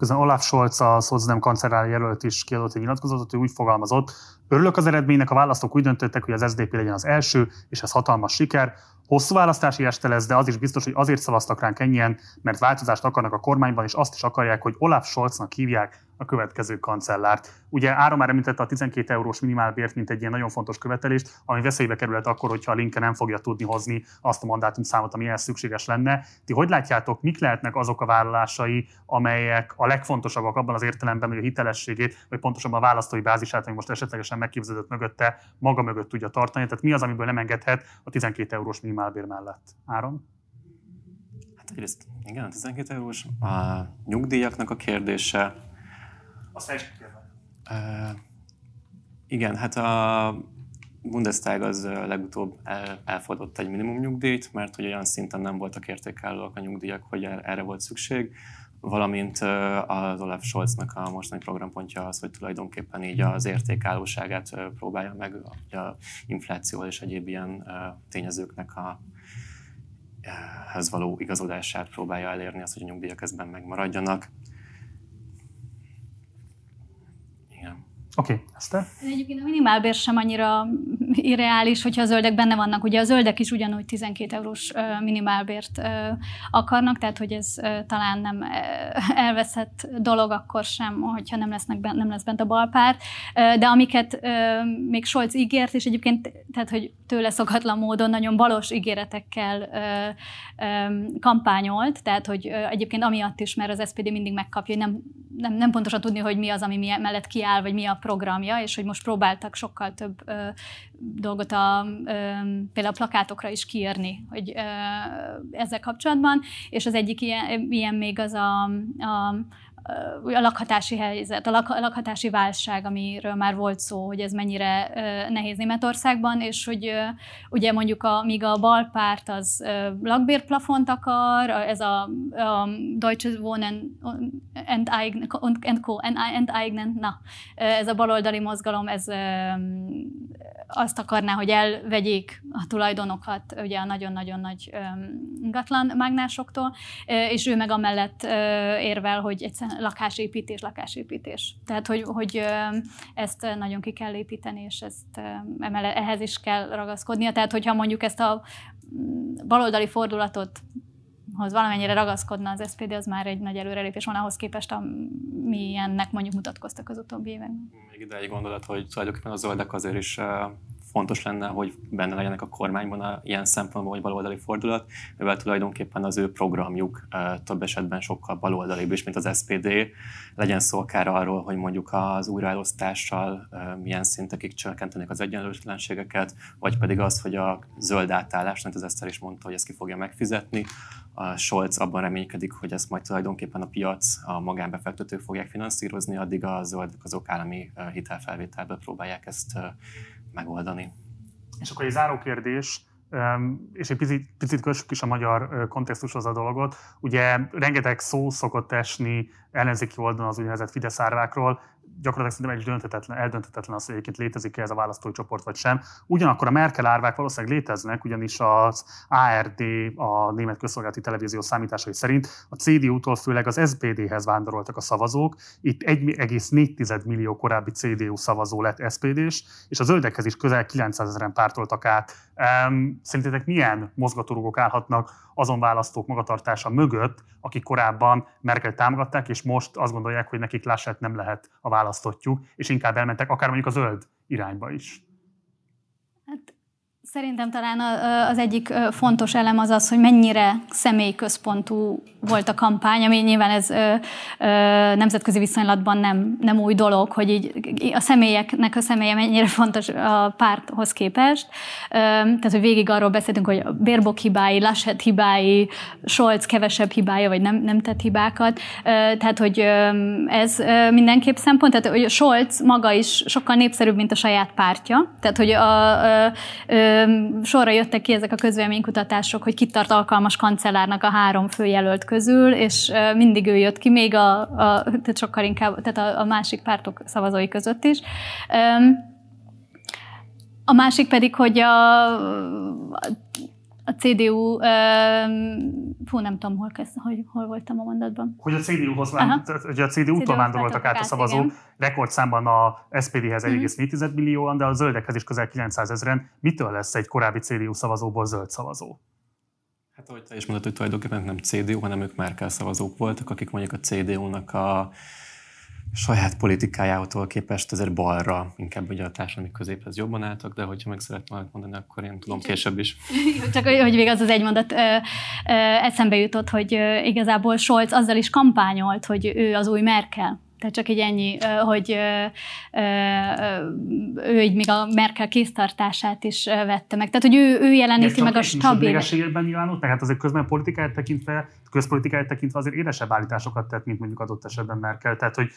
Közben Olaf Scholz, a Szocdem kancellár jelölt is kiadott egy nyilatkozatot, hogy úgy fogalmazott, örülök az eredménynek, a választók úgy döntöttek, hogy az SDP legyen az első, és ez hatalmas siker. Hosszú választási este lesz, de az is biztos, hogy azért szavaztak ránk ennyien, mert változást akarnak a kormányban, és azt is akarják, hogy Olaf Scholznak hívják a következő kancellárt. Ugye Ára már említette a 12 eurós minimálbért, mint egy ilyen nagyon fontos követelést, ami veszélybe kerülhet akkor, hogyha a Linke nem fogja tudni hozni azt a mandátum számot, ami ehhez szükséges lenne. Ti hogy látjátok, mik lehetnek azok a vállalásai, amelyek a legfontosabbak abban az értelemben, hogy a hitelességét, vagy pontosabban a választói bázisát, ami most esetlegesen megképződött mögötte, maga mögött tudja tartani. Tehát mi az, amiből nem engedhet a 12 eurós minimálbér mellett? Áron? Hát egyrészt igen, a 12 eurós. A nyugdíjaknak a kérdése, azt is uh, Igen, hát a Bundestag az legutóbb el, elfogadott egy minimumnyugdíjt, mert hogy olyan szinten nem voltak értékelőek a nyugdíjak, hogy er-, erre volt szükség, valamint az Olaf Scholznak a mostani programpontja az, hogy tulajdonképpen így az értékállóságát próbálja meg, a infláció és egyéb ilyen tényezőknek a hez való igazodását próbálja elérni, azt, hogy a nyugdíjak ezben megmaradjanak. Oké, okay, Eszter? Egyébként a minimálbér sem annyira irreális, hogyha a zöldek benne vannak. Ugye a zöldek is ugyanúgy 12 eurós minimálbért akarnak, tehát hogy ez talán nem elveszett dolog akkor sem, hogyha nem, lesznek bent, nem lesz bent a balpárt. De amiket még Scholz ígért, és egyébként tehát, hogy tőle szokatlan módon nagyon balos ígéretekkel kampányolt, tehát hogy egyébként amiatt is, mert az SPD mindig megkapja, hogy nem, nem, nem pontosan tudni, hogy mi az, ami mellett kiáll, vagy mi a programja, és hogy most próbáltak sokkal több dolgot a, például a plakátokra is kiírni, hogy ezzel kapcsolatban, és az egyik ilyen, ilyen még az a, a a lakhatási helyzet, a, lak, a lakhatási válság, amiről már volt szó, hogy ez mennyire nehéz Németországban, és hogy ugye mondjuk a, míg a bal párt az lakbérplafont akar, ez a, a Deutsche Wohnen and Co. Enteignen, na, ez a baloldali mozgalom, ez azt akarná, hogy elvegyék a tulajdonokat ugye a nagyon-nagyon nagy ingatlan mágnásoktól, és ő meg amellett érvel, hogy egyszerűen lakásépítés, lakásépítés. Tehát, hogy, hogy ezt nagyon ki kell építeni, és ezt ehhez is kell ragaszkodnia. Tehát, hogyha mondjuk ezt a mm, baloldali fordulatot hoz valamennyire ragaszkodna az SPD, az már egy nagy előrelépés van ahhoz képest, amilyennek mondjuk mutatkoztak az utóbbi években. Még ide egy gondolat, hogy tulajdonképpen a zöldek azért is fontos lenne, hogy benne legyenek a kormányban a ilyen szempontból, hogy baloldali fordulat, mivel tulajdonképpen az ő programjuk több esetben sokkal baloldalibb is, mint az SPD. Legyen szó akár arról, hogy mondjuk az újraelosztással milyen szintekig csökkentenek az egyenlőtlenségeket, vagy pedig az, hogy a zöld átállás, mint az Eszter is mondta, hogy ezt ki fogja megfizetni. A Scholz abban reménykedik, hogy ezt majd tulajdonképpen a piac, a magánbefektetők fogják finanszírozni, addig a zöldek azok állami hitelfelvételbe próbálják ezt megoldani. És akkor egy záró kérdés, és egy picit, picit kössük is a magyar kontextushoz a dolgot. Ugye rengeteg szó szokott esni ellenzéki oldalon az úgynevezett Fidesz árvákról, gyakorlatilag szerintem egy döntetetlen, eldöntetetlen az, hogy egyébként létezik -e ez a választói csoport vagy sem. Ugyanakkor a Merkel árvák valószínűleg léteznek, ugyanis az ARD, a Német Közszolgálati Televízió számításai szerint a CDU-tól főleg az SPD-hez vándoroltak a szavazók. Itt 1,4 millió korábbi CDU szavazó lett SPD-s, és a zöldekhez is közel 900 ezeren pártoltak át. Szerintetek milyen mozgatórugók állhatnak azon választók magatartása mögött, akik korábban Merkel támogatták, és most azt gondolják, hogy nekik Laschet nem lehet a választottjuk, és inkább elmentek akár mondjuk a zöld irányba is. Hát Szerintem talán az egyik fontos elem az az, hogy mennyire személyközpontú volt a kampány, ami nyilván ez nemzetközi viszonylatban nem, nem új dolog, hogy így a személyeknek a személye mennyire fontos a párthoz képest. Tehát, hogy végig arról beszéltünk, hogy a Bérbok hibái, Laschet hibái, Scholz kevesebb hibája, vagy nem, nem tett hibákat. Tehát, hogy ez mindenképp szempont. Tehát, hogy Scholz maga is sokkal népszerűbb, mint a saját pártja. Tehát, hogy a, a, a sorra jöttek ki ezek a közvéleménykutatások, hogy kit tart alkalmas kancellárnak a három főjelölt közül, és mindig ő jött ki, még a, a tehát sokkal inkább, tehát a, a másik pártok szavazói között is. A másik pedig, hogy a, a CDU, uh, fú, nem tudom, hol, kezd, hogy, hol voltam a mondatban. Hogy a CDU-hoz, hogy a CDU-tól vándoroltak át a szavazók, igen. rekordszámban a SPD-hez 1,4 mm. millióan, de a zöldekhez is közel 900 ezeren. Mitől lesz egy korábbi CDU szavazóból zöld szavazó? Hát ahogy te is mondod, hogy tulajdonképpen nem CDU, hanem ők Merkel szavazók voltak, akik mondjuk a CDU-nak a saját politikájától képest ezért balra, inkább ugye a társadalmi középhez jobban álltak, de hogyha meg szeretném mondani, akkor én tudom később is. Csak hogy még az az egy mondat ö, ö, eszembe jutott, hogy ö, igazából Scholz azzal is kampányolt, hogy ő az új Merkel. Tehát csak egy ennyi, hogy ő így még a Merkel kéztartását is vette meg. Tehát, hogy ő, ő jeleníti meg a stabil... És nyilvánult meg? Hát azért közben politikáját tekintve, közpolitikáját tekintve azért éresebb állításokat tett, mint mondjuk adott esetben Merkel. Tehát, hogy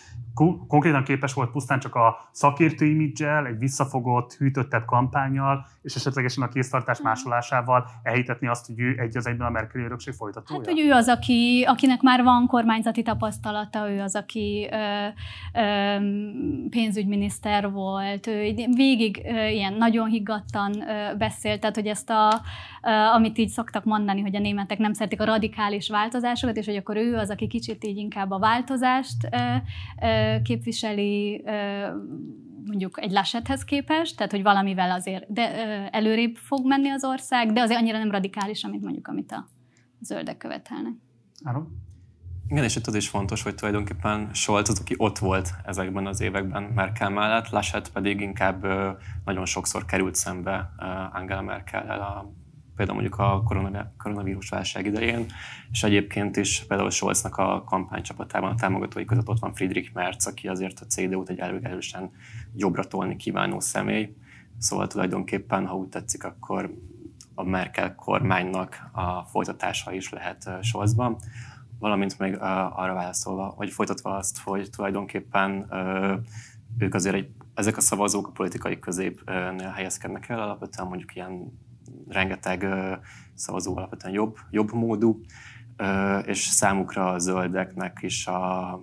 konkrétan képes volt pusztán csak a szakértő imidzsel, egy visszafogott, hűtöttebb kampányjal, és esetlegesen a kéztartás hmm. másolásával elhitetni azt, hogy ő egy az egyben a Merkel örökség folytatója? Hát, hogy ő az, aki, akinek már van kormányzati tapasztalata, ő az, aki ö, pénzügyminiszter volt, ő végig ilyen nagyon higgadtan beszélt, tehát hogy ezt a, amit így szoktak mondani, hogy a németek nem szeretik a radikális változásokat, és hogy akkor ő az, aki kicsit így inkább a változást képviseli, mondjuk egy lasethez képest, tehát hogy valamivel azért de, előrébb fog menni az ország, de azért annyira nem radikális, mint mondjuk amit a zöldek követelnek. Áron? Igen, és itt az is fontos, hogy tulajdonképpen Scholz az, aki ott volt ezekben az években Merkel mellett, Laschet pedig inkább nagyon sokszor került szembe Angela Merkel-el a például mondjuk a koronavírus válság idején, és egyébként is például Scholznak a kampánycsapatában a támogatói között ott van Friedrich Merz, aki azért a CDU-t egy erősen jobbra tolni kívánó személy. Szóval tulajdonképpen, ha úgy tetszik, akkor a Merkel kormánynak a folytatása is lehet Scholzban valamint még arra válaszolva, vagy folytatva azt, hogy tulajdonképpen ők azért egy, ezek a szavazók a politikai középnél helyezkednek el, alapvetően mondjuk ilyen rengeteg szavazó alapvetően jobb, jobb módú, és számukra a zöldeknek is a...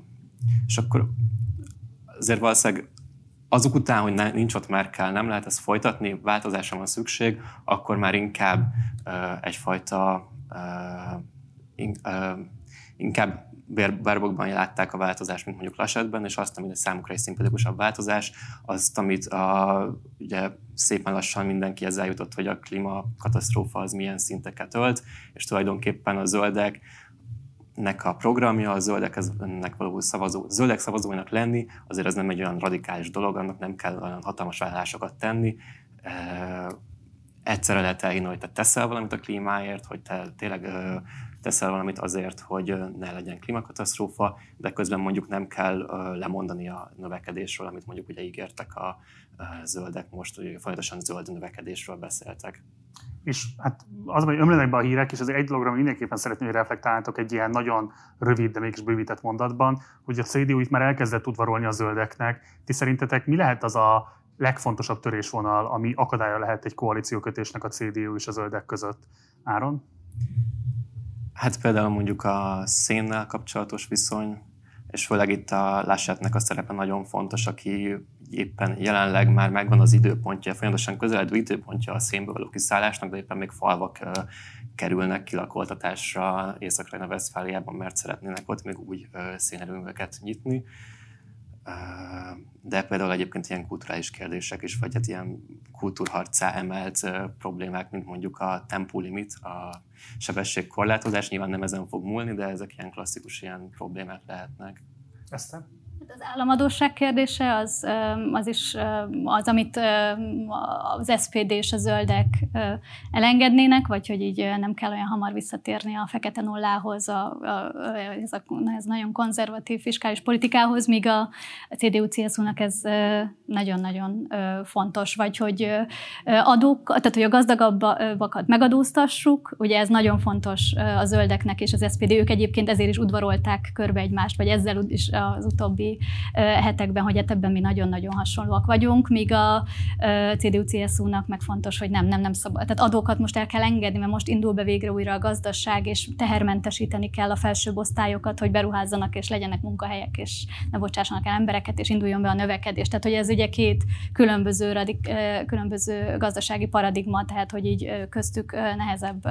És akkor azért valószínűleg azok után, hogy nincs ott Merkel, nem lehet ezt folytatni, változásra van szükség, akkor már inkább uh, egyfajta inkább Berbokban látták a változást, mint mondjuk Lassetben, és azt, amit számukra egy szimpatikusabb változás, azt, amit a, ugye szépen lassan mindenki ezzel jutott, hogy a klímakatasztrófa az milyen szinteket ölt, és tulajdonképpen a zöldek nek a programja, a zöldeknek való szavazó, zöldek szavazóinak lenni, azért ez nem egy olyan radikális dolog, annak nem kell olyan hatalmas vállalásokat tenni. E, egyszerre lehet elhinni, hogy te teszel valamit a klímáért, hogy te tényleg teszel valamit azért, hogy ne legyen klímakatasztrófa, de közben mondjuk nem kell lemondani a növekedésről, amit mondjuk ugye ígértek a zöldek most, hogy folyamatosan zöld növekedésről beszéltek. És hát az, hogy ömlenek be a hírek, és azért egy dologra mindenképpen szeretném, hogy reflektáltok egy ilyen nagyon rövid, de mégis bővített mondatban, hogy a CDU itt már elkezdett udvarolni a zöldeknek. Ti szerintetek mi lehet az a legfontosabb törésvonal, ami akadálya lehet egy koalíciókötésnek a CDU és a zöldek között? Áron? Hát például mondjuk a szénnel kapcsolatos viszony, és főleg itt a Lassetnek a szerepe nagyon fontos, aki éppen jelenleg már megvan az időpontja, folyamatosan közeledő időpontja a szénből való kiszállásnak, de éppen még falvak kerülnek kilakoltatásra észak Westfáliában, mert szeretnének ott még új szénerőműveket nyitni. De például egyébként ilyen kulturális kérdések is, vagy hát ilyen kultúrharcá emelt problémák, mint mondjuk a tempólimit, a sebességkorlátozás, nyilván nem ezen fog múlni, de ezek ilyen klasszikus ilyen problémák lehetnek. Eszter? Az államadóság kérdése az, az is az, amit az SPD és a zöldek elengednének, vagy hogy így nem kell olyan hamar visszatérni a fekete nullához, a, a, ez, a, ez nagyon konzervatív fiskális politikához, míg a CDU-CSU-nak ez nagyon-nagyon fontos, vagy hogy adók, tehát hogy a gazdagabbakat megadóztassuk, ugye ez nagyon fontos a zöldeknek és az SPD, ők egyébként ezért is udvarolták körbe egymást, vagy ezzel is az utóbbi hetekben, hogy hát ebben mi nagyon-nagyon hasonlóak vagyunk, míg a CDU-CSU-nak meg fontos, hogy nem, nem, nem szabad. Tehát adókat most el kell engedni, mert most indul be végre újra a gazdaság, és tehermentesíteni kell a felsőbb osztályokat, hogy beruházzanak, és legyenek munkahelyek, és ne bocsássanak el embereket, és induljon be a növekedés. Tehát, hogy ez ugye két különböző, radik, különböző gazdasági paradigma, tehát, hogy így köztük nehezebb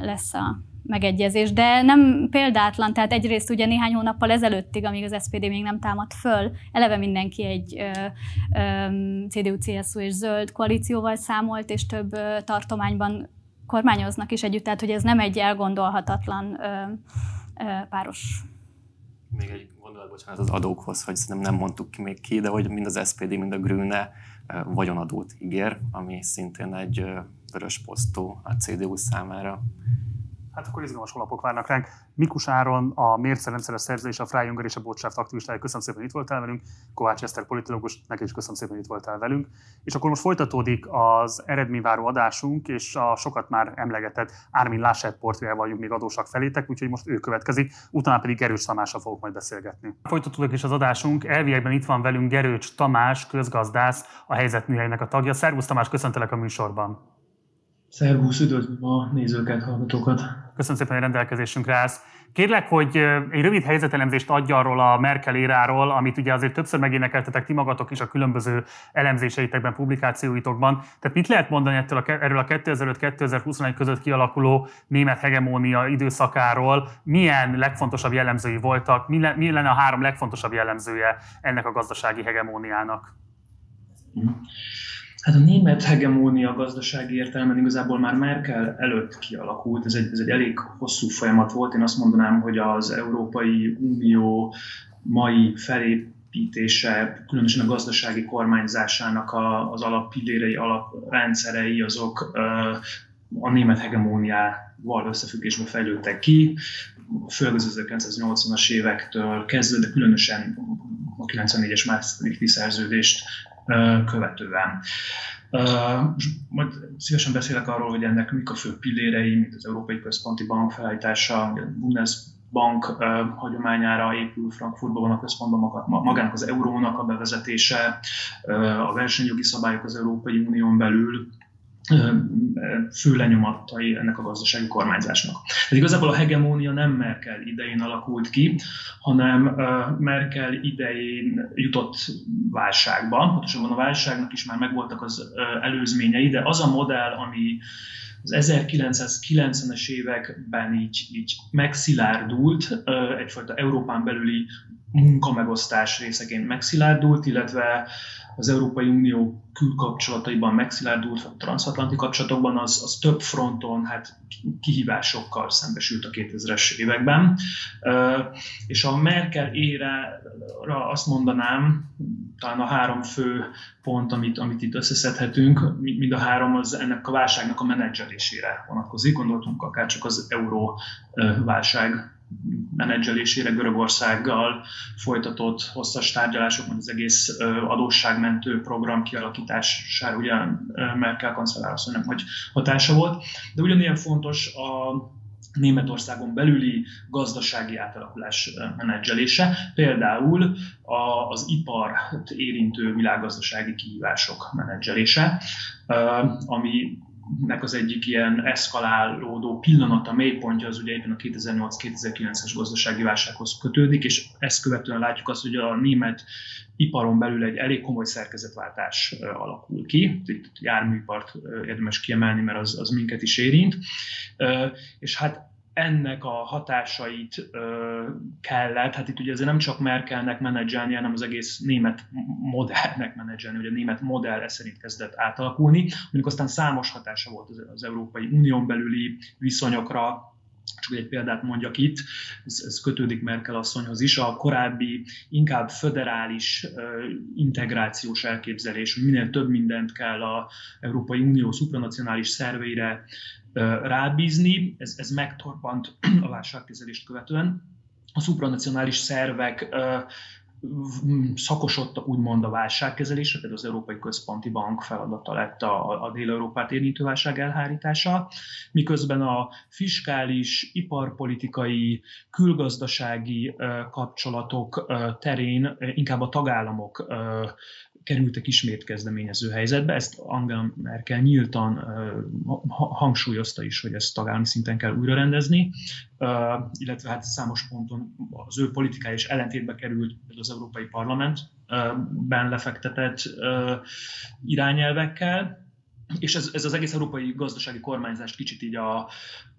lesz a megegyezés, de nem példátlan, tehát egyrészt ugye néhány hónappal ezelőttig, amíg az SPD még nem támadt föl, eleve mindenki egy CDU-CSU és zöld koalícióval számolt, és több ö, tartományban kormányoznak is együtt, tehát hogy ez nem egy elgondolhatatlan ö, ö, páros. Még egy gondolat, bocsánat, az adókhoz, hogy szerintem nem mondtuk ki még ki, de hogy mind az SPD, mind a Grüne vagyonadót ígér, ami szintén egy vörös posztó a CDU számára. Hát akkor izgalmas holapok várnak ránk. Mikus Áron, a Mérce rendszeres szerző és a Frájunger és a Botschaft aktivistája, köszönöm szépen, hogy itt voltál velünk. Kovács Eszter politológus, neki is köszönöm szépen, hogy itt voltál velünk. És akkor most folytatódik az eredményváró adásunk, és a sokat már emlegetett Ármin Laschet portréjával vagyunk még adósak felétek, úgyhogy most ő következik, utána pedig Gerős Tamással fogok majd beszélgetni. Folytatódik is az adásunk, elviekben itt van velünk Gerős Tamás, közgazdász, a helyzetműhelynek a tagja. Szervusz Tamás, köszöntelek a műsorban. Szervusz, üdvözlöm a nézőket, hallgatókat. Köszönöm szépen, hogy rendelkezésünkre állsz. Kérlek, hogy egy rövid helyzetelemzést adj arról a Merkel éráról, amit ugye azért többször megénekeltetek ti magatok is a különböző elemzéseitekben, publikációitokban. Tehát mit lehet mondani ettől a, erről a 2005-2021 között kialakuló német hegemónia időszakáról? Milyen legfontosabb jellemzői voltak? Mi, le, mi lenne a három legfontosabb jellemzője ennek a gazdasági hegemóniának? Mm. Hát a német hegemónia gazdasági értelemben igazából már Merkel előtt kialakult, ez egy, ez egy elég hosszú folyamat volt. Én azt mondanám, hogy az Európai Unió mai felépítése, különösen a gazdasági kormányzásának a, az alappillérei, alaprendszerei, azok a német hegemóniával összefüggésben fejlődtek ki, főleg az 1980-as évektől kezdve, de különösen a 94-es Maastrichti szerződést követően. Majd szívesen beszélek arról, hogy ennek mik a fő pillérei, mint az Európai Központi Bank felállítása, a Bundesbank hagyományára épül Frankfurtban van a központban magának az eurónak a bevezetése, a versenyjogi szabályok az Európai Unión belül, fő lenyomatai ennek a gazdasági kormányzásnak. Ez igazából a hegemónia nem Merkel idején alakult ki, hanem Merkel idején jutott válságba. Pontosabban a válságnak is már megvoltak az előzményei, de az a modell, ami az 1990-es években így, így megszilárdult, egyfajta Európán belüli munkamegosztás részeként megszilárdult, illetve az Európai Unió külkapcsolataiban megszilárdult, transatlanti kapcsolatokban, az, az több fronton hát kihívásokkal szembesült a 2000-es években. És a Merkel ére azt mondanám, talán a három fő pont, amit, amit itt összeszedhetünk, mind a három az ennek a válságnak a menedzselésére vonatkozik. Gondoltunk akár csak az euró válság menedzselésére Görögországgal folytatott hosszas tárgyalásokon az egész adósságmentő program kialakítására ugye Merkel kancellár nem hogy hatása volt. De ugyanilyen fontos a Németországon belüli gazdasági átalakulás menedzselése, például az ipart érintő világgazdasági kihívások menedzselése, ami nek az egyik ilyen eszkalálódó pillanata, mélypontja az ugye éppen a 2008-2009-es gazdasági válsághoz kötődik, és ezt követően látjuk azt, hogy a német iparon belül egy elég komoly szerkezetváltás alakul ki. Itt járműipart érdemes kiemelni, mert az, az minket is érint. És hát ennek a hatásait ö, kellett, hát itt ugye azért nem csak Merkelnek menedzselni, hanem az egész német modellnek menedzselni, hogy a német modell ez szerint kezdett átalakulni, mondjuk aztán számos hatása volt az, az Európai Unión belüli viszonyokra, csak egy példát mondjak itt, ez, ez kötődik Merkel asszonyhoz is, a korábbi inkább föderális integrációs elképzelés, hogy minél több mindent kell a Európai Unió szupranacionális szerveire rábízni, ez, ez megtorpant a válságkezelést követően. A szupranacionális szervek szakosodtak úgymond a válságkezelésre, például az Európai Központi Bank feladata lett a, a Dél-Európát érintő válság elhárítása, miközben a fiskális, iparpolitikai, külgazdasági kapcsolatok terén inkább a tagállamok kerültek ismét kezdeményező helyzetbe. Ezt Angela Merkel nyíltan hangsúlyozta is, hogy ezt tagállami szinten kell újra rendezni, illetve hát számos ponton az ő politikája is ellentétbe került az Európai Parlamentben lefektetett irányelvekkel, és ez, ez az egész európai gazdasági kormányzást kicsit így a,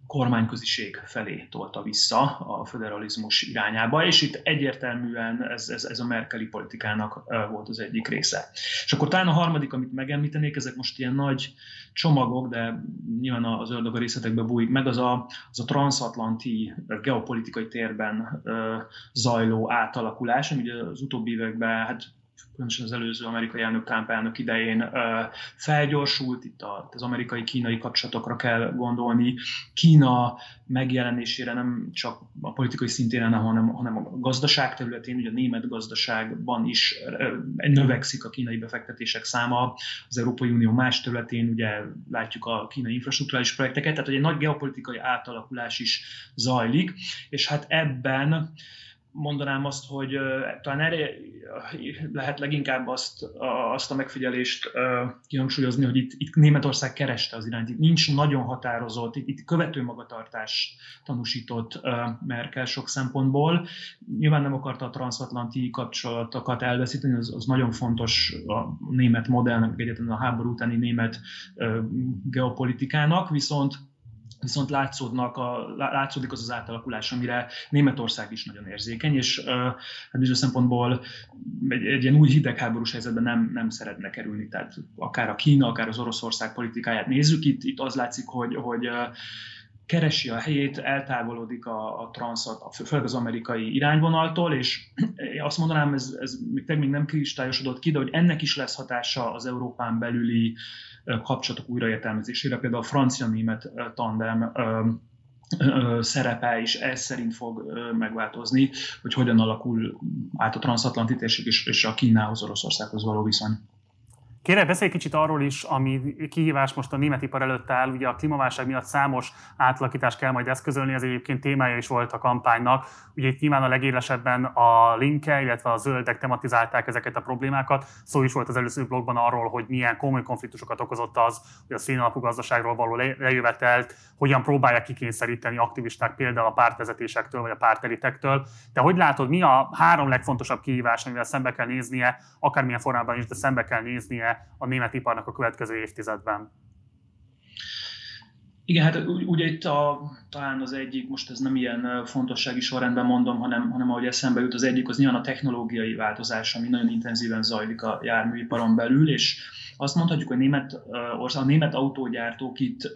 kormányköziség felé tolta vissza a federalizmus irányába, és itt egyértelműen ez, ez, ez a merkeli politikának volt az egyik része. És akkor talán a harmadik, amit megemlítenék, ezek most ilyen nagy csomagok, de nyilván az ördög a részletekbe bújik meg, az a, az a transatlanti geopolitikai térben zajló átalakulás, ami ugye az utóbbi években hát különösen az előző amerikai elnök Trump elnök idején felgyorsult, itt az amerikai-kínai kapcsolatokra kell gondolni. Kína megjelenésére nem csak a politikai szintén, hanem, hanem a gazdaság területén, ugye a német gazdaságban is növekszik a kínai befektetések száma, az Európai Unió más területén ugye látjuk a kínai infrastruktúrális projekteket, tehát egy nagy geopolitikai átalakulás is zajlik, és hát ebben mondanám azt, hogy talán erre lehet leginkább azt, azt a megfigyelést kihangsúlyozni, hogy itt, itt Németország kereste az irányt. Itt nincs nagyon határozott, itt, itt követő magatartás tanúsított Merkel sok szempontból. Nyilván nem akarta a transatlanti kapcsolatokat elveszíteni, az, az nagyon fontos a német modellnek, egyetlen a háború utáni német geopolitikának, viszont viszont látszódnak a, látszódik az az átalakulás, amire Németország is nagyon érzékeny, és uh, hát bizonyos szempontból egy, egy ilyen új hidegháborús helyzetben nem, nem szeretne kerülni, tehát akár a Kína, akár az Oroszország politikáját nézzük, itt, itt az látszik, hogy, hogy uh, keresi a helyét, eltávolodik a, a transzat, főleg az amerikai irányvonaltól, és azt mondanám, ez, ez még, még nem kristályosodott ki, de hogy ennek is lesz hatása az Európán belüli kapcsolatok újraértelmezésére. Például a francia-német tandem szerepe is ez szerint fog megváltozni, hogy hogyan alakul át a transatlanti térség és a Kínához, Oroszországhoz való viszony. Kérem, beszélj kicsit arról is, ami kihívás most a német ipar előtt áll. Ugye a klímaválság miatt számos átalakítást kell majd eszközölni, ez egyébként témája is volt a kampánynak. Ugye itt nyilván a legélesebben a linke, illetve a zöldek tematizálták ezeket a problémákat. Szó is volt az előző blogban arról, hogy milyen komoly konfliktusokat okozott az, hogy a szénalapú gazdaságról való lejövetelt, hogyan próbálják kikényszeríteni aktivisták például a pártvezetésektől vagy a pártelitektől. De hogy látod, mi a három legfontosabb kihívás, amivel szembe kell néznie, akármilyen formában is, de szembe kell néznie a német iparnak a következő évtizedben? Igen, hát ugye itt a, talán az egyik, most ez nem ilyen fontossági sorrendben mondom, hanem, hanem ahogy eszembe jut, az egyik az nyilván a technológiai változás, ami nagyon intenzíven zajlik a járműiparon belül, és azt mondhatjuk, hogy német, a német autógyártók itt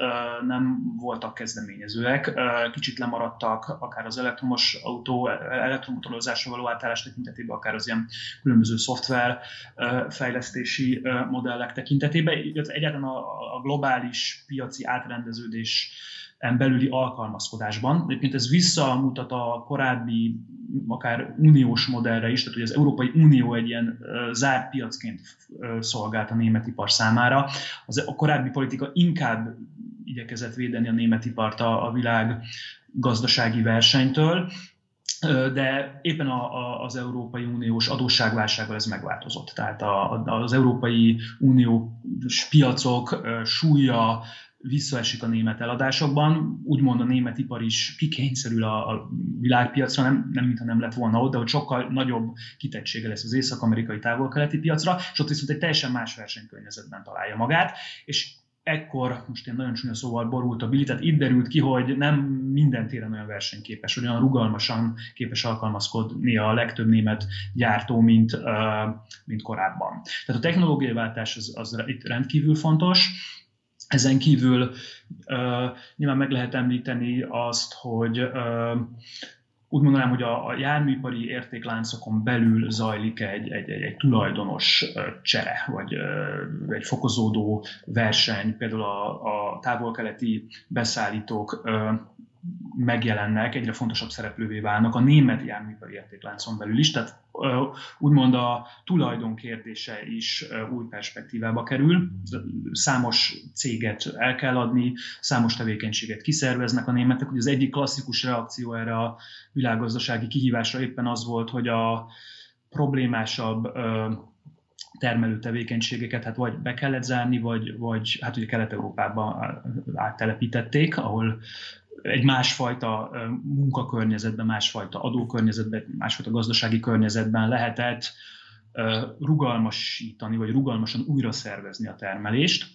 nem voltak kezdeményezőek, kicsit lemaradtak akár az elektromos autó, elektromotorozásra való átállás tekintetében, akár az ilyen különböző szoftver fejlesztési modellek tekintetében. Egyáltalán a, a globális piaci átrendeződés belüli alkalmazkodásban. Egyébként ez visszamutat a korábbi, akár uniós modellre is, tehát hogy az Európai Unió egy ilyen zárt piacként szolgált a német ipar számára. Az, a korábbi politika inkább igyekezett védeni a német ipart a, a világ gazdasági versenytől, de éppen a, a, az Európai Uniós adósságválsággal ez megváltozott. Tehát a, az Európai Uniós piacok súlya visszaesik a német eladásokban, úgymond a német ipar is kikényszerül a, a világpiacra, nem, nem mintha nem lett volna ott, de hogy sokkal nagyobb kitettsége lesz az észak-amerikai távol-keleti piacra, és ott viszont egy teljesen más versenykörnyezetben találja magát, és ekkor, most én nagyon csúnya szóval borult a Billy, tehát itt derült ki, hogy nem minden téren olyan versenyképes, olyan rugalmasan képes alkalmazkodni a legtöbb német gyártó, mint, mint korábban. Tehát a technológiai váltás az, az itt rendkívül fontos, ezen kívül uh, nyilván meg lehet említeni azt, hogy uh, úgy mondanám, hogy a, a járműipari értékláncokon belül zajlik egy, egy, egy, egy tulajdonos csere, vagy egy fokozódó verseny, például a, a távol-keleti beszállítók megjelennek, egyre fontosabb szereplővé válnak a német járműipari értékláncon belül is, tehát úgymond a tulajdon kérdése is új perspektívába kerül. Számos céget el kell adni, számos tevékenységet kiszerveznek a németek. Ugye az egyik klasszikus reakció erre a világgazdasági kihívásra éppen az volt, hogy a problémásabb termelő tevékenységeket hát vagy be kellett zárni, vagy, vagy hát ugye Kelet-Európában áttelepítették, ahol egy másfajta munkakörnyezetben, másfajta adókörnyezetben, másfajta gazdasági környezetben lehetett rugalmasítani, vagy rugalmasan újra szervezni a termelést.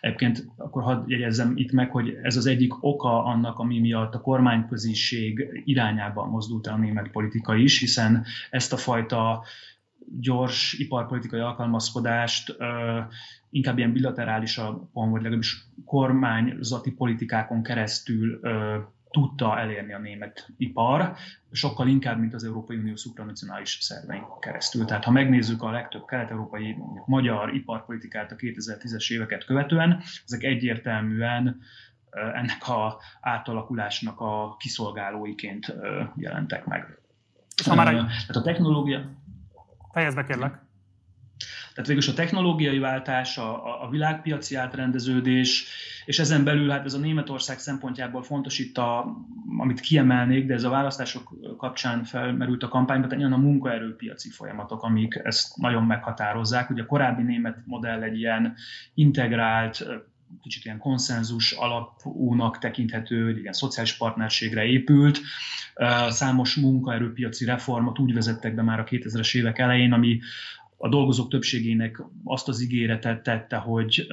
Egyébként akkor hadd jegyezzem itt meg, hogy ez az egyik oka annak, ami miatt a kormányköziség irányában mozdult el a német politika is, hiszen ezt a fajta gyors iparpolitikai alkalmazkodást inkább ilyen bilaterálisabban, vagy legalábbis kormányzati politikákon keresztül tudta elérni a német ipar, sokkal inkább, mint az Európai Unió szupranacionális szervein keresztül. Tehát ha megnézzük a legtöbb kelet-európai magyar iparpolitikát a 2010-es éveket követően, ezek egyértelműen ennek a átalakulásnak a kiszolgálóiként jelentek meg. És ha már a... Tehát a technológia... Fejezd be, kérlek. Tehát végülis a technológiai váltás, a, a világpiaci átrendeződés, és ezen belül hát ez a Németország szempontjából fontos itt, a, amit kiemelnék, de ez a választások kapcsán felmerült a kampányban, tehát a munkaerőpiaci folyamatok, amik ezt nagyon meghatározzák. Ugye a korábbi német modell egy ilyen integrált, kicsit ilyen konszenzus alapúnak tekinthető, hogy ilyen szociális partnerségre épült. Számos munkaerőpiaci reformot úgy vezettek be már a 2000-es évek elején, ami a dolgozók többségének azt az ígéretet tette, hogy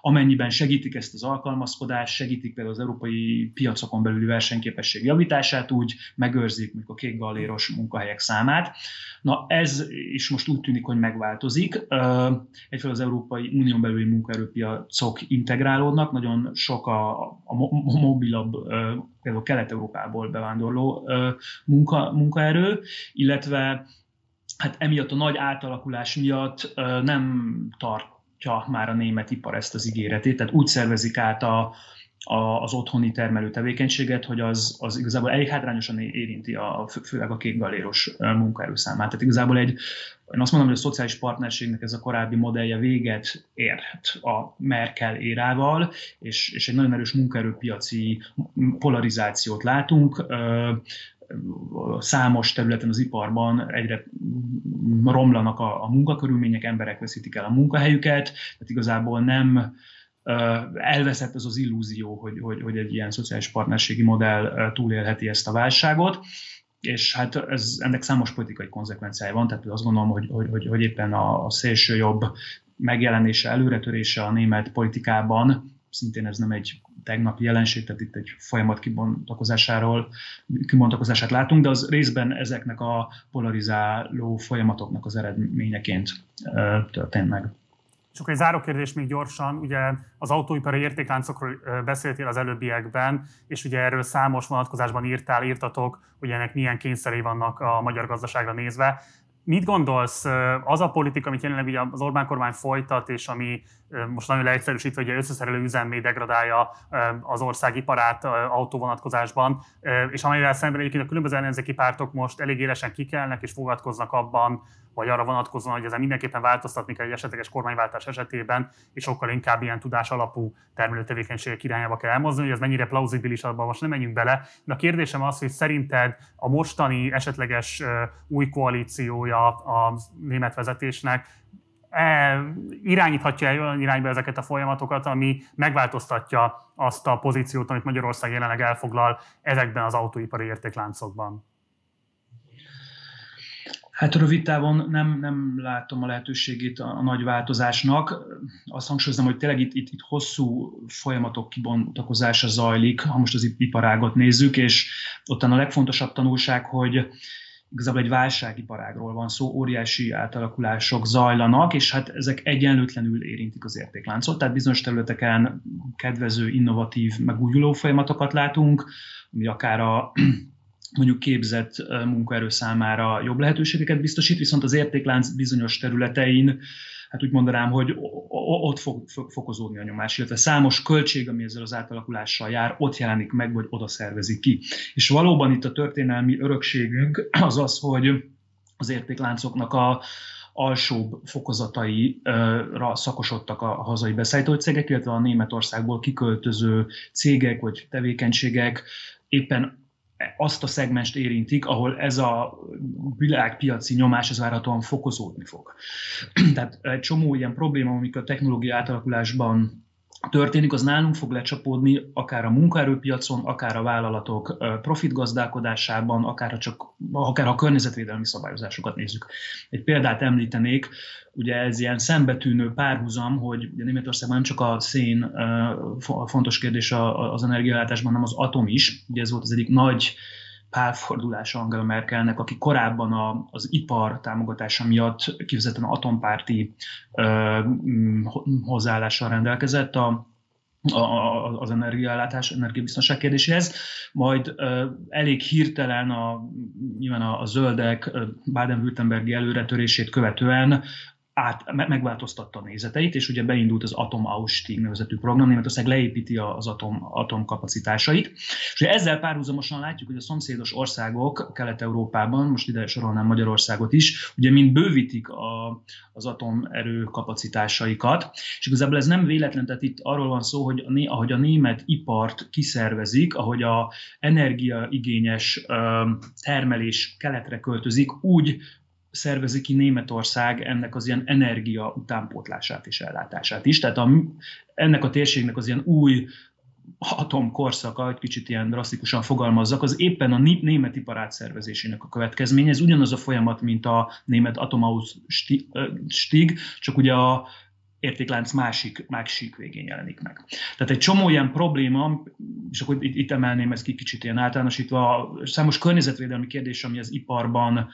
amennyiben segítik ezt az alkalmazkodást, segítik például az európai piacokon belüli versenyképesség javítását, úgy megőrzik mondjuk a kék galléros munkahelyek számát. Na ez is most úgy tűnik, hogy megváltozik. Egyfelől az Európai Unión belüli munkaerőpiacok integrálódnak, nagyon sok a, a mobilabb, például Kelet-Európából bevándorló munka, munkaerő, illetve hát emiatt a nagy átalakulás miatt nem tartja már a német ipar ezt az ígéretét, tehát úgy szervezik át a, a, az otthoni termelő tevékenységet, hogy az, az igazából elég hátrányosan érinti a, főleg a kék galéros munkaerőszámát. Tehát igazából egy, én azt mondom, hogy a szociális partnerségnek ez a korábbi modellje véget érhet a Merkel érával, és, és egy nagyon erős munkaerőpiaci polarizációt látunk számos területen az iparban egyre romlanak a, a munkakörülmények, emberek veszítik el a munkahelyüket, tehát igazából nem elveszett az az illúzió, hogy, hogy, hogy egy ilyen szociális partnerségi modell túlélheti ezt a válságot, és hát ez, ennek számos politikai konzekvenciája van, tehát azt gondolom, hogy, hogy, hogy, hogy éppen a, a szélső jobb megjelenése, előretörése a német politikában, szintén ez nem egy tegnapi jelenség, tehát itt egy folyamat kibontakozásáról, kibontakozását látunk, de az részben ezeknek a polarizáló folyamatoknak az eredményeként történt meg. Csak egy záró kérdés még gyorsan, ugye az autóipari értékláncokról beszéltél az előbbiekben, és ugye erről számos vonatkozásban írtál, írtatok, hogy ennek milyen kényszerei vannak a magyar gazdaságra nézve. Mit gondolsz, az a politika, amit jelenleg ugye az Orbán kormány folytat, és ami most nagyon leegyszerűsítve, hogy összeszerelő üzemmé degradálja az ország iparát autóvonatkozásban, és amelyvel szemben egyébként a különböző ellenzéki pártok most elég élesen kikelnek és fogadkoznak abban, vagy arra vonatkozóan, hogy ezen mindenképpen változtatni kell egy esetleges kormányváltás esetében, és sokkal inkább ilyen tudás alapú termelőtevékenységek irányába kell elmozdulni, hogy ez mennyire plauzibilis, abban most nem menjünk bele. De a kérdésem az, hogy szerinted a mostani esetleges új koalíciója a német vezetésnek irányíthatja el olyan irányba ezeket a folyamatokat, ami megváltoztatja azt a pozíciót, amit Magyarország jelenleg elfoglal ezekben az autóipari értékláncokban? Hát rövid távon nem, nem látom a lehetőségét a, a nagy változásnak. Azt hangsúlyozom, hogy tényleg itt, itt, itt hosszú folyamatok kibontakozása zajlik, ha most az iparágot nézzük, és ott a legfontosabb tanulság, hogy igazából egy válságiparágról van szó, óriási átalakulások zajlanak, és hát ezek egyenlőtlenül érintik az értékláncot, tehát bizonyos területeken kedvező, innovatív, megújuló folyamatokat látunk, ami akár a mondjuk képzett munkaerő számára jobb lehetőségeket biztosít, viszont az értéklánc bizonyos területein hát úgy mondanám, hogy ott fog fokozódni a nyomás, illetve számos költség, ami ezzel az átalakulással jár, ott jelenik meg, vagy oda szervezik ki. És valóban itt a történelmi örökségünk az az, hogy az értékláncoknak a, alsóbb fokozataira szakosodtak a hazai beszállítócégek, illetve a Németországból kiköltöző cégek vagy tevékenységek éppen azt a szegmest érintik, ahol ez a világpiaci nyomás az várhatóan fokozódni fog. Tehát egy csomó ilyen probléma, amik a technológia átalakulásban történik, az nálunk fog lecsapódni akár a munkaerőpiacon, akár a vállalatok profitgazdálkodásában, akár, csak, akár a környezetvédelmi szabályozásokat nézzük. Egy példát említenék, ugye ez ilyen szembetűnő párhuzam, hogy Németországban nem csak a szén fontos kérdés az energiállátásban, hanem az atom is. Ugye ez volt az egyik nagy pálfordulása Angela Merkelnek, aki korábban a, az ipar támogatása miatt kifejezetten atompárti ö, hozzáállással rendelkezett a, a, az energiállátás, energiabiztonság kérdéséhez, majd ö, elég hirtelen a, nyilván a, a zöldek Baden-Württembergi előretörését követően át, megváltoztatta a nézeteit, és ugye beindult az Atom Ausstieg nevezetű program, Németország leépíti az atom, atomkapacitásait. És ugye ezzel párhuzamosan látjuk, hogy a szomszédos országok Kelet-Európában, most ide sorolnám Magyarországot is, ugye mind bővítik a, az atomerő kapacitásaikat, és igazából ez nem véletlen, tehát itt arról van szó, hogy a, ahogy a német ipart kiszervezik, ahogy a energiaigényes termelés keletre költözik, úgy szervezi ki Németország ennek az ilyen energia utánpótlását és ellátását is. Tehát a, ennek a térségnek az ilyen új atomkorszaka, hogy kicsit ilyen drasztikusan fogalmazzak, az éppen a német ipar átszervezésének a következménye. Ez ugyanaz a folyamat, mint a német atomaustig, csak ugye a értéklánc másik, másik végén jelenik meg. Tehát egy csomó ilyen probléma, és akkor itt, itt emelném ezt ki kicsit ilyen általánosítva, számos környezetvédelmi kérdés, ami az iparban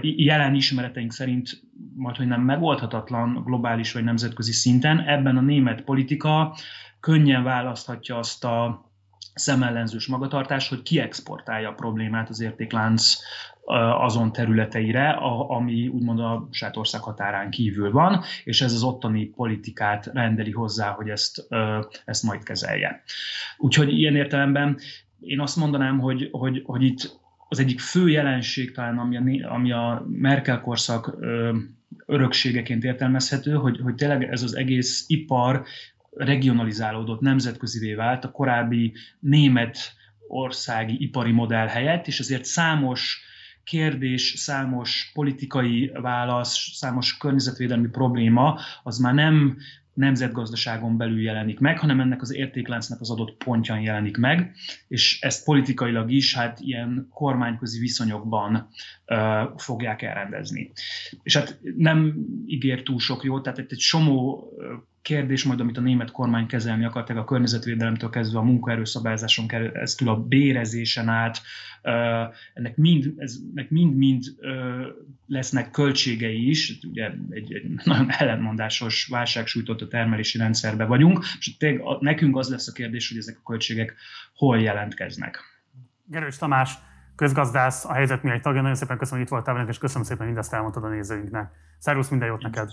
jelen ismereteink szerint majd, hogy nem megoldhatatlan globális vagy nemzetközi szinten, ebben a német politika könnyen választhatja azt a szemellenzős magatartást, hogy kiexportálja a problémát az értéklánc azon területeire, ami úgymond a saját ország határán kívül van, és ez az ottani politikát rendeli hozzá, hogy ezt, ezt majd kezelje. Úgyhogy ilyen értelemben én azt mondanám, hogy, hogy, hogy itt az egyik fő jelenség talán, ami a, ami a Merkel korszak ö, örökségeként értelmezhető, hogy, hogy tényleg ez az egész ipar regionalizálódott, nemzetközivé vált a korábbi német országi ipari modell helyett, és ezért számos kérdés, számos politikai válasz, számos környezetvédelmi probléma az már nem nemzetgazdaságon belül jelenik meg, hanem ennek az értékláncnak az adott pontján jelenik meg, és ezt politikailag is hát ilyen kormányközi viszonyokban uh, fogják elrendezni. És hát nem ígér túl sok jót, tehát egy, egy somó kérdés majd, amit a német kormány kezelni akart, a környezetvédelemtől kezdve a munkaerőszabályzáson keresztül, a bérezésen át, ennek mind, eznek mind-mind lesznek költségei is, ugye egy, egy nagyon ellenmondásos válság sújtott a termelési rendszerbe vagyunk, és tényleg nekünk az lesz a kérdés, hogy ezek a költségek hol jelentkeznek. Gerős Tamás, közgazdász, a helyzet mi egy tagja. Nagyon szépen köszönöm, hogy itt voltál velünk, és köszönöm szépen, hogy mindezt elmondtad a nézőinknek. Szervusz, minden jót neked!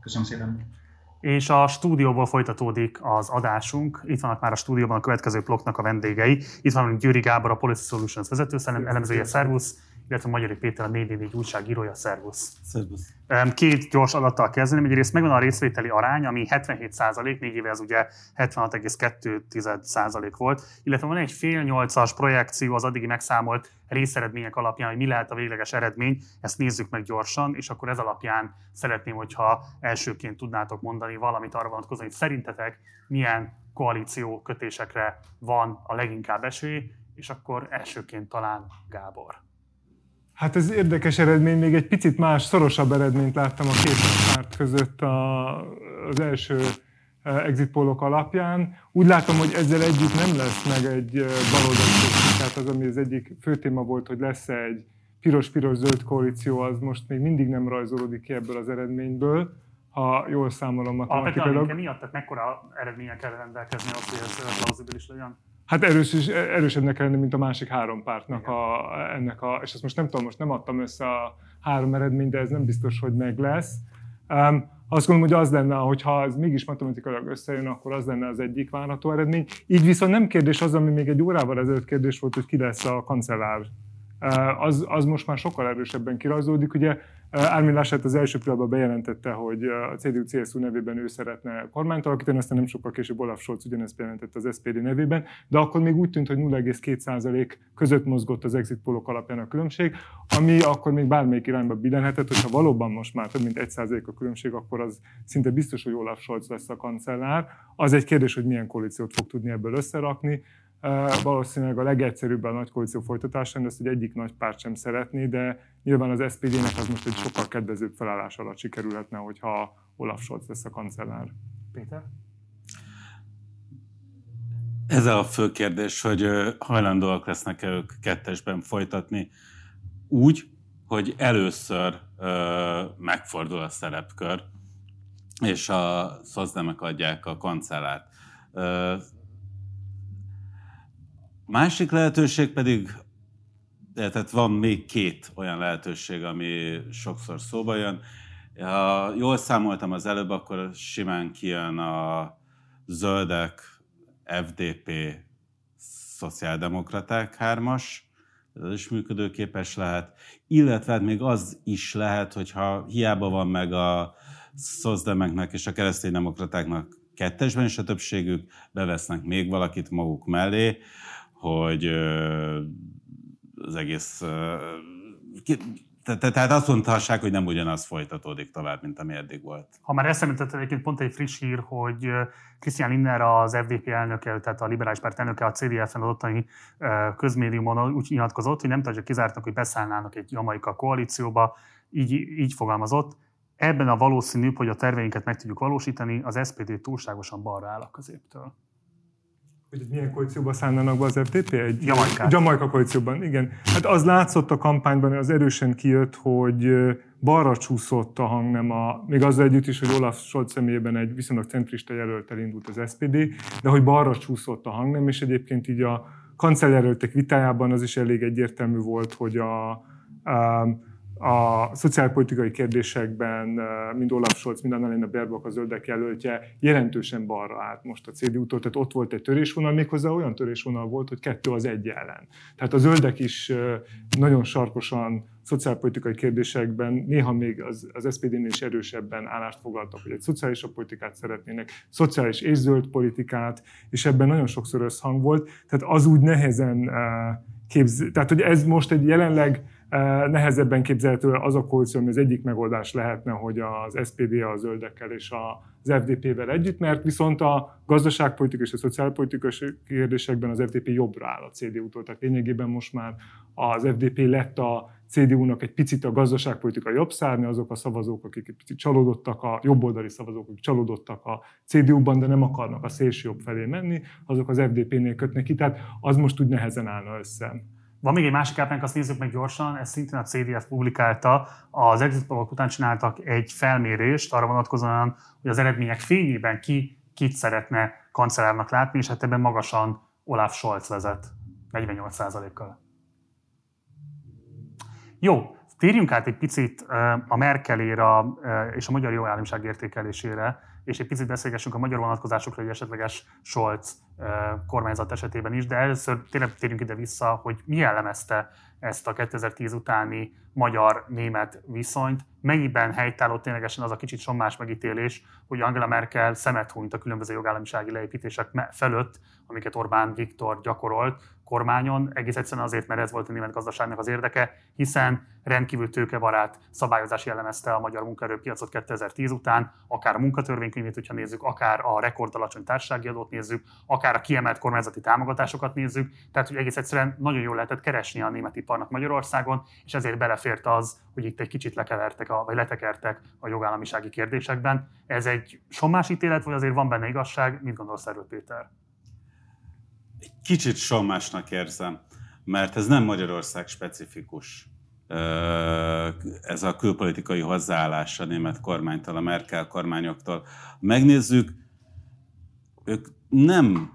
Köszönöm szépen! És a stúdióból folytatódik az adásunk. Itt vannak már a stúdióban a következő blokknak a vendégei. Itt van Győri Gábor, a Policy Solutions vezető, elemzője, szervusz illetve Magyari Péter, a 444 újságírója, szervusz. Szervusz. Két gyors adattal kezdeném. Egyrészt megvan a részvételi arány, ami 77 százalék, négy éve ez ugye 76,2 százalék volt, illetve van egy fél nyolcas projekció az addigi megszámolt részeredmények alapján, hogy mi lehet a végleges eredmény, ezt nézzük meg gyorsan, és akkor ez alapján szeretném, hogyha elsőként tudnátok mondani valamit arra vonatkozóan, hogy szerintetek milyen koalíció kötésekre van a leginkább esély, és akkor elsőként talán Gábor. Hát ez érdekes eredmény, még egy picit más, szorosabb eredményt láttam a két párt között a, az első e, exit polok alapján. Úgy látom, hogy ezzel együtt nem lesz meg egy e, baloldali tehát az, ami az egyik fő téma volt, hogy lesz-e egy piros-piros-zöld koalíció, az most még mindig nem rajzolódik ki ebből az eredményből, ha jól számolom matematikailag. Alapvetően miatt, tehát mekkora eredmények kell rendelkezni ahhoz, hogy ez plauzibilis legyen? Hát erős, erősebbnek kell lenni, mint a másik három pártnak a, ennek a, és ezt most nem tudom, most nem adtam össze a három eredményt, de ez nem biztos, hogy meg lesz. Um, azt gondolom, hogy az lenne, hogyha ez mégis matematikailag összejön, akkor az lenne az egyik várható eredmény. Így viszont nem kérdés az, ami még egy órával ezelőtt kérdés volt, hogy ki lesz a kancellár. Az, az most már sokkal erősebben kirajzolódik. Ugye Ármin Laschet az első pillanatban bejelentette, hogy a CDU-CSU nevében ő szeretne kormányt alakítani, aztán nem sokkal később Olaf Scholz ugyanezt bejelentette az SPD nevében, de akkor még úgy tűnt, hogy 0,2% között mozgott az exit polok alapján a különbség, ami akkor még bármelyik irányba billenhetett, hogyha valóban most már több mint 1% a különbség, akkor az szinte biztos, hogy Olaf Scholz lesz a kancellár. Az egy kérdés, hogy milyen koalíciót fog tudni ebből összerakni valószínűleg a legegyszerűbb a nagy koalíció folytatásán, ezt egy egyik nagy párt sem szeretné, de nyilván az SPD-nek az most egy sokkal kedvezőbb felállás alatt sikerülhetne, hogyha Olaf Scholz lesz a kancellár. Péter? Ez a fő kérdés, hogy hajlandóak lesznek-e ők kettesben folytatni úgy, hogy először ö, megfordul a szerepkör, és a szozdemek adják a kancellárt. Ö, Másik lehetőség pedig, tehát van még két olyan lehetőség, ami sokszor szóba jön. Ha jól számoltam az előbb, akkor simán kijön a zöldek, FDP, szociáldemokraták hármas, ez is működőképes lehet, illetve hát még az is lehet, hogyha hiába van meg a szozdemeknek és a kereszténydemokratáknak kettesben is a többségük, bevesznek még valakit maguk mellé, hogy az egész... Tehát azt mondhassák, hogy nem ugyanaz folytatódik tovább, mint ami eddig volt. Ha már eszembe egyébként pont egy friss hír, hogy Christian Linner, az FDP elnöke, tehát a liberális párt elnöke a CDF-en az ottani közmédiumon úgy nyilatkozott, hogy nem tartja kizártnak, hogy beszállnának egy jamaika koalícióba, így, így fogalmazott. Ebben a valószínűbb, hogy a terveinket meg tudjuk valósítani, az SPD túlságosan balra áll a középtől hogy milyen koalícióban szállnának be az FDP? Egy Jamaikát. Jamaika koalícióban, igen. Hát az látszott a kampányban, az erősen kijött, hogy balra csúszott a hangnem, a, még azzal együtt is, hogy Olaf Scholz személyében egy viszonylag centrista jelölt elindult az SPD, de hogy balra csúszott a hangnem, és egyébként így a kancellárjelöltek vitájában az is elég egyértelmű volt, hogy a, a a szociálpolitikai kérdésekben mind Olaf Scholz, mind Annalena Baerbock a zöldek jelöltje jelentősen balra állt most a CDU-tól, tehát ott volt egy törésvonal, méghozzá olyan törésvonal volt, hogy kettő az egy ellen. Tehát a zöldek is nagyon sarkosan szociálpolitikai kérdésekben, néha még az, az SPD-nél is erősebben állást foglaltak, hogy egy szociális politikát szeretnének, szociális és zöld politikát, és ebben nagyon sokszor összhang volt. Tehát az úgy nehezen képz... Tehát, hogy ez most egy jelenleg Nehezebben képzelhető az a koalíció, ami az egyik megoldás lehetne, hogy az SPD a zöldekkel és az FDP-vel együtt, mert viszont a gazdaságpolitikai és a szociálpolitikai kérdésekben az FDP jobbra áll a CDU-tól. Tehát lényegében most már az FDP lett a CDU-nak egy picit a gazdaságpolitikai jobb szárnya, azok a szavazók, akik egy picit csalódottak, a jobboldali szavazók, akik csalódottak a CDU-ban, de nem akarnak a szélső jobb felé menni, azok az FDP-nél kötnek ki, tehát az most úgy nehezen állna össze. Van még egy másik ábránk, azt nézzük meg gyorsan, ez szintén a CDF publikálta. Az exit pollok után csináltak egy felmérést arra vonatkozóan, hogy az eredmények fényében ki kit szeretne kancellárnak látni, és hát ebben magasan Olaf Scholz vezet 48%-kal. Jó, térjünk át egy picit a Merkeléra és a magyar jogállamiság értékelésére, és egy picit beszélgessünk a magyar vonatkozásokra, egy esetleges Scholz kormányzat esetében is, de először tényleg térjünk ide vissza, hogy mi jellemezte ezt a 2010 utáni magyar-német viszonyt, mennyiben helytállott ténylegesen az a kicsit sommás megítélés, hogy Angela Merkel szemet hunyt a különböző jogállamisági leépítések felőtt, amiket Orbán Viktor gyakorolt, kormányon, egész egyszerűen azért, mert ez volt a német gazdaságnak az érdeke, hiszen rendkívül tőkebarát szabályozás jellemezte a magyar munkaerőpiacot 2010 után, akár a munkatörvénykönyvét, hogyha nézzük, akár a rekord alacsony társasági adót nézzük, akár a kiemelt kormányzati támogatásokat nézzük, tehát hogy egész egyszerűen nagyon jól lehetett keresni a német iparnak Magyarországon, és ezért belefért az, hogy itt egy kicsit lekevertek, a, vagy letekertek a jogállamisági kérdésekben. Ez egy sommás ítélet, vagy azért van benne igazság? Mit gondolsz erről, Péter? Egy kicsit sommásnak érzem, mert ez nem Magyarország specifikus. Ez a külpolitikai hozzáállás a német kormánytól, a Merkel kormányoktól. Megnézzük, ők nem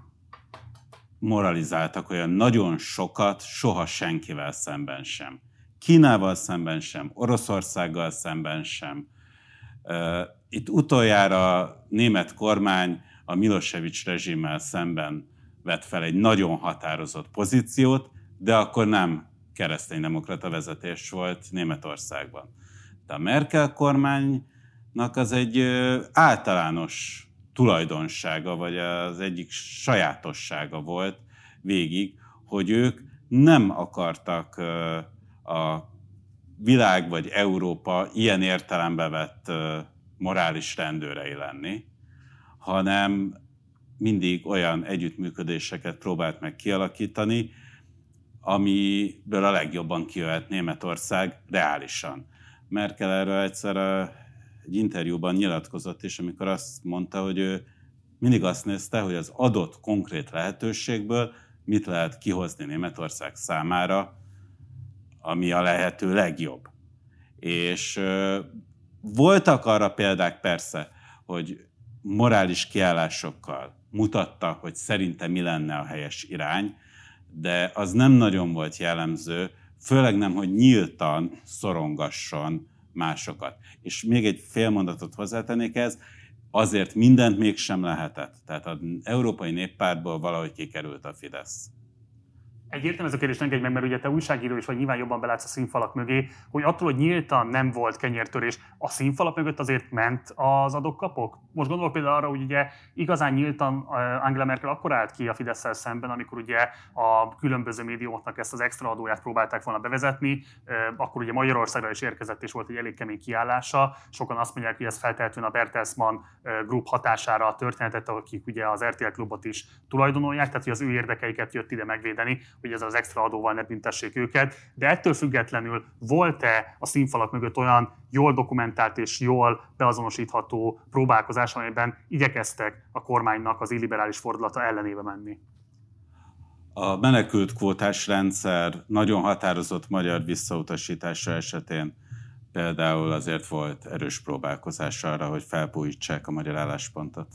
moralizáltak olyan nagyon sokat, soha senkivel szemben sem. Kínával szemben sem, Oroszországgal szemben sem. Itt utoljára a német kormány a Milosevic rezsimmel szemben vett fel egy nagyon határozott pozíciót, de akkor nem kereszténydemokrata vezetés volt Németországban. De a Merkel kormánynak az egy általános tulajdonsága, vagy az egyik sajátossága volt végig, hogy ők nem akartak a világ vagy Európa ilyen értelembe vett morális rendőrei lenni, hanem mindig olyan együttműködéseket próbált meg kialakítani, amiből a legjobban kijöhet Németország reálisan. Merkel erről egyszer egy interjúban nyilatkozott is, amikor azt mondta, hogy ő mindig azt nézte, hogy az adott konkrét lehetőségből mit lehet kihozni Németország számára, ami a lehető legjobb. És voltak arra példák persze, hogy morális kiállásokkal, mutatta, hogy szerinte mi lenne a helyes irány, de az nem nagyon volt jellemző, főleg nem, hogy nyíltan szorongasson másokat. És még egy fél mondatot hozzátennék ez, azért mindent mégsem lehetett. Tehát az Európai Néppártból valahogy kikerült a Fidesz. Egyértelmű ez a kérdés, engedj meg, mert ugye te újságíró is vagy, nyilván jobban belátsz a színfalak mögé, hogy attól, hogy nyíltan nem volt kenyértörés, a színfalak mögött azért ment az adókapok? Most gondolok például arra, hogy ugye igazán nyíltan Angela Merkel akkor állt ki a fidesz szemben, amikor ugye a különböző médiumoknak ezt az extra adóját próbálták volna bevezetni, akkor ugye Magyarországra is érkezett, és volt egy elég kemény kiállása. Sokan azt mondják, hogy ez feltehetően a Bertelsmann Group hatására történetet, akik ugye az RTL klubot is tulajdonolják, tehát hogy az ő érdekeiket jött ide megvédeni hogy ez az extra adóval ne büntessék őket, de ettől függetlenül volt-e a színfalak mögött olyan jól dokumentált és jól beazonosítható próbálkozás, amelyben igyekeztek a kormánynak az illiberális fordulata ellenébe menni? A menekült kvótás rendszer nagyon határozott magyar visszautasítása esetén például azért volt erős próbálkozás arra, hogy felpújítsák a magyar álláspontot.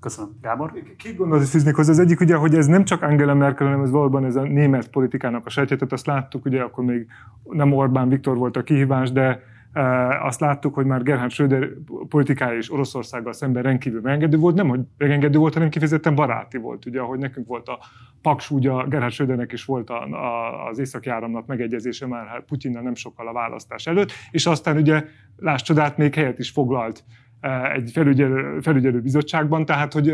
Köszönöm. Gábor? Két gondolatot fűznék hozzá. Az egyik ugye, hogy ez nem csak Angela Merkel, hanem ez valóban ez a német politikának a sejtjetet. Azt láttuk, ugye akkor még nem Orbán Viktor volt a kihívás, de e, azt láttuk, hogy már Gerhard Schröder politikája is Oroszországgal szemben rendkívül megengedő volt, nem hogy megengedő volt, hanem kifejezetten baráti volt. Ugye, ahogy nekünk volt a Paks, ugye Gerhard Schrödernek is volt a, a, az északi áramlat megegyezése már hát Putyinnal nem sokkal a választás előtt, és aztán ugye, láss csodát, még helyet is foglalt egy felügyelő, felügyelő bizottságban, tehát hogy,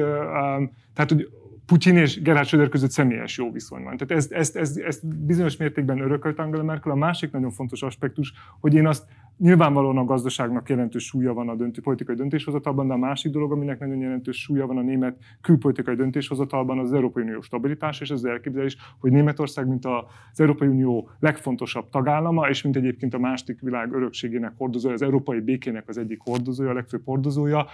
tehát, hogy Putyin és Gerhard Schröder között személyes jó viszony van. Tehát ezt, ezt, ezt, ezt bizonyos mértékben örökölt Angela Merkel. A másik nagyon fontos aspektus, hogy én azt Nyilvánvalóan a gazdaságnak jelentős súlya van a döntő, politikai döntéshozatalban, de a másik dolog, aminek nagyon jelentős súlya van a német külpolitikai döntéshozatalban, az Európai Unió stabilitás és az elképzelés, hogy Németország, mint az Európai Unió legfontosabb tagállama, és mint egyébként a második világ örökségének hordozója, az európai békének az egyik hordozója, a legfőbb hordozója,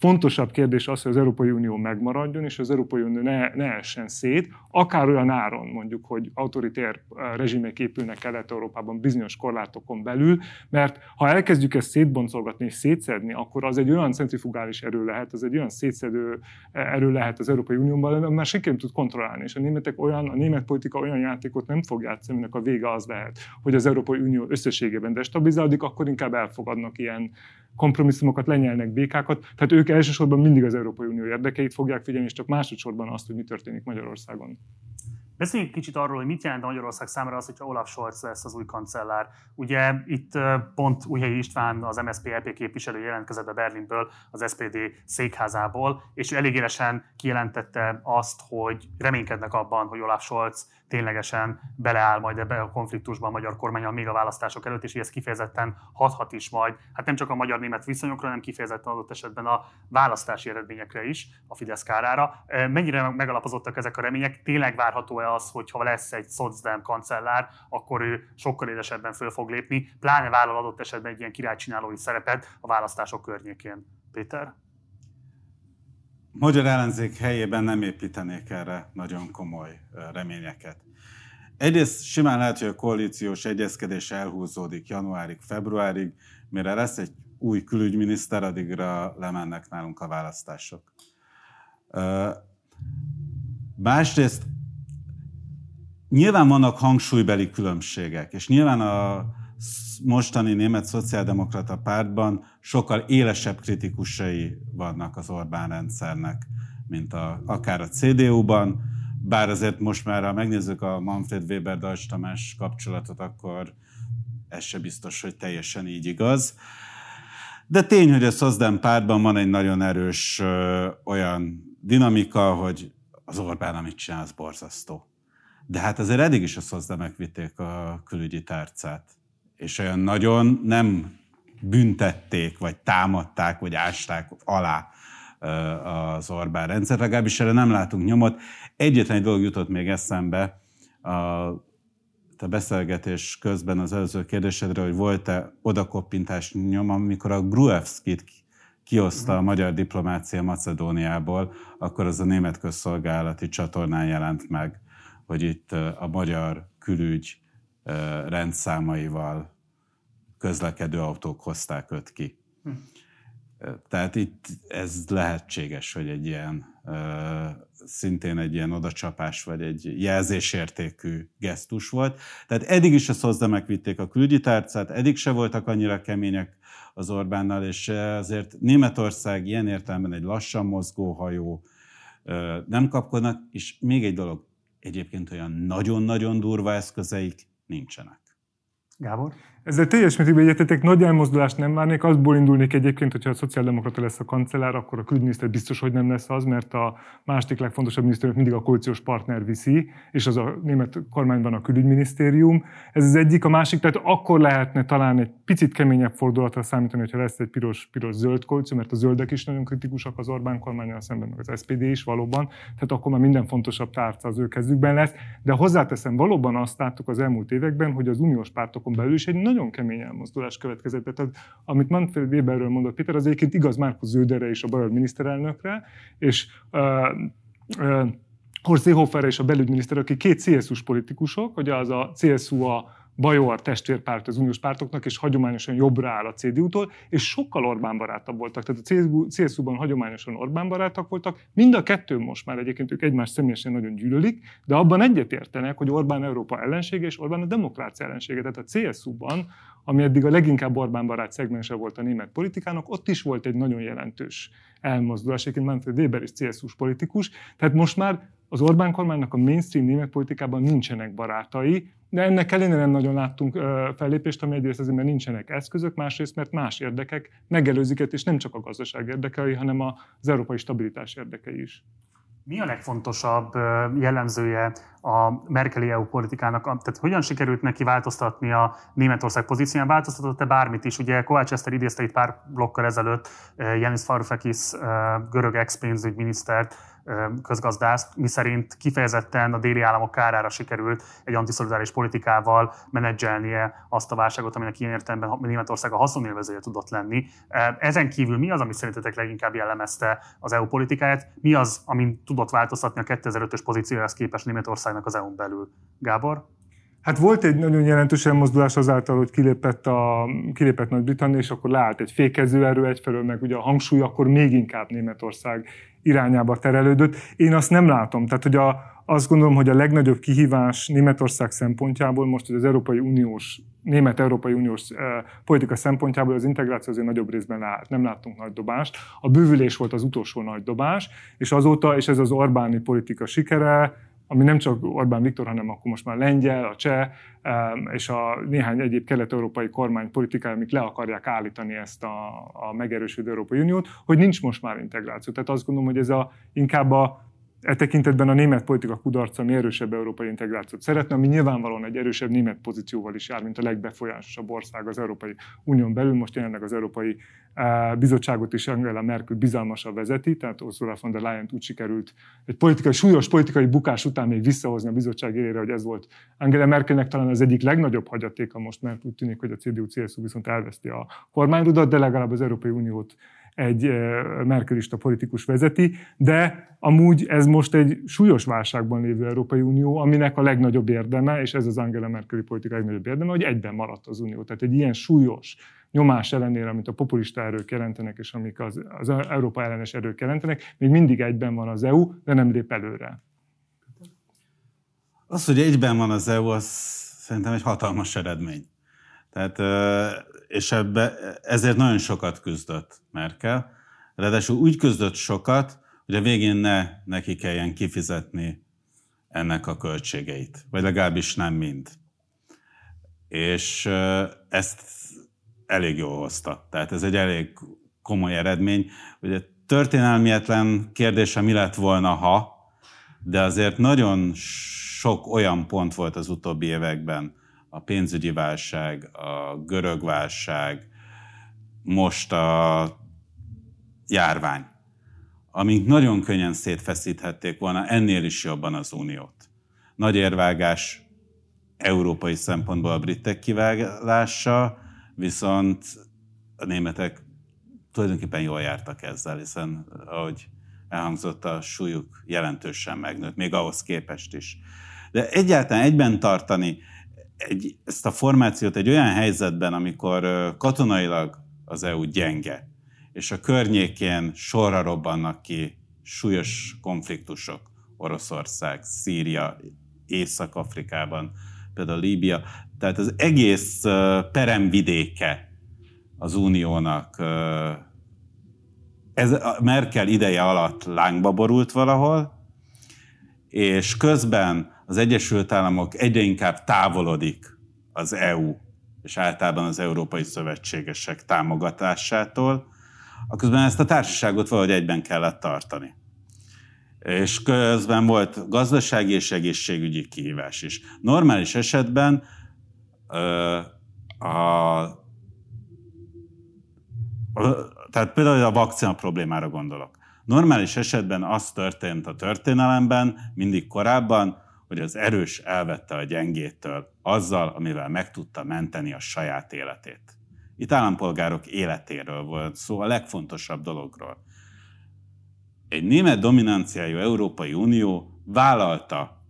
fontosabb kérdés az, hogy az Európai Unió megmaradjon, és az Európai Unió ne, ne essen szét, akár olyan áron mondjuk, hogy autoritér rezsimek épülnek Kelet-Európában bizonyos korlátokon belül, mert ha elkezdjük ezt szétboncolgatni és szétszedni, akkor az egy olyan centrifugális erő lehet, az egy olyan szétszedő erő lehet az Európai Unióban, mert már senki nem tud kontrollálni, és a németek olyan, a német politika olyan játékot nem fog játszani, aminek a vége az lehet, hogy az Európai Unió összességében destabilizálódik, akkor inkább elfogadnak ilyen kompromisszumokat, lenyelnek békákat. Tehát ők elsősorban mindig az Európai Unió érdekeit fogják figyelni, és csak másodszorban azt, hogy mi történik Magyarországon. Beszéljünk kicsit arról, hogy mit jelent Magyarország számára az, hogyha Olaf Scholz lesz az új kancellár. Ugye itt pont Újhelyi István, az MSZP EP képviselő jelentkezett be Berlinből, az SPD székházából, és ő elég élesen kijelentette azt, hogy reménykednek abban, hogy Olaf Scholz ténylegesen beleáll majd ebbe a konfliktusba a magyar kormányal még a választások előtt, és ez kifejezetten hathat is majd, hát nem csak a magyar-német viszonyokra, hanem kifejezetten adott esetben a választási eredményekre is, a Fidesz kárára. Mennyire megalapozottak ezek a remények? Tényleg várható-e az, hogy ha lesz egy szocdem kancellár, akkor ő sokkal élesebben föl fog lépni, pláne vállal adott esetben egy ilyen királycsinálói szerepet a választások környékén. Péter? Magyar ellenzék helyében nem építenék erre nagyon komoly reményeket. Egyrészt simán lehet, hogy a koalíciós egyezkedés elhúzódik januárig, februárig, mire lesz egy új külügyminiszter, addigra lemennek nálunk a választások. Másrészt nyilván vannak hangsúlybeli különbségek, és nyilván a mostani német szociáldemokrata pártban sokkal élesebb kritikusai vannak az Orbán rendszernek, mint a, akár a CDU-ban, bár azért most már, ha megnézzük a Manfred Weber Dajs Tamás kapcsolatot, akkor ez se biztos, hogy teljesen így igaz. De tény, hogy a Szozdem pártban van egy nagyon erős ö, olyan dinamika, hogy az Orbán, amit csinál, az borzasztó. De hát azért eddig is a Szozdemek vitték a külügyi tárcát és olyan nagyon nem büntették, vagy támadták, vagy ásták alá az Orbán rendszer, legalábbis erre nem látunk nyomot. Egyetlen egy dolog jutott még eszembe a, a beszélgetés közben az előző kérdésedre, hogy volt-e odakoppintás nyom, amikor a Gruevskit kioszta a magyar diplomácia Macedóniából, akkor az a német közszolgálati csatornán jelent meg, hogy itt a magyar külügy rendszámaival közlekedő autók hozták őt ki. Hm. Tehát itt ez lehetséges, hogy egy ilyen szintén egy ilyen odacsapás, vagy egy jelzésértékű gesztus volt. Tehát eddig is a szozdemek vitték a külügyi tárcát, eddig se voltak annyira kemények az Orbánnal, és azért Németország ilyen értelemben egy lassan mozgó hajó, nem kapkodnak, és még egy dolog, egyébként olyan nagyon-nagyon durva eszközeik nincsenek. Gábor? Ezzel teljes mértékben egyetetek, nagy elmozdulást nem várnék. Azból indulnék egyébként, hogyha a szociáldemokrata lesz a kancellár, akkor a külügyminiszter biztos, hogy nem lesz az, mert a második legfontosabb miniszterünk mindig a koalíciós partner viszi, és az a német kormányban a külügyminisztérium. Ez az egyik, a másik, tehát akkor lehetne talán egy picit keményebb fordulatra számítani, hogyha lesz egy piros, piros zöld koalíció, mert a zöldek is nagyon kritikusak az Orbán kormányal szemben, meg az SPD is valóban, tehát akkor már minden fontosabb tárca az ő kezükben lesz. De hozzáteszem, valóban azt láttuk az elmúlt években, hogy az uniós pártokon belül is egy nagyon kemény elmozdulás következett. Tehát, amit Manfred Weberről mondott Péter, az egyébként igaz Márkusz Zöldere és a bajor miniszterelnökre, és uh, uh, Horst Seehoferre és a belügyminiszter, aki két CSU-s politikusok, hogy az a CSU a Bajor testvérpárt az uniós pártoknak, és hagyományosan jobbra áll a CDU-tól, és sokkal Orbán barátabb voltak. Tehát a CSU-ban hagyományosan Orbán barátak voltak. Mind a kettő most már egyébként ők egymást személyesen nagyon gyűlölik, de abban egyetértenek, hogy Orbán Európa ellensége, és Orbán a demokrácia ellensége. Tehát a CSU-ban, ami eddig a leginkább Orbán barát szegmense volt a német politikának, ott is volt egy nagyon jelentős elmozdulás. Egyébként Manfred Weber is CSU-s politikus. Tehát most már az Orbán kormánynak a mainstream német politikában nincsenek barátai, de ennek ellenére nem nagyon láttunk fellépést, ami egyrészt azért, mert nincsenek eszközök, másrészt, mert más érdekek megelőzik és nem csak a gazdaság érdekei, hanem az európai stabilitás érdekei is. Mi a legfontosabb jellemzője a Merkeli EU politikának? Tehát hogyan sikerült neki változtatni a Németország pozícióján? Változtatott-e bármit is? Ugye Kovács Eszter idézte itt pár blokkal ezelőtt Janis Varoufakis görög ex-pénzügyminisztert, közgazdászt, miszerint kifejezetten a déli államok kárára sikerült egy antiszolidáris politikával menedzselnie azt a válságot, aminek ilyen értelemben Németország a haszonélvezője tudott lenni. Ezen kívül mi az, ami szerintetek leginkább jellemezte az EU politikáját? Mi az, amin tudott változtatni a 2005-ös pozíciójához képest Németországnak az EU-n belül? Gábor? Hát volt egy nagyon jelentős elmozdulás azáltal, hogy kilépett, a, kilépett Nagy-Britannia, és akkor leállt egy fékező erő egyfelől, meg ugye a hangsúly akkor még inkább Németország irányába terelődött. Én azt nem látom. Tehát, hogy a, azt gondolom, hogy a legnagyobb kihívás Németország szempontjából most hogy az Európai Uniós, német-európai uniós eh, politika szempontjából az integráció azért nagyobb részben állt. Nem láttunk nagy dobást. A bővülés volt az utolsó nagy dobás, és azóta, és ez az Orbáni politika sikere, ami nem csak Orbán Viktor, hanem akkor most már lengyel, a cseh és a néhány egyéb kelet-európai kormány politikája, amik le akarják állítani ezt a, a megerősödő Európai Uniót, hogy nincs most már integráció. Tehát azt gondolom, hogy ez a, inkább a E tekintetben a német politika kudarca mi erősebb európai integrációt szeretne, ami nyilvánvalóan egy erősebb német pozícióval is jár, mint a legbefolyásosabb ország az Európai Unión belül. Most jelenleg az Európai e, Bizottságot is Angela Merkel bizalmasan vezeti, tehát Ursula von der Leyen úgy sikerült egy politikai, súlyos politikai bukás után még visszahozni a bizottság élére, hogy ez volt Angela Merkelnek talán az egyik legnagyobb hagyatéka most, mert úgy tűnik, hogy a CDU-CSU viszont elveszti a kormányrudat, de legalább az Európai Uniót egy merkelista politikus vezeti, de amúgy ez most egy súlyos válságban lévő Európai Unió, aminek a legnagyobb érdeme, és ez az Angela Merkeli politika legnagyobb érdeme, hogy egyben maradt az Unió. Tehát egy ilyen súlyos nyomás ellenére, amit a populista erők jelentenek, és amik az, az Európa ellenes erők jelentenek, még mindig egyben van az EU, de nem lép előre. Az, hogy egyben van az EU, az szerintem egy hatalmas eredmény. Tehát és ebbe, ezért nagyon sokat küzdött Merkel. Ráadásul úgy küzdött sokat, hogy a végén ne neki kelljen kifizetni ennek a költségeit, vagy legalábbis nem mind. És ezt elég jól hozta. Tehát ez egy elég komoly eredmény. Ugye történelmietlen kérdése mi lett volna, ha, de azért nagyon sok olyan pont volt az utóbbi években, a pénzügyi válság, a görög válság, most a járvány, amink nagyon könnyen szétfeszíthették volna ennél is jobban az uniót. Nagy érvágás európai szempontból a britek kiválása, viszont a németek tulajdonképpen jól jártak ezzel, hiszen ahogy elhangzott, a súlyuk jelentősen megnőtt, még ahhoz képest is. De egyáltalán egyben tartani egy, ezt a formációt egy olyan helyzetben, amikor katonailag az EU gyenge, és a környékén sorra robbannak ki súlyos konfliktusok, Oroszország, Szíria, Észak-Afrikában, például Líbia. Tehát az egész peremvidéke az uniónak ez a Merkel ideje alatt lángba borult valahol, és közben az Egyesült Államok egyre inkább távolodik az EU és általában az európai szövetségesek támogatásától, aközben ezt a társaságot valahogy egyben kellett tartani. És közben volt gazdasági és egészségügyi kihívás is. Normális esetben a, tehát például a vakcina problémára gondolok. Normális esetben az történt a történelemben, mindig korábban, hogy az erős elvette a gyengétől azzal, amivel meg tudta menteni a saját életét. Itt állampolgárok életéről volt szó, a legfontosabb dologról. Egy német dominanciájú Európai Unió vállalta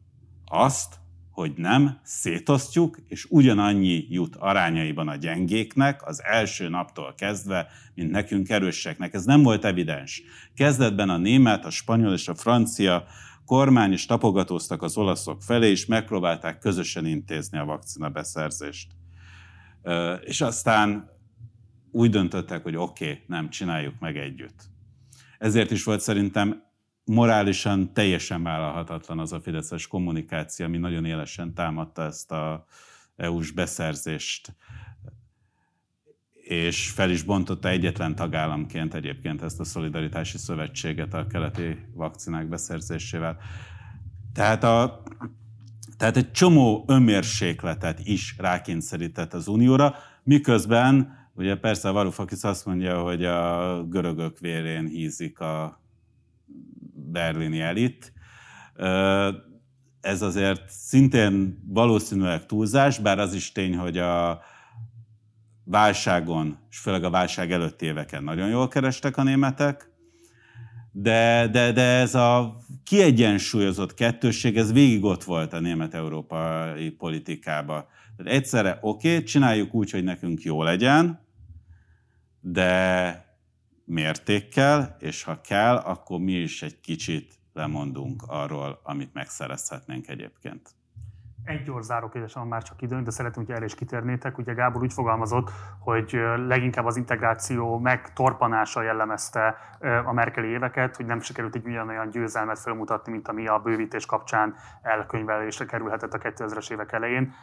azt, hogy nem szétosztjuk, és ugyanannyi jut arányaiban a gyengéknek az első naptól kezdve, mint nekünk erőseknek. Ez nem volt evidens. Kezdetben a német, a spanyol és a francia kormány is tapogatóztak az olaszok felé, és megpróbálták közösen intézni a vakcina beszerzést. És aztán úgy döntöttek, hogy oké, okay, nem, csináljuk meg együtt. Ezért is volt szerintem morálisan teljesen vállalhatatlan az a fideszes kommunikáció, ami nagyon élesen támadta ezt a EU-s beszerzést és fel is bontotta egyetlen tagállamként egyébként ezt a szolidaritási szövetséget a keleti vakcinák beszerzésével. Tehát, a, tehát egy csomó önmérsékletet is rákényszerített az Unióra, miközben ugye persze a Varoufakis azt mondja, hogy a görögök vérén hízik a berlini elit. Ez azért szintén valószínűleg túlzás, bár az is tény, hogy a válságon, és főleg a válság előtti éveken nagyon jól kerestek a németek, de, de, de ez a kiegyensúlyozott kettősség, ez végig ott volt a német-európai politikában. Tehát egyszerre oké, okay, csináljuk úgy, hogy nekünk jó legyen, de mértékkel, és ha kell, akkor mi is egy kicsit lemondunk arról, amit megszerezhetnénk egyébként. Egy gyors zárókérdésem már csak időnk, de szeretném, hogy erre is kitérnétek. Ugye Gábor úgy fogalmazott, hogy leginkább az integráció megtorpanása jellemezte a merkeli éveket, hogy nem sikerült egy olyan győzelmet felmutatni, mint ami a bővítés kapcsán elkönyvelésre kerülhetett a 2000-es évek elején.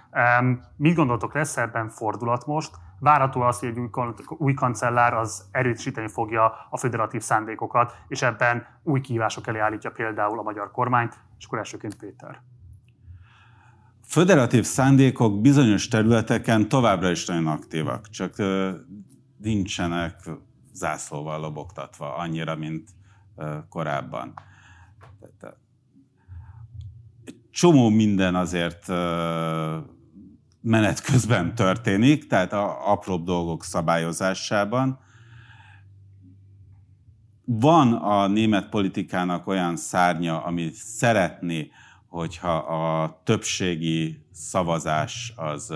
Mit gondoltok, lesz ebben fordulat most? Várható az, hogy egy új, új kancellár az erősíteni fogja a federatív szándékokat, és ebben új kihívások elé állítja például a magyar kormányt, és akkor elsőként Péter föderatív szándékok bizonyos területeken továbbra is nagyon aktívak, csak nincsenek zászlóval lobogtatva annyira, mint korábban. Csomó minden azért menet közben történik, tehát a apróbb dolgok szabályozásában. Van a német politikának olyan szárnya, ami szeretné hogyha a többségi szavazás az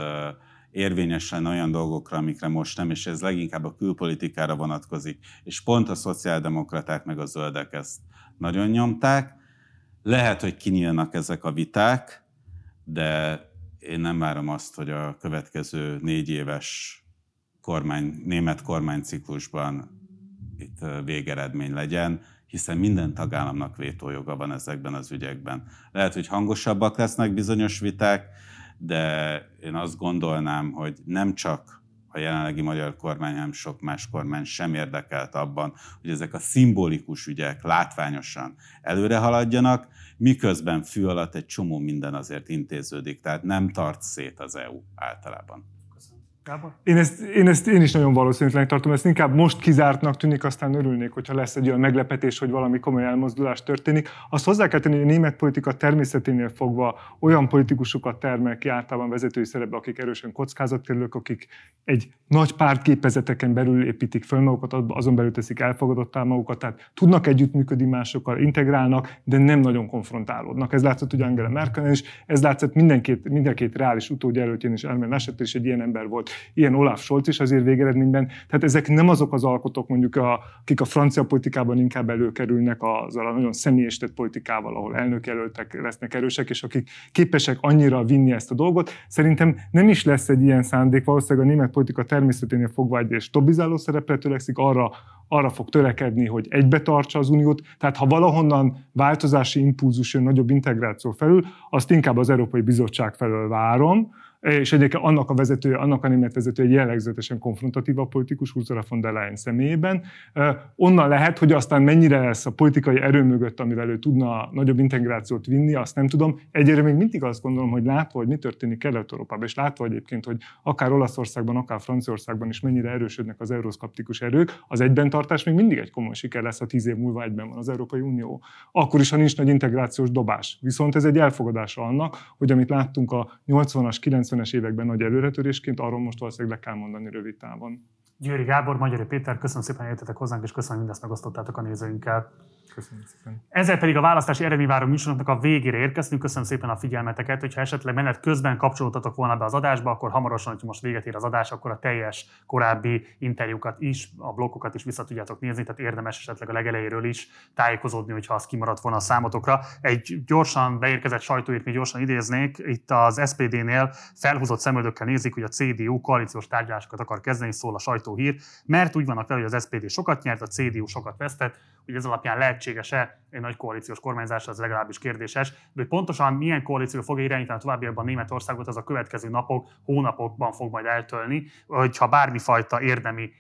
érvényes lenne olyan dolgokra, amikre most nem, és ez leginkább a külpolitikára vonatkozik, és pont a szociáldemokraták meg a zöldek ezt nagyon nyomták. Lehet, hogy kinyílnak ezek a viták, de én nem várom azt, hogy a következő négy éves kormány, német kormányciklusban itt végeredmény legyen hiszen minden tagállamnak vétójoga van ezekben az ügyekben. Lehet, hogy hangosabbak lesznek bizonyos viták, de én azt gondolnám, hogy nem csak a jelenlegi magyar kormány, hanem sok más kormány sem érdekelt abban, hogy ezek a szimbolikus ügyek látványosan előre haladjanak, miközben fű alatt egy csomó minden azért intéződik, tehát nem tart szét az EU általában. Én ezt, én ezt én is nagyon valószínűleg tartom, ezt inkább most kizártnak tűnik, aztán örülnék, hogyha lesz egy olyan meglepetés, hogy valami komoly elmozdulás történik. Azt hozzá kell tenni, hogy a német politika természeténél fogva olyan politikusokat termel ki általában vezetői szerepbe, akik erősen kockázatkerülők, akik egy nagy pártképezeteken belül építik fel magukat, azon belül teszik elfogadottá magukat, tehát tudnak együttműködni másokkal, integrálnak, de nem nagyon konfrontálódnak. Ez látszott ugye Angela Merkel is, ez látszott mindenkét, mindenkét reális utódjelöltjén is Elmer Laschet is egy ilyen ember volt ilyen Olaf Scholz is azért végeredményben. Tehát ezek nem azok az alkotók, mondjuk, a, akik a francia politikában inkább előkerülnek azzal a nagyon személyesített politikával, ahol elnökjelöltek lesznek erősek, és akik képesek annyira vinni ezt a dolgot. Szerintem nem is lesz egy ilyen szándék, valószínűleg a német politika természeténél fogva egy stabilizáló szerepre törekszik, arra, arra fog törekedni, hogy egybe tartsa az uniót. Tehát ha valahonnan változási impulzus jön nagyobb integráció felül, azt inkább az Európai Bizottság felől várom, és egyébként annak a vezetője, annak a német vezetője egy jellegzetesen konfrontatív a politikus Ursula von der Leyen személyében. Onnan lehet, hogy aztán mennyire lesz a politikai erő mögött, amivel ő tudna nagyobb integrációt vinni, azt nem tudom. Egyre még mindig azt gondolom, hogy látva, hogy mi történik Kelet-Európában, és látva egyébként, hogy akár Olaszországban, akár Franciaországban is mennyire erősödnek az euroszkaptikus erők, az egyben tartás még mindig egy komoly siker lesz, ha tíz év múlva egyben van az Európai Unió. Akkor is, ha nincs nagy integrációs dobás. Viszont ez egy elfogadása annak, hogy amit láttunk a 80-as, 90 90-es években nagy előretörésként, arról most valószínűleg le kell mondani rövid távon. Győri Gábor, Magyari Péter, köszönöm szépen, hogy jöttetek hozzánk, és köszönöm, hogy mindezt megosztottátok a nézőinkkel. Köszönöm szépen. Ezzel pedig a választási eredményváró műsoroknak a végére érkeztünk. Köszönöm szépen a figyelmeteket. Hogyha esetleg menet közben kapcsolódtatok volna be az adásba, akkor hamarosan, hogy most véget ér az adás, akkor a teljes korábbi interjúkat is, a blokkokat is vissza tudjátok nézni, tehát érdemes esetleg a legelejéről is tájékozódni, hogyha az kimaradt volna a számotokra. Egy gyorsan beérkezett sajtóért még gyorsan idéznék. Itt az SPD-nél felhúzott szemöldökkel nézik, hogy a CDU koalíciós tárgyalásokat akar kezdeni, szól a sajtóhír, mert úgy vannak vele, hogy az SPD sokat nyert, a CDU sokat vesztett, hogy ez alapján lehetséges-e egy nagy koalíciós kormányzás, az legalábbis kérdéses. De hogy pontosan milyen koalíció fogja irányítani a továbbiakban Németországot, az a következő napok, hónapokban fog majd eltölni, hogyha bármifajta érdemi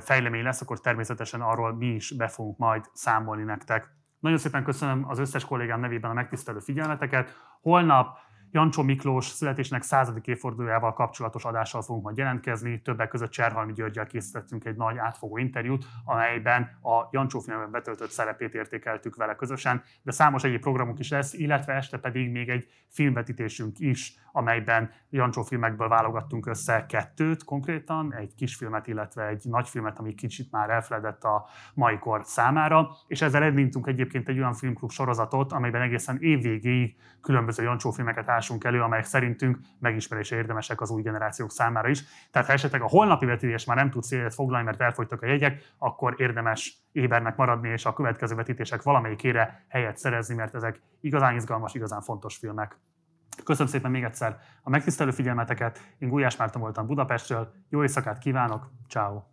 fejlemény lesz, akkor természetesen arról mi is be fogunk majd számolni nektek. Nagyon szépen köszönöm az összes kollégám nevében a megtisztelő figyelmeteket. Holnap Jancsó Miklós születésnek századik évfordulójával kapcsolatos adással fogunk majd jelentkezni. Többek között Cserhalmi Györgyel készítettünk egy nagy átfogó interjút, amelyben a Jancsó filmben betöltött szerepét értékeltük vele közösen, de számos egyéb programunk is lesz, illetve este pedig még egy filmvetítésünk is, amelyben Jancsó filmekből válogattunk össze kettőt konkrétan, egy kisfilmet, illetve egy nagyfilmet, ami kicsit már elfeledett a mai kor számára, és ezzel elindítunk egyébként egy olyan filmklub sorozatot, amelyben egészen évvégéig különböző Jancsó filmeket ásunk elő, amelyek szerintünk megismerése érdemesek az új generációk számára is. Tehát ha esetleg a holnapi vetítés már nem tud szélet foglalni, mert elfogytak a jegyek, akkor érdemes ébernek maradni, és a következő vetítések valamelyikére helyet szerezni, mert ezek igazán izgalmas, igazán fontos filmek. Köszönöm szépen még egyszer a megtisztelő figyelmeteket. Én Gulyás Márton voltam Budapestről. Jó éjszakát kívánok. Ciao.